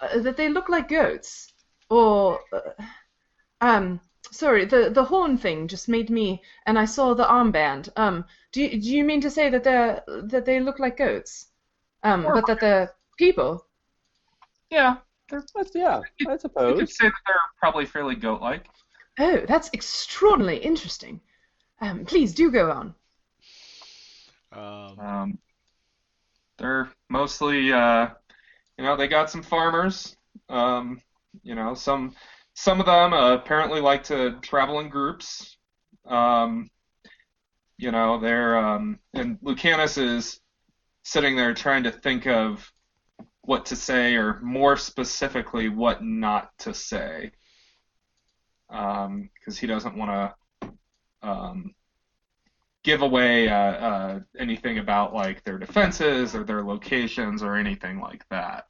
uh, that they look like goats, or uh, um, sorry, the the horn thing just made me, and I saw the armband. Um, do you, do you mean to say that they that they look like goats, um, but that the people? yeah, that's yeah, I suppose you could say that they're probably fairly goat-like. Oh, that's extraordinarily interesting. Um, please do go on. Um, Um, they're mostly, uh, you know, they got some farmers. Um, you know, some some of them uh, apparently like to travel in groups. Um, you know, they're um, and Lucanus is sitting there trying to think of what to say, or more specifically, what not to say, because he doesn't want to. Give away uh, uh, anything about like their defenses or their locations or anything like that.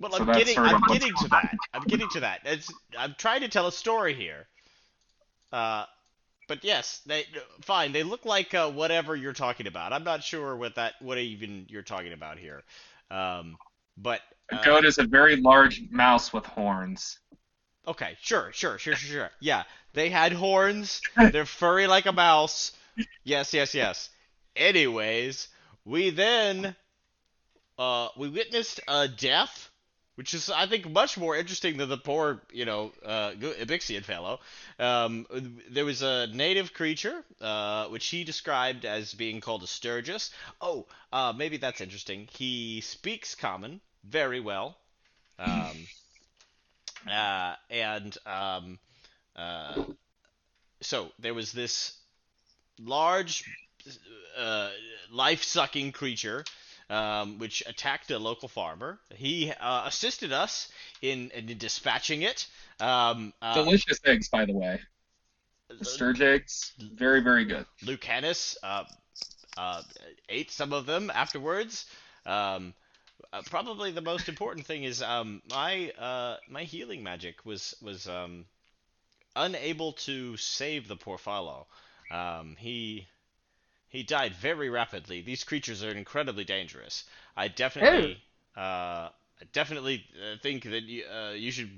well, so I'm getting, sort of I'm getting to that. I'm getting to that. It's, I'm trying to tell a story here. Uh, but yes, they fine. They look like uh, whatever you're talking about. I'm not sure what that, what even you're talking about here. Um, but A uh, goat is a very large mouse with horns. Okay, sure, sure, sure, sure, sure. Yeah, they had horns. They're furry like a mouse. Yes, yes, yes. Anyways, we then uh we witnessed a death, which is I think much more interesting than the poor, you know, uh Ibixian fellow. Um, there was a native creature, uh, which he described as being called a Stirges. Oh, uh, maybe that's interesting. He speaks common very well. Um, uh, and um, uh, so there was this large, uh, life-sucking creature, um, which attacked a local farmer. He uh, assisted us in, in dispatching it. Um, uh, Delicious eggs, by the way. The stirge eggs, very, very good. Lucanus uh, uh, ate some of them afterwards. Um, uh, probably the most important thing is um, my uh, my healing magic was was um, unable to save the poor fellow. Um, he he died very rapidly. These creatures are incredibly dangerous. I definitely uh, I definitely uh, think that you, uh, you should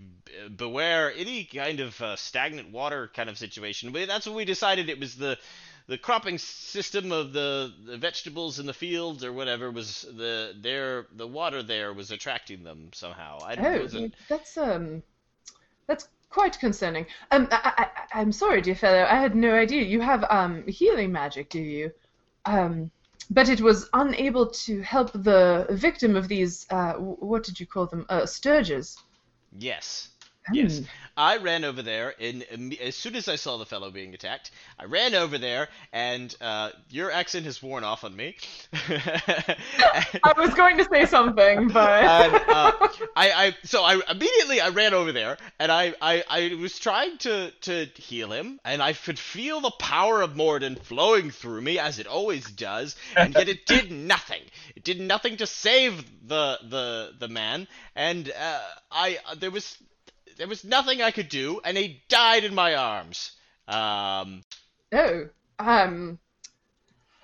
beware any kind of uh, stagnant water kind of situation. But that's what we decided. It was the the cropping system of the, the vegetables in the fields or whatever was the their the water there was attracting them somehow. I Oh, wasn't that's um, that's quite concerning. Um, I, I, I'm sorry, dear fellow. I had no idea you have um healing magic, do you? Um, but it was unable to help the victim of these. Uh, what did you call them? Uh, stirges. Yes. Yes. Hmm. I ran over there, and um, as soon as I saw the fellow being attacked, I ran over there, and uh, your accent has worn off on me. I was going to say something, but and, uh, I, I, so I immediately I ran over there, and I, I, I was trying to, to heal him, and I could feel the power of Moradin flowing through me as it always does, and yet it did nothing. It did nothing to save the the the man, and uh, I there was there was nothing I could do, and he died in my arms. Um, oh, um,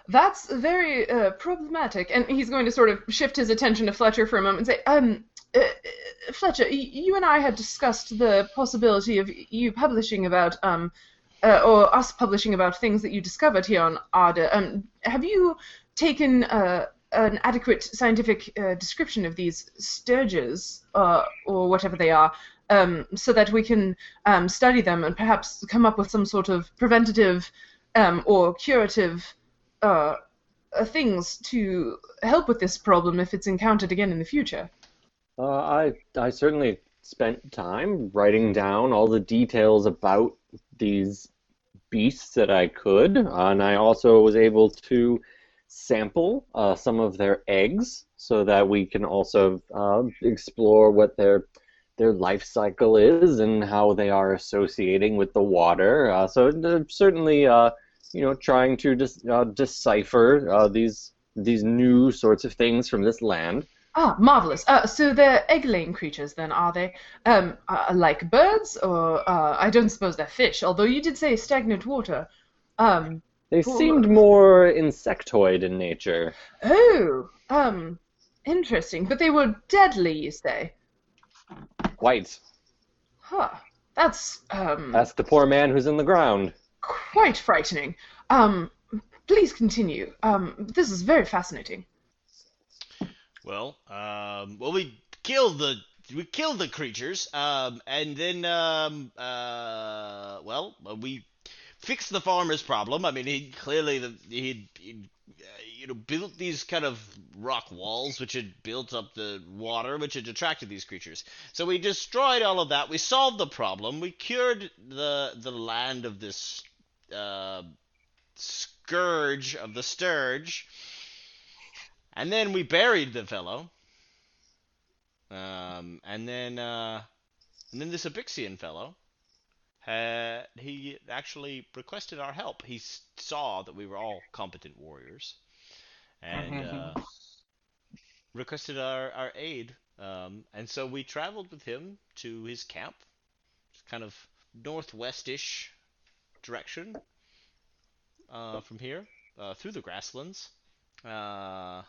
that's very uh, problematic. And he's going to sort of shift his attention to Fletcher for a moment and say, um, uh, uh, Fletcher, you and I had discussed the possibility of you publishing about, um, uh, or us publishing about things that you discovered here on Arda. Um, have you taken uh, an adequate scientific uh, description of these stirges, uh, or whatever they are, um, so that we can um, study them and perhaps come up with some sort of preventative um, or curative uh, uh, things to help with this problem if it's encountered again in the future? Uh, I I certainly spent time writing down all the details about these beasts that I could, and I also was able to sample uh, some of their eggs so that we can also uh, explore what their their life cycle is and how they are associating with the water. Uh, so uh, certainly, uh, you know, trying to dis- uh, decipher uh, these these new sorts of things from this land. Ah, marvelous. Uh, so they're egg-laying creatures, then, are they? Um, uh, like birds, or uh, I don't suppose they're fish. Although you did say stagnant water. Um, They seemed more insectoid in nature. oh, um, interesting. But they were deadly, you say? Quite. Huh. That's um That's the poor man who's in the ground. quite frightening. Um, please continue. Um, this is very fascinating. well, um, well, we killed the we killed the creatures, um, and then um, uh, well, we fixed the farmer's problem. I mean, he clearly the, he'd, he'd uh, you know built these kind of rock walls which had built up the water which had attracted these creatures. So we destroyed all of that. We solved the problem. We cured the the land of this uh, scourge of the stirge. And then we buried the fellow. Um, and then, uh, and then this Abixian fellow, had, he actually requested our help. He saw that we were all competent warriors, and uh, requested our, our aid. Um, and so we traveled with him to his camp, kind of northwestish direction uh, from here, uh, through the grasslands. Uh,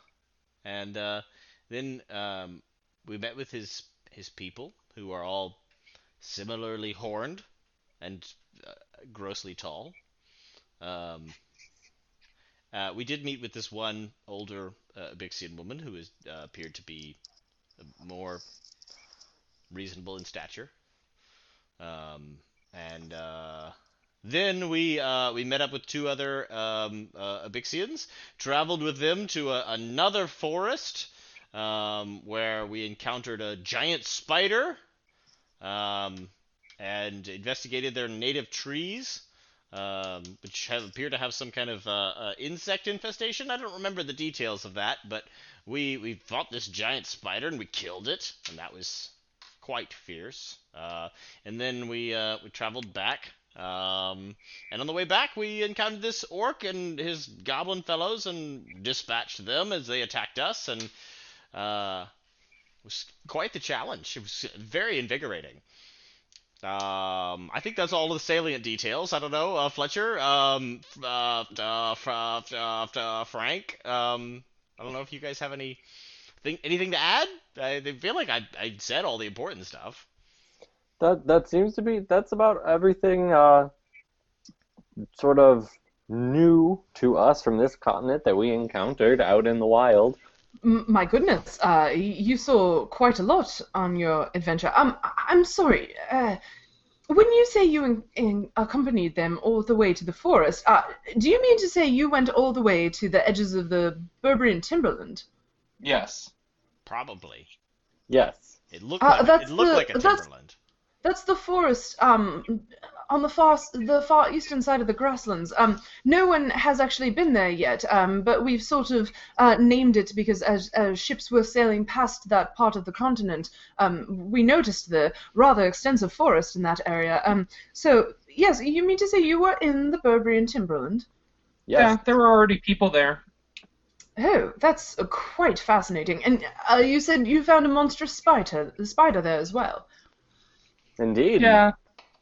and uh, then um, we met with his his people, who are all similarly horned and uh, grossly tall. Um, uh, we did meet with this one older uh, Abixian woman who is, uh, appeared to be more reasonable in stature. Um, and uh, then we uh, we met up with two other um, uh, Abixians, traveled with them to a, another forest um, where we encountered a giant spider um, and investigated their native trees, um, which have, appear to have some kind of uh, uh, insect infestation. I don't remember the details of that, but we we fought this giant spider and we killed it, and that was quite fierce. Uh, and then we uh, we traveled back. Um, and on the way back, we encountered this orc and his goblin fellows and dispatched them as they attacked us. And uh, it was quite the challenge. It was very invigorating. Um, I think that's all of the salient details. I don't know, uh, Fletcher, um, uh, uh, uh, uh, uh, Frank. Um, I don't know if you guys have any thing, anything to add. I I feel like I I said all the important stuff. That that seems to be that's about everything uh, sort of new to us from this continent that we encountered out in the wild. M- my goodness, uh, you saw quite a lot on your adventure. Um, I- I'm sorry. Uh, when you say you in, in, accompanied them all the way to the forest, uh, do you mean to say you went all the way to the edges of the Berberian timberland? Yes. Probably. Yes. It looked Uh, like that's it looked the- like a that's- timberland. That's the forest um, on the far the far eastern side of the grasslands. Um, no one has actually been there yet, um, but we've sort of uh, named it because as, as ships were sailing past that part of the continent, um, we noticed the rather extensive forest in that area. Um, so yes, you mean to say you were in the Berberian timberland? Yeah, there were already people there. Oh, that's uh, quite fascinating. And uh, you said you found a monstrous spider, the spider there as well. Indeed. Yeah.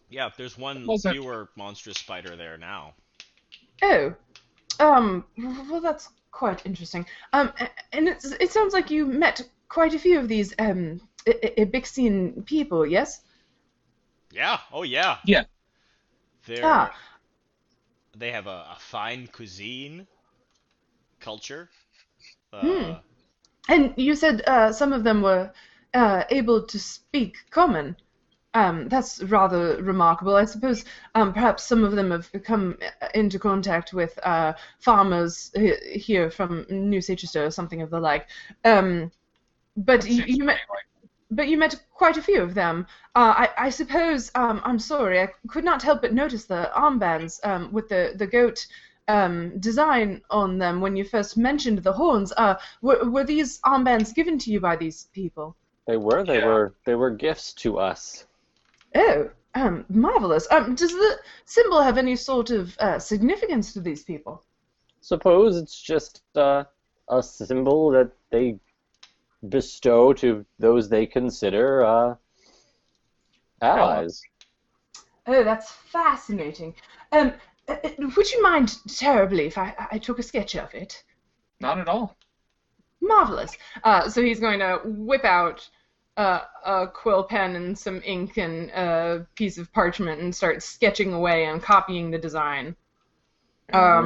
Yeah, there's one Was fewer monstrous spider there now. Oh, um, well, that's quite interesting. Um, and it's, it sounds like you met quite a few of these um I- I- Ibixian people, yes? Yeah. Oh yeah. Yeah. They're Ah. they have a, a fine cuisine culture. Uh, Hmm. And you said uh, some of them were uh, able to speak common. Um, that's rather remarkable. I suppose um, perhaps some of them have come into contact with uh, farmers he- here from New Chichester or something of the like. Um, but you, you met, but you met quite a few of them. Uh, I, I suppose. Um, I'm sorry, I could not help but notice the armbands um, with the the goat um, design on them when you first mentioned the horns. Uh, were, were these armbands given to you by these people? They were. They Yeah. were. They were gifts to us. Oh, um, marvelous. Um, does the symbol have any sort of uh, significance to these people? Suppose it's just uh, a symbol that they bestow to those they consider uh, allies. Oh, that's fascinating. Um, uh, uh, would you mind terribly if I, I took a sketch of it? Not at all. Marvelous. Uh, so he's going to whip out uh, a quill pen and some ink and a piece of parchment and start sketching away and copying the design. Um,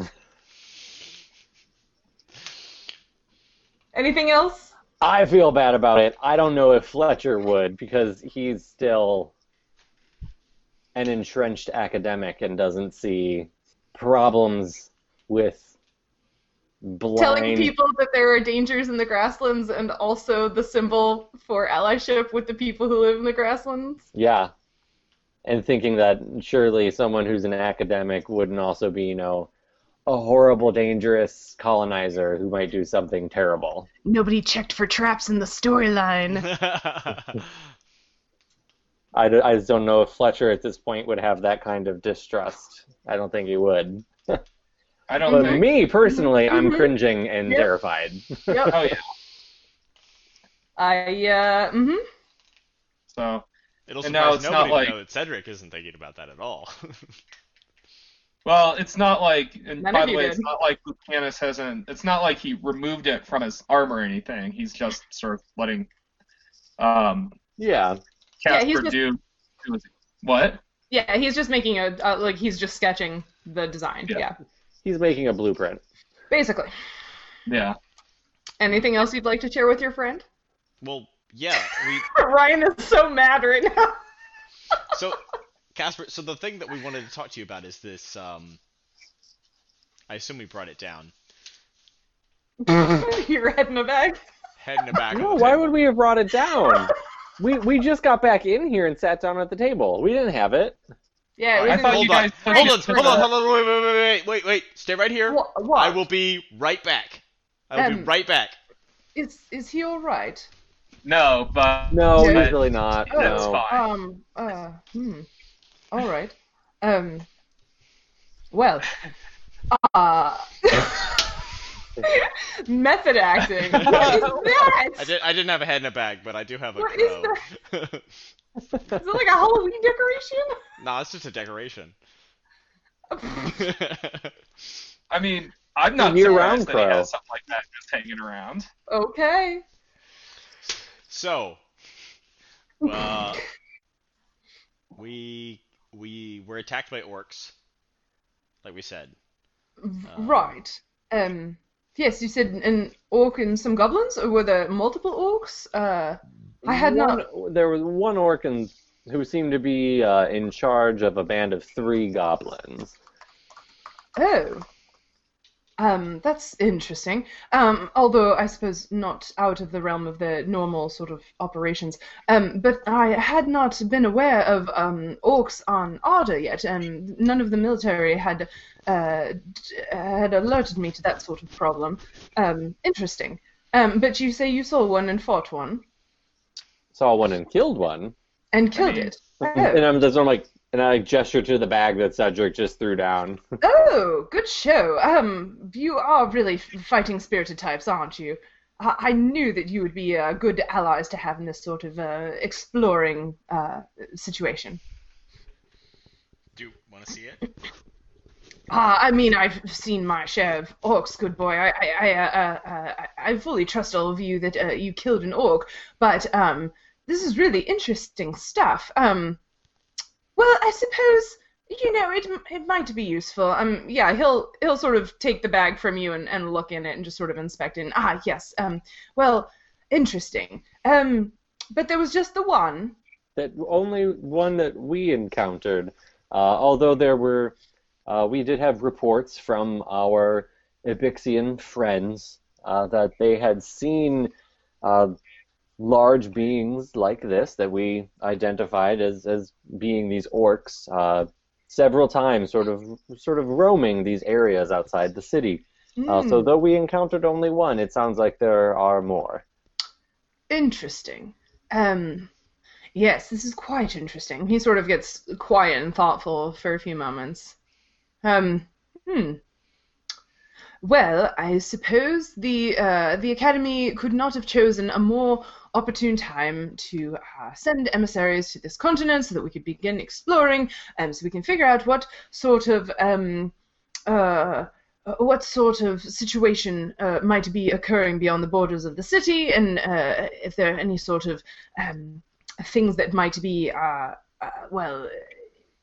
Mm. anything else? I feel bad about it. I don't know if Fletcher would because he's still an entrenched academic and doesn't see problems with blind. Telling people that there are dangers in the grasslands and also the symbol for allyship with the people who live in the grasslands. Yeah. And thinking that surely someone who's an academic wouldn't also be, you know, a horrible, dangerous colonizer who might do something terrible. Nobody checked for traps in the storyline. I, d- I just don't know if Fletcher at this point would have that kind of distrust. I don't think he would. I don't But think. me personally, I'm Mhm. cringing and Yep. terrified. yep. Oh yeah. I, uh, mm-hmm. So It'll And surprise now it's not nobody like- know that Cedric isn't thinking about that at all. well, it's not like. And None by the way, did. it's not like Lucanus hasn't. It's not like he removed it from his armor or anything. He's just sort of letting um Yeah. Yeah, he's just- do. do what? Yeah, he's just making a, uh, like, he's just sketching the design. Yeah. yeah. He's making a blueprint. Basically. Yeah. Anything else you'd like to share with your friend? well, yeah, we Ryan is so mad right now. so Casper, so the thing that we wanted to talk to you about is this um I assume we brought it down. Your head in a bag. Head in the bag. No, the why would we have brought it down? we we just got back in here and sat down at the table. We didn't have it. Yeah, I thought in- you Hold on, guys hold on, hold on, hold on, wait, wait, wait, wait, wait, wait, stay right here. What? what? I will be right back. I will be Um, right back. Is is he all right? No, but No, Yeah. he's really not. Oh, That's no. fine. Um. Uh. Hmm. All right. Um. Well. Uh. Method acting. What is that? I did I didn't have a head in a bag, but I do have a What is crow. Is it like a Halloween decoration? nah, it's just a decoration. I mean, I'm not year-round surprised that he has something like that just hanging around. okay. so, uh, we we were attacked by orcs, like we said. Right. Um. Yes, you said an orc and some goblins, or were there multiple orcs? Uh. I had one, There was one orc in, who seemed to be uh, in charge of a band of three goblins. Oh. Um, that's interesting. Um, although I suppose not out of the realm of the normal sort of operations. Um, but I had not been aware of um, orcs on Arda yet, and none of the military had uh, d- had alerted me to that sort of problem. Um, interesting. Um, but you say you saw one and fought one Saw one and killed one. and killed mean- it. And Oh. I'm just I'm like, and I gesture to the bag that Cedric just threw down. oh, good show. Um, you are really fighting spirited types, aren't you? I, I knew that you would be uh, good allies to have in this sort of uh, exploring uh, situation. Do you want to see it? Uh, I mean, I've seen my share of orcs, good boy. I, I, I, uh, uh, uh, I I fully trust all of you that uh, you killed an orc, but um, this is really interesting stuff. Um, well, I suppose you know it. It might be useful. Um, yeah, he'll he'll sort of take the bag from you and, and look in it and just sort of inspect it. And, ah, yes. Um, well, interesting. Um, but there was just the one. that only one that we encountered. Uh, although there were, uh, we did have reports from our Ibixian friends uh, that they had seen uh, large beings like this that we identified as, as being these orcs uh, several times, sort of sort of roaming these areas outside the city. Uh, so Hmm. though we encountered only one, it sounds like there are more. Interesting. Um, yes, this is quite interesting. He sort of gets quiet and thoughtful for a few moments. Um, hmm. Well, I suppose the uh, the Academy could not have chosen a more opportune time to uh, send emissaries to this continent so that we could begin exploring, and so we can figure out what sort of um, uh, uh, what sort of situation uh, might be occurring beyond the borders of the city, and uh, if there are any sort of um, things that might be, uh, uh, well,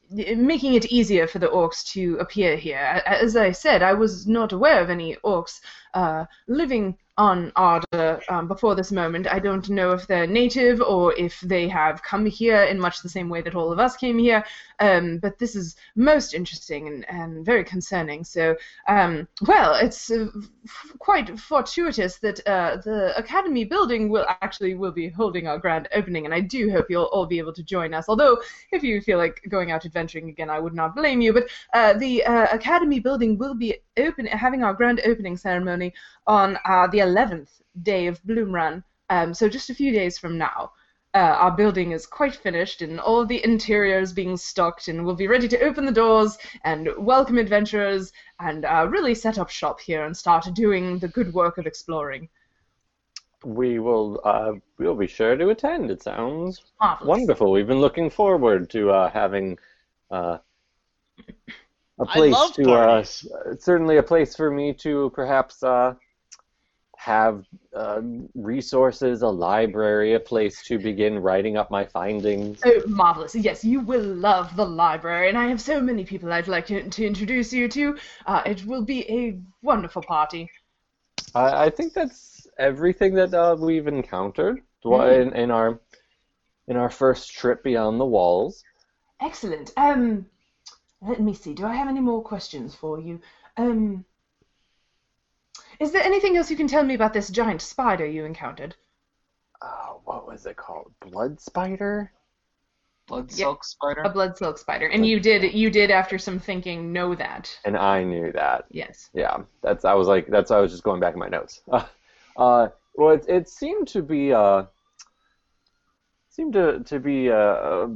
making it easier for the orcs to appear here. As I said, I was not aware of any orcs uh, living on Arda um, before this moment. I don't know if they're native or if they have come here in much the same way that all of us came here. Um, but this is most interesting and, and very concerning. So, um, well, it's uh, f- quite fortuitous that uh, the Academy building will actually will be holding our grand opening, and I do hope you'll all be able to join us. Although, if you feel like going out adventuring again, I would not blame you. But uh, the uh, Academy building will be open, having our grand opening ceremony on uh, the 11th day of Bloom Run. Um, so just a few days from now. Uh, our building is quite finished, and all the interior is being stocked, and we'll be ready to open the doors and welcome adventurers and uh, really set up shop here and start doing the good work of exploring. We will uh, we'll be sure to attend. It sounds Marvelous. wonderful. We've been looking forward to uh, having uh, a place to uh, certainly a place for me to perhaps uh, have uh, resources, a library, a place to begin writing up my findings. Oh, marvelous. Yes, you will love the library, and I have so many people I'd like to, to introduce you to. Uh, it will be a wonderful party. I, I think that's everything that uh, we've encountered Mm. in, in our in our first trip beyond the walls. Excellent. Um, let me see. Do I have any more questions for you? Um, is there anything else you can tell me about this giant spider you encountered? Oh, what was it called? Blood spider? Blood Yeah. silk spider. A blood silk spider, and you did you did after some thinking know that. And I knew that. Yes. Yeah, that's I was like that's I was just going back in my notes. Uh, well, it, it seemed to be uh, seemed to to be a, a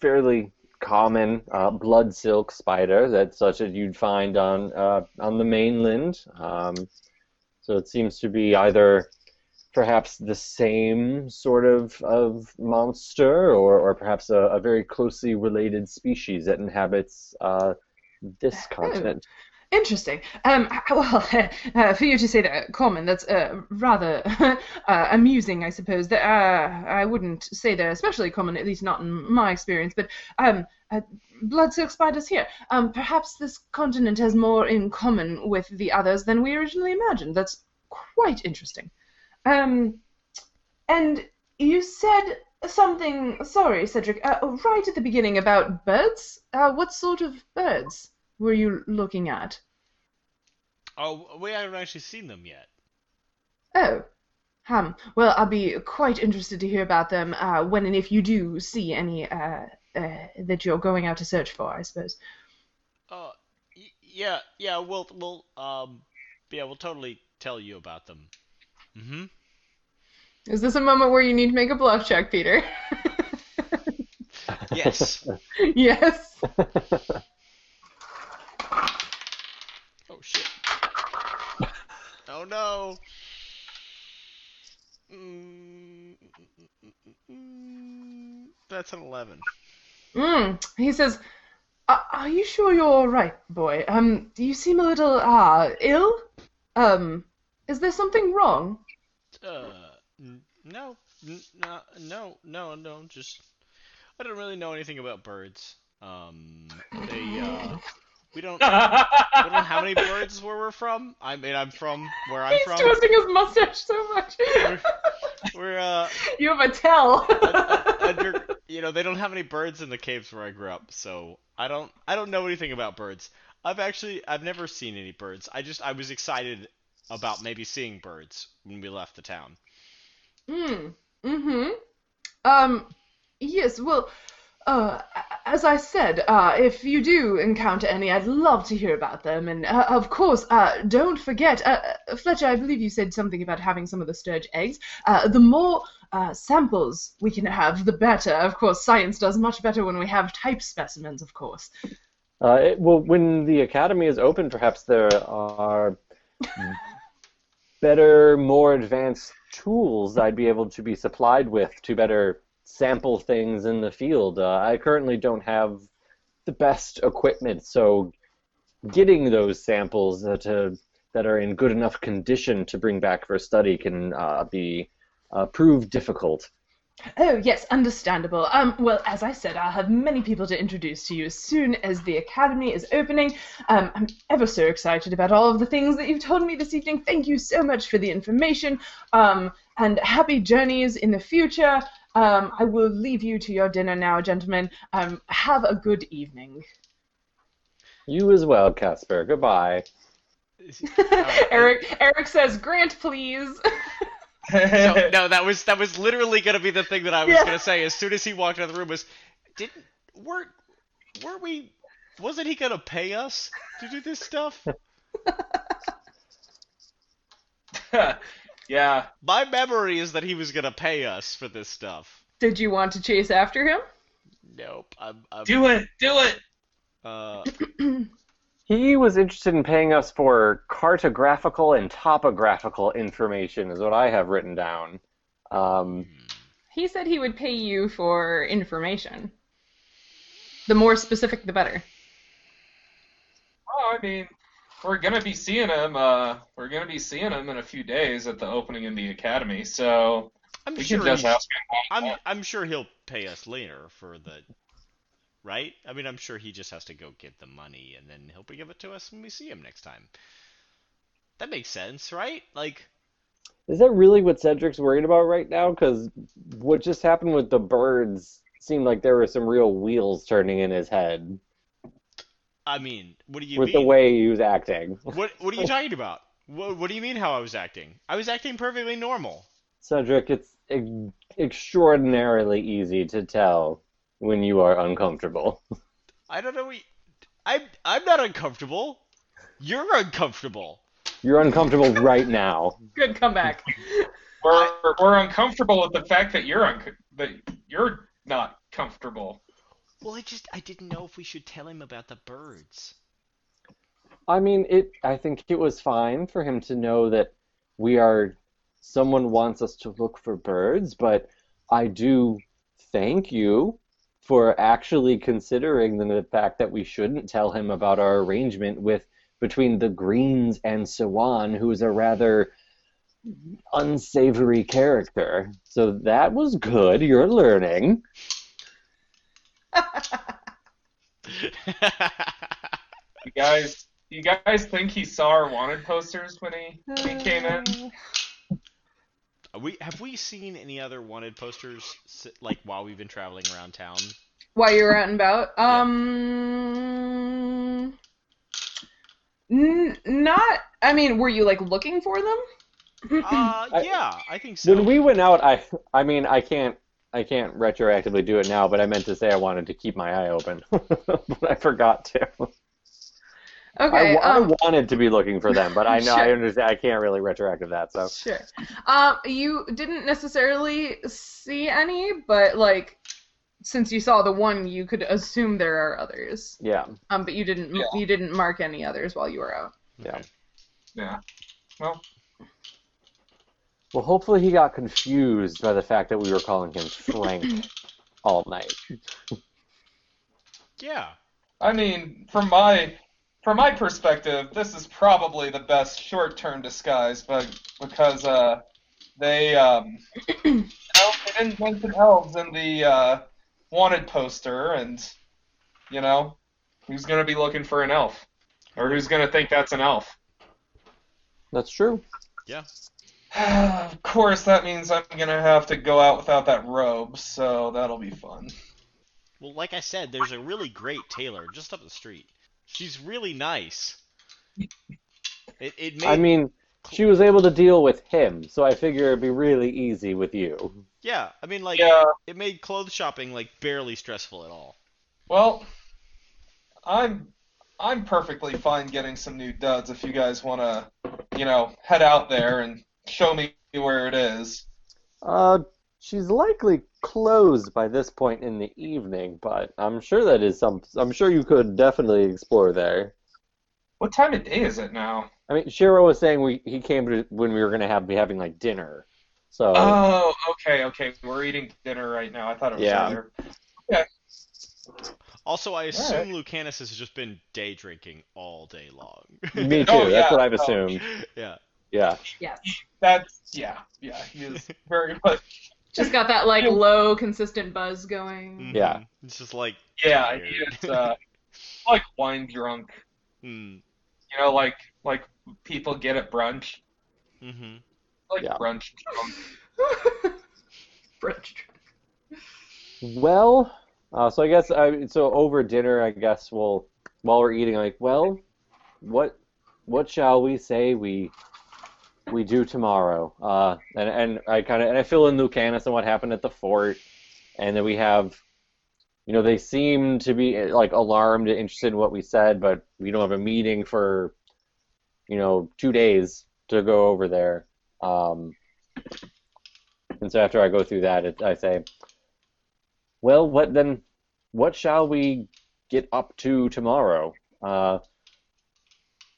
fairly common uh, blood silk spider that such as you'd find on uh, on the mainland. Um, so it seems to be either perhaps the same sort of, of monster or, or perhaps a, a very closely related species that inhabits uh, this continent. Interesting. Um, well, uh, for you to say that, common, that's uh, rather uh, amusing, I suppose. That uh, I wouldn't say they're especially common, at least not in my experience. But um, uh, blood silk spiders here. Um, perhaps this continent has more in common with the others than we originally imagined. That's quite interesting. Um, and you said something. Sorry, Cedric. Uh, right at the beginning about birds. What sort of birds were you looking at? Oh, we haven't actually seen them yet. Oh, um. Well, I'll be quite interested to hear about them uh, when and if you do see any uh, uh, that you're going out to search for. I suppose. Uh, y- yeah, yeah, we'll we'll um, yeah, we'll totally tell you about them. Mm-hmm. Is this a moment where you need to make a bluff check, Peter? Yes. yes. Oh shit. Oh no. Mm, That's an eleven. Mm. He says, "Are you sure you're all right, boy? Um, do you seem a little uh ill. Um, is there something wrong?" Uh, no, no, no, no, no. Just I don't really know anything about birds. Um, they uh, we don't we don't know how many birds where we're from. I mean, I'm from where I'm He's from. He's twisting his mustache so much. We're, we're uh, you have a tell. under, you know, they don't have any birds in the caves where I grew up, so I don't I don't know anything about birds. I've actually I've never seen any birds. I just I was excited about maybe seeing birds when we left the town. Hmm. Mm-hmm. Um. Yes. Well. Uh, as I said, uh, if you do encounter any, I'd love to hear about them. And uh, of course, don't forget, Fletcher. I believe you said something about having some of the stirge eggs. The more samples we can have, the better. Of course, science does much better when we have type specimens. Of course. Uh, it, well, when the academy is open, perhaps there are better, more advanced tools I'd be able to be supplied with to better sample things in the field. Uh, I currently don't have the best equipment, so getting those samples that, uh, that are in good enough condition to bring back for study can uh, be uh, prove difficult. Oh, yes, understandable. Um, well, as I said, I'll have many people to introduce to you as soon as the Academy is opening. Um, I'm ever so excited about all of the things that you've told me this evening. Thank you so much for the information. Um, and happy journeys in the future. Um, I will leave you to your dinner now, gentlemen. Um, have a good evening. You as well, Casper. Goodbye. Eric, Eric says, "Grant, please." So, no, that was that was literally gonna be the thing that I was Yeah. gonna say as soon as he walked out of the room was, didn't weren't were we wasn't he gonna pay us to do this stuff? yeah. My memory is that he was gonna pay us for this stuff. Did you want to chase after him? Nope. I'm, I'm Do it. Do it. uh He was interested in paying us for cartographical and topographical information, is what I have written down. Um, He said he would pay you for information. The more specific, the better. Oh, I mean, we're gonna be seeing him. Uh, we're gonna be seeing him in a few days at the opening in the academy. So I'm we sure can just ask him. I'm I'm sure he'll pay us later for the right? I mean I'm sure he just has to go get the money and then he'll give it to us when we see him next time. That makes sense, right? Like is that really what Cedric's worried about right now? Because what just happened with the birds seemed like there were some real wheels turning in his head I mean, what do you mean with mean? the way he was acting. What what are you talking about? What, what do you mean how I was acting? I was acting perfectly normal. Cedric, it's e- extraordinarily easy to tell when you are uncomfortable. I don't know what you, I'm I'm not uncomfortable. You're uncomfortable. You're uncomfortable right now. Good comeback. We're, we're uncomfortable with the fact that you're un- that you're not comfortable. Well, I just I didn't know if we should tell him about the birds. I mean, it. I think it was fine for him to know that we are. Someone wants us to look for birds, but I do thank you for actually considering the, fact that we shouldn't tell him about our arrangement with between the Greens and Sawan, who is a rather unsavory character. So that was good. You're learning. You guys, you guys think he saw our wanted posters when he when he came in? Are we have we seen any other wanted posters like while we've been traveling around town? While you were out and about, um, n- not. I mean, were you like looking for them? Uh, yeah, I think so. When we went out, I I mean I can't I can't retroactively do it now, but I meant to say I wanted to keep my eye open, but I forgot to. Okay. I, wa- I um, wanted to be looking for them, but I know I understand I can't really retroactive that. So Sure. Um, you didn't necessarily see any, but like, since you saw the one, you could assume there are others. yeah, Um, but you didn't. Yeah. You didn't mark any others while you were out. yeah. Yeah. Well, Well, hopefully he got confused by the fact that we were calling him Frank all night. yeah. I mean, from my from my perspective, this is probably the best short-term disguise, but because uh, they um, you know, they didn't mention elves in the uh, wanted poster, and you know, who's gonna be looking for an elf, or who's gonna think that's an elf? That's true. Yeah. of course, that means I'm gonna have to go out without that robe, so that'll be fun. Well, like I said, there's a really great tailor just up the street. She's really nice. It it made I mean, she was able to deal with him, so I figure it'd be really easy with you. yeah. I mean, like Yeah. it made clothes shopping like barely stressful at all. Well, I'm I'm perfectly fine getting some new duds if you guys want to, you know, head out there and show me where it is. Uh, she's likely closed by this point in the evening, but I'm sure that is some. I'm sure you could definitely explore there. What time of day is it now? I mean, Shiro was saying we he came to when we were gonna have be having like dinner, so Oh, okay, okay. We're eating dinner right now. I thought it was Yeah. earlier. Also, I assume Alright. Lucanus has just been day drinking all day long. me too. Oh, That's what I've Oh. assumed. Yeah. Yeah. Yes. That's yeah, yeah. He is very much. Just got that like low, consistent buzz going. Yeah. Mhm. It's just like Yeah, he is uh, like wine drunk. mm, You know, like like people get at brunch, hmm like Yeah. brunch drunk. French. Well, uh, so I guess I, so over dinner, I guess we'll while we're eating, like, well, what what shall we say we we do tomorrow? Uh, and and I kind of and I fill in Lucanus and what happened at the fort, and then we have, you know, they seem to be like alarmed and interested in what we said, but we don't have a meeting for, you know, two days to go over there. Um, and so after I go through that, it, I say. Well, what then? What shall we get up to tomorrow? Uh,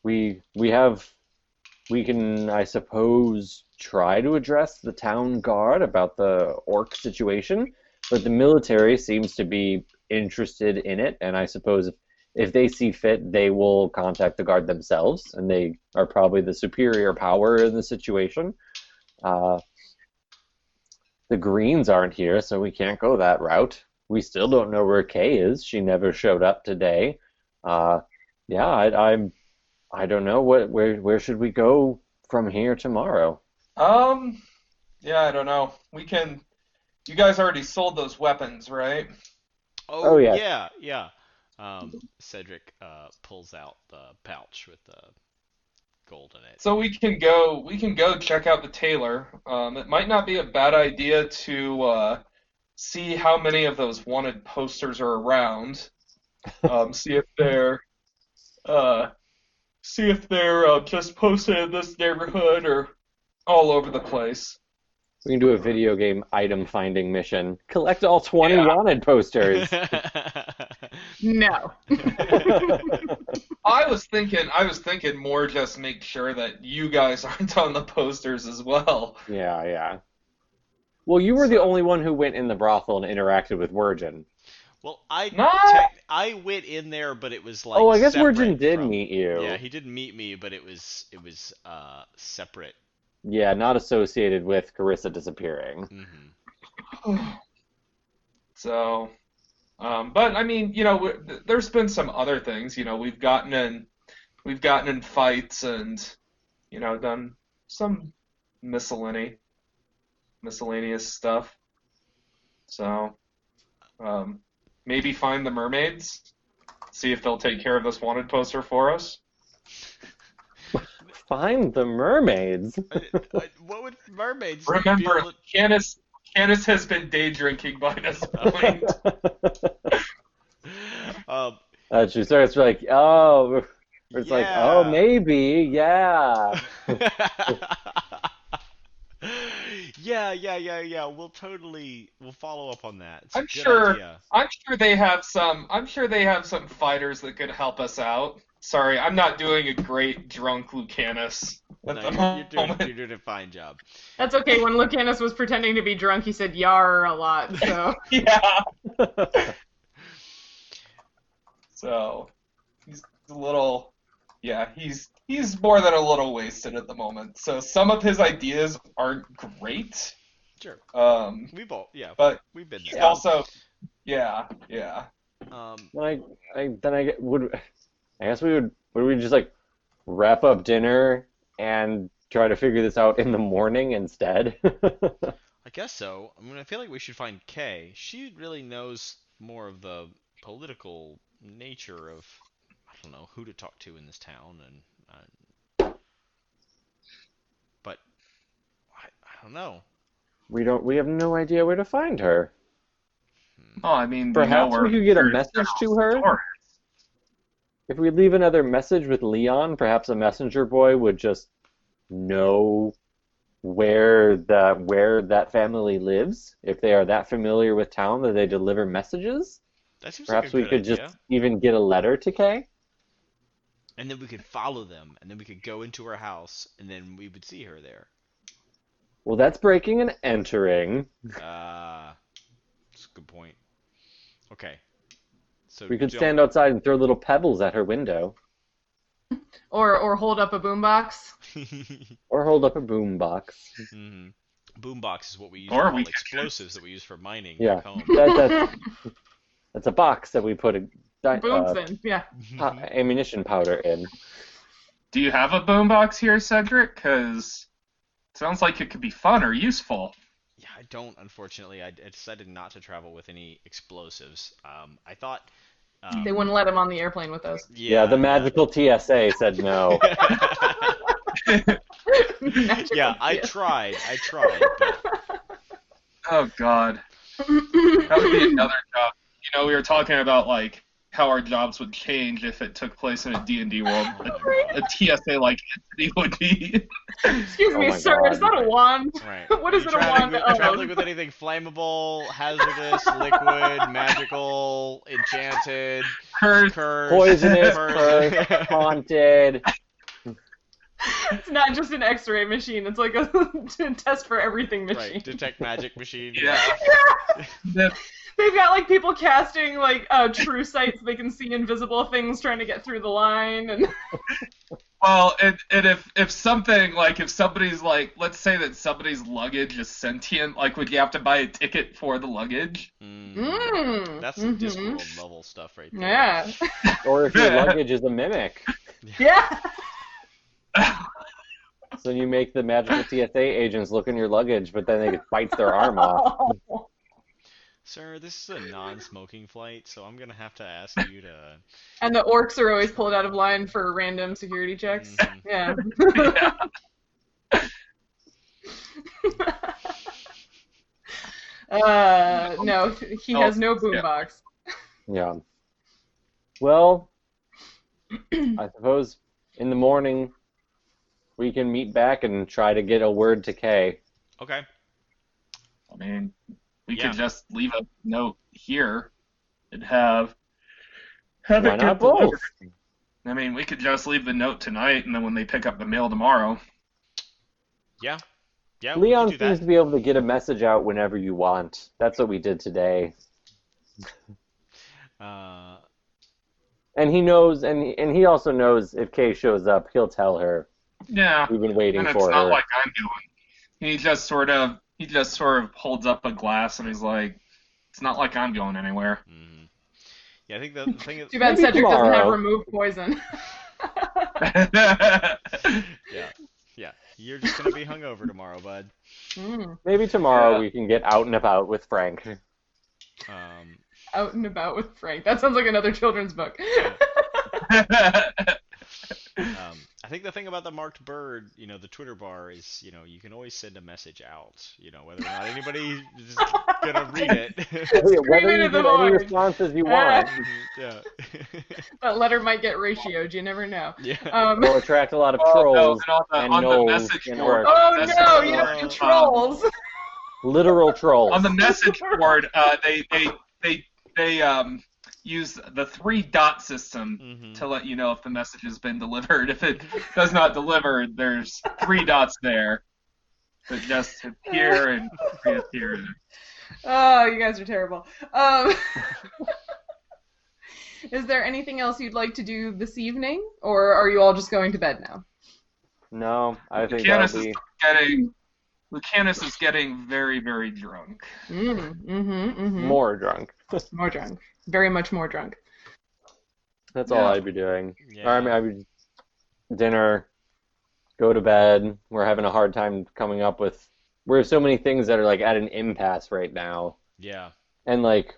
we we have we can, I suppose, try to address the town guard about the orc situation, but the military seems to be interested in it, and I suppose if, if they see fit, they will contact the guard themselves, and they are probably the superior power in the situation. Uh, the Greens aren't here, so we can't go that route. We still don't know where Kay is. She never showed up today. Uh, yeah, I, I'm. I don't know what. Where where should we go from here tomorrow? Um, yeah, I don't know. We can. You guys already sold those weapons, right? Oh, Oh, yeah. yeah, yeah. Um, Cedric uh, pulls out the pouch with the gold in it. So we can go. We can go check out the tailor. Um, it might not be a bad idea to uh, see how many of those wanted posters are around. Um, see if they're. Uh, see if they're uh, just posted in this neighborhood or all over the place. We can do a video game item finding mission. Collect all 20 Yeah. wanted posters. No. I was thinking. I was thinking more just make sure that you guys aren't on the posters as well. yeah, yeah. Well, you were the only one who went in the brothel and interacted with Virgin. Well, I No. tech- I went in there, but it was like. oh, I guess separate Virgin did from- meet you. Yeah, he didn't meet me, but it was it was uh separate. Yeah, not associated with Carissa disappearing. hmm So, um, but I mean, you know, w- th- there's been some other things. You know, we've gotten in, we've gotten in fights and, you know, done some miscellany. miscellaneous stuff. So, um, maybe find the mermaids, see if they'll take care of this wanted poster for us. Find the mermaids. Uh, what would mermaids be Remember, able to- Canis, Canis has been day drinking by this point. Um, Uh, she starts like, oh, it's like, oh, maybe, yeah. yeah, yeah, yeah, yeah. We'll totally we'll follow up on that. It's a I'm sure- idea. I'm sure they have some. I'm sure they have some fighters that could help us out. Sorry, I'm not doing a great drunk Lucanus at No, the you're, you're doing moment. you're doing a fine job. That's okay. When Lucanus was pretending to be drunk, he said "yar" a lot. So Yeah. So he's a little. Yeah, he's he's more than a little wasted at the moment. So some of his ideas aren't great. Sure. Um, We've all yeah, but we've been he there. also. Yeah, yeah. Um, then I, I, then I get- would, I guess we would, would we just like wrap up dinner and try to figure this out in the morning instead? I guess so. I mean, I feel like we should find Kay. She really knows more of the political nature of I don't know who to talk to in this town, and uh, but I, I don't know. we don't, we have no idea where to find her. Oh, I mean, Perhaps we, know we where could get a message to her? store If we leave another message with Leon, perhaps a messenger boy would just know where the where that family lives. If they are that familiar with town that they deliver messages, That seems perhaps like a we good could idea. just even get a letter to Kay. And then we could follow them, and then we could go into her house, and then we would see her there. Well, that's breaking and entering. Uh, that's a good point. Okay. So We could don't- stand outside and throw little pebbles at her window, or or hold up a boombox. or hold up a boom box. hmm Boombox is what we use Or for we explosives that we use for mining Yeah. back home. That, that's that's a box that we put a di- Booms uh, in. Yeah. po- ammunition powder in. Do you have a boombox here, Cedric? Because sounds like it could be fun or useful. Yeah, I don't. Unfortunately, I, I decided not to travel with any explosives. Um, I thought. Um, They wouldn't let him on the airplane with us. Yeah, the magical TSA said no. Magical yeah, I tried. I tried, but Oh God, that would be another job. You know, we were talking about like how our jobs would change if it took place in a D&D world. Oh, a, a TSA like entity would be. Excuse Oh me, my sir. God. Is that a wand? right. What is You it a traveling wand with, of? traveling with anything flammable, hazardous, liquid, magical, enchanted, Cursed. cursed, Poisonous, cursed. cursed, haunted. It's not just an X-ray machine. It's like a test for everything machine. right, detect magic machine. Yeah. The- They've got like people casting like uh, true sight so they can see invisible things trying to get through the line and well, and, and if if something like if somebody's like, let's say that somebody's luggage is sentient, like would you have to buy a ticket for the luggage? Mm. mm, That's some mhm. Discworld level stuff right there. Yeah. Or if your luggage is a mimic. yeah. So you make the magical TSA agents look in your luggage, but then it bites their arm off. Sir, this is a non-smoking flight, so I'm gonna have to ask you to. And the orcs are always pulled out of line for random security checks. Mhm. Yeah. yeah. uh, no, he Oh, has no yeah. boombox. Yeah. Well, I suppose in the morning we can meet back and try to get a word to Kay. Okay. I mean, we Yeah. could just leave a note here and have have Why it not get delivered. both? I mean, we could just leave the note tonight, and then when they pick up the mail tomorrow, Yeah. Yeah. Leon seems to be able to get a message out whenever you want. That's what we did today. Uh, And he knows, and he, and he also knows if Kay shows up, he'll tell her. yeah, We've been waiting and it's for not like I'm doing. He just sort of he just sort of holds up a glass and he's like, "It's not like I'm going anywhere." mhm. Yeah, I think the, the thing is. Too bad Maybe Cedric doesn't have tomorrow. remove poison. Yeah. Yeah. You're just gonna be hungover tomorrow, bud. Mm. Maybe tomorrow Yeah. we can get out and about with Frank. Um, Out and about with Frank. That sounds like another children's book. I think the thing about the marked bird, you know, the Twitter bar is, you know, you can always send a message out. You know, whether or not anybody is gonna read it. Whether you into get any responses you want yeah. that letter might get ratioed. You never know. yeah. Um, will attract a lot of Oh, no, and on the, and on the message board. oh message no, board, you have um, trolls. literal trolls. on the message board, uh, they they they they um use the three dot system Mhm. to let you know if the message has been delivered. If it does not deliver, there's three dots there that just appear and reappear. Oh, you guys are terrible. Um, is there anything else you'd like to do this evening, or are you all just going to bed now? no, I think Lucanus that'll is getting Lucanus is getting very very drunk. Mm, mm-hmm, mm-hmm. more drunk. More drunk. Very much more drunk. That's all Yeah. I'd be doing. Yeah. Or I mean, I'd be dinner, go to bed. We're having a hard time coming up with. We have so many things that are like at an impasse right now, Yeah. and like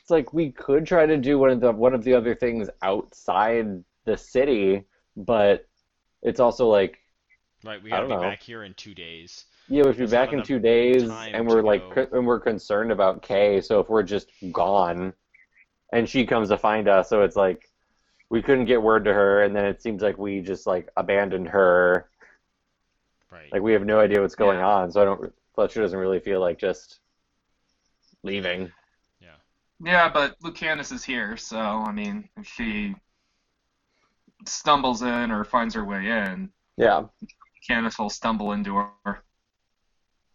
it's like we could try to do one of the one of the other things outside the city, but it's also like Right. We I gotta don't be know. back here in two days. yeah, we should be Doesn't back in enough two days, time and we're like go. co- and we're concerned about Kay. So if we're just gone, and she comes to find us, so it's like we couldn't get word to her, and then it seems like we just like abandoned her. Right. Like we have no idea what's going Yeah. on, so I don't. Fletcher doesn't really feel like just leaving. yeah. Yeah, but Lucanus is here, so I mean, if she stumbles in or finds her way in, Yeah, Lucanus will stumble into her.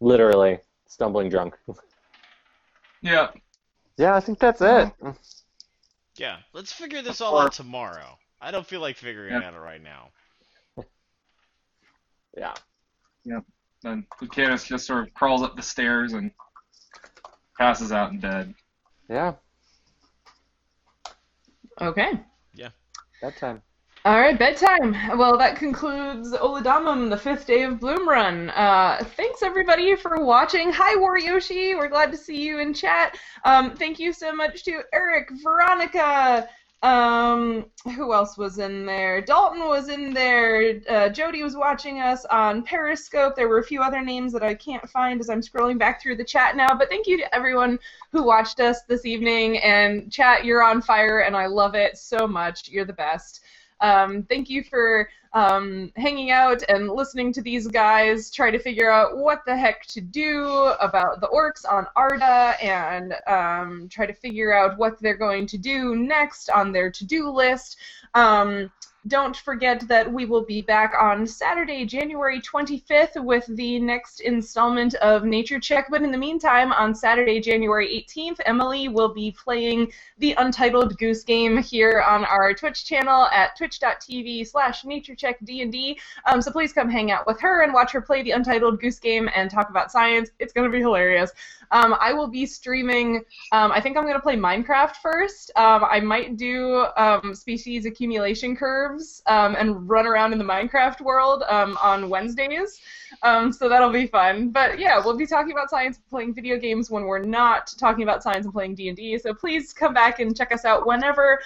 literally stumbling drunk. Yeah. Yeah, I think that's it. Yeah. Let's figure this all Or- out tomorrow. I don't feel like figuring it out right now. Yeah. Yeah. Then Lucanus just sort of crawls up the stairs and passes out in bed. Yeah, Okay. Yeah. That time. All right, bedtime. Well, that concludes Oladamum, the fifth day of Bloom Run. Uh, thanks everybody for watching. Hi, Waryoshi. We're glad to see you in chat. Um, thank you so much to Eric, Veronica. Um, who else was in there? Dalton was in there. Uh, Jody was watching us on Periscope. There were a few other names that I can't find as I'm scrolling back through the chat now. But thank you to everyone who watched us this evening. And chat, you're on fire, and I love it so much. You're the best. Um, thank you for um, hanging out and listening to these guys try to figure out what the heck to do about the orcs on Arda and um, try to figure out what they're going to do next on their to do list. Um, don't forget that we will be back on Saturday, January 25th, with the next installment of Nature Check. But in the meantime, on Saturday, January 18th, Emily will be playing the Untitled Goose Game here on our Twitch channel at twitch.tv slash naturecheckdnd. Um, so please come hang out with her and watch her play the Untitled Goose Game and talk about science. It's going to be hilarious. Um, I will be streaming, um, I think I'm going to play Minecraft first. Um, I might do um, species accumulation curves um, and run around in the Minecraft world um, on Wednesdays. So that'll be fun. But yeah, we'll be talking about science and playing video games when we're not talking about science and playing D&D. So please come back and check us out whenever.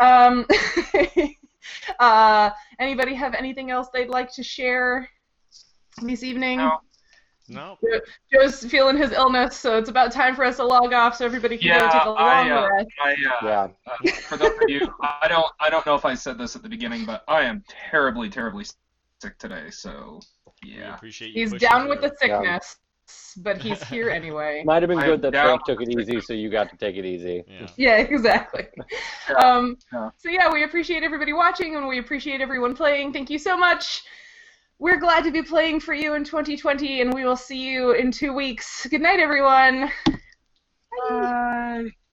Uh, anybody have anything else they'd like to share this evening? No. No. Joe's feeling his illness, so it's about time for us to log off so everybody can go Yeah, take a long I, uh, rest. I, uh, Yeah. uh, for those of you, I don't, I don't know if I said this at the beginning, but I am terribly, terribly sick today. So, We yeah. appreciate you He's pushing down with the sickness, but he's here anyway. Might have been good that down Frank took it easy, so you got to take it easy. Yeah. Yeah, exactly. Yeah, Um, yeah. So yeah, we appreciate everybody watching and we appreciate everyone playing. Thank you so much. We're glad to be playing for you in 2020, and we will see you in two weeks. Good night, everyone. Bye.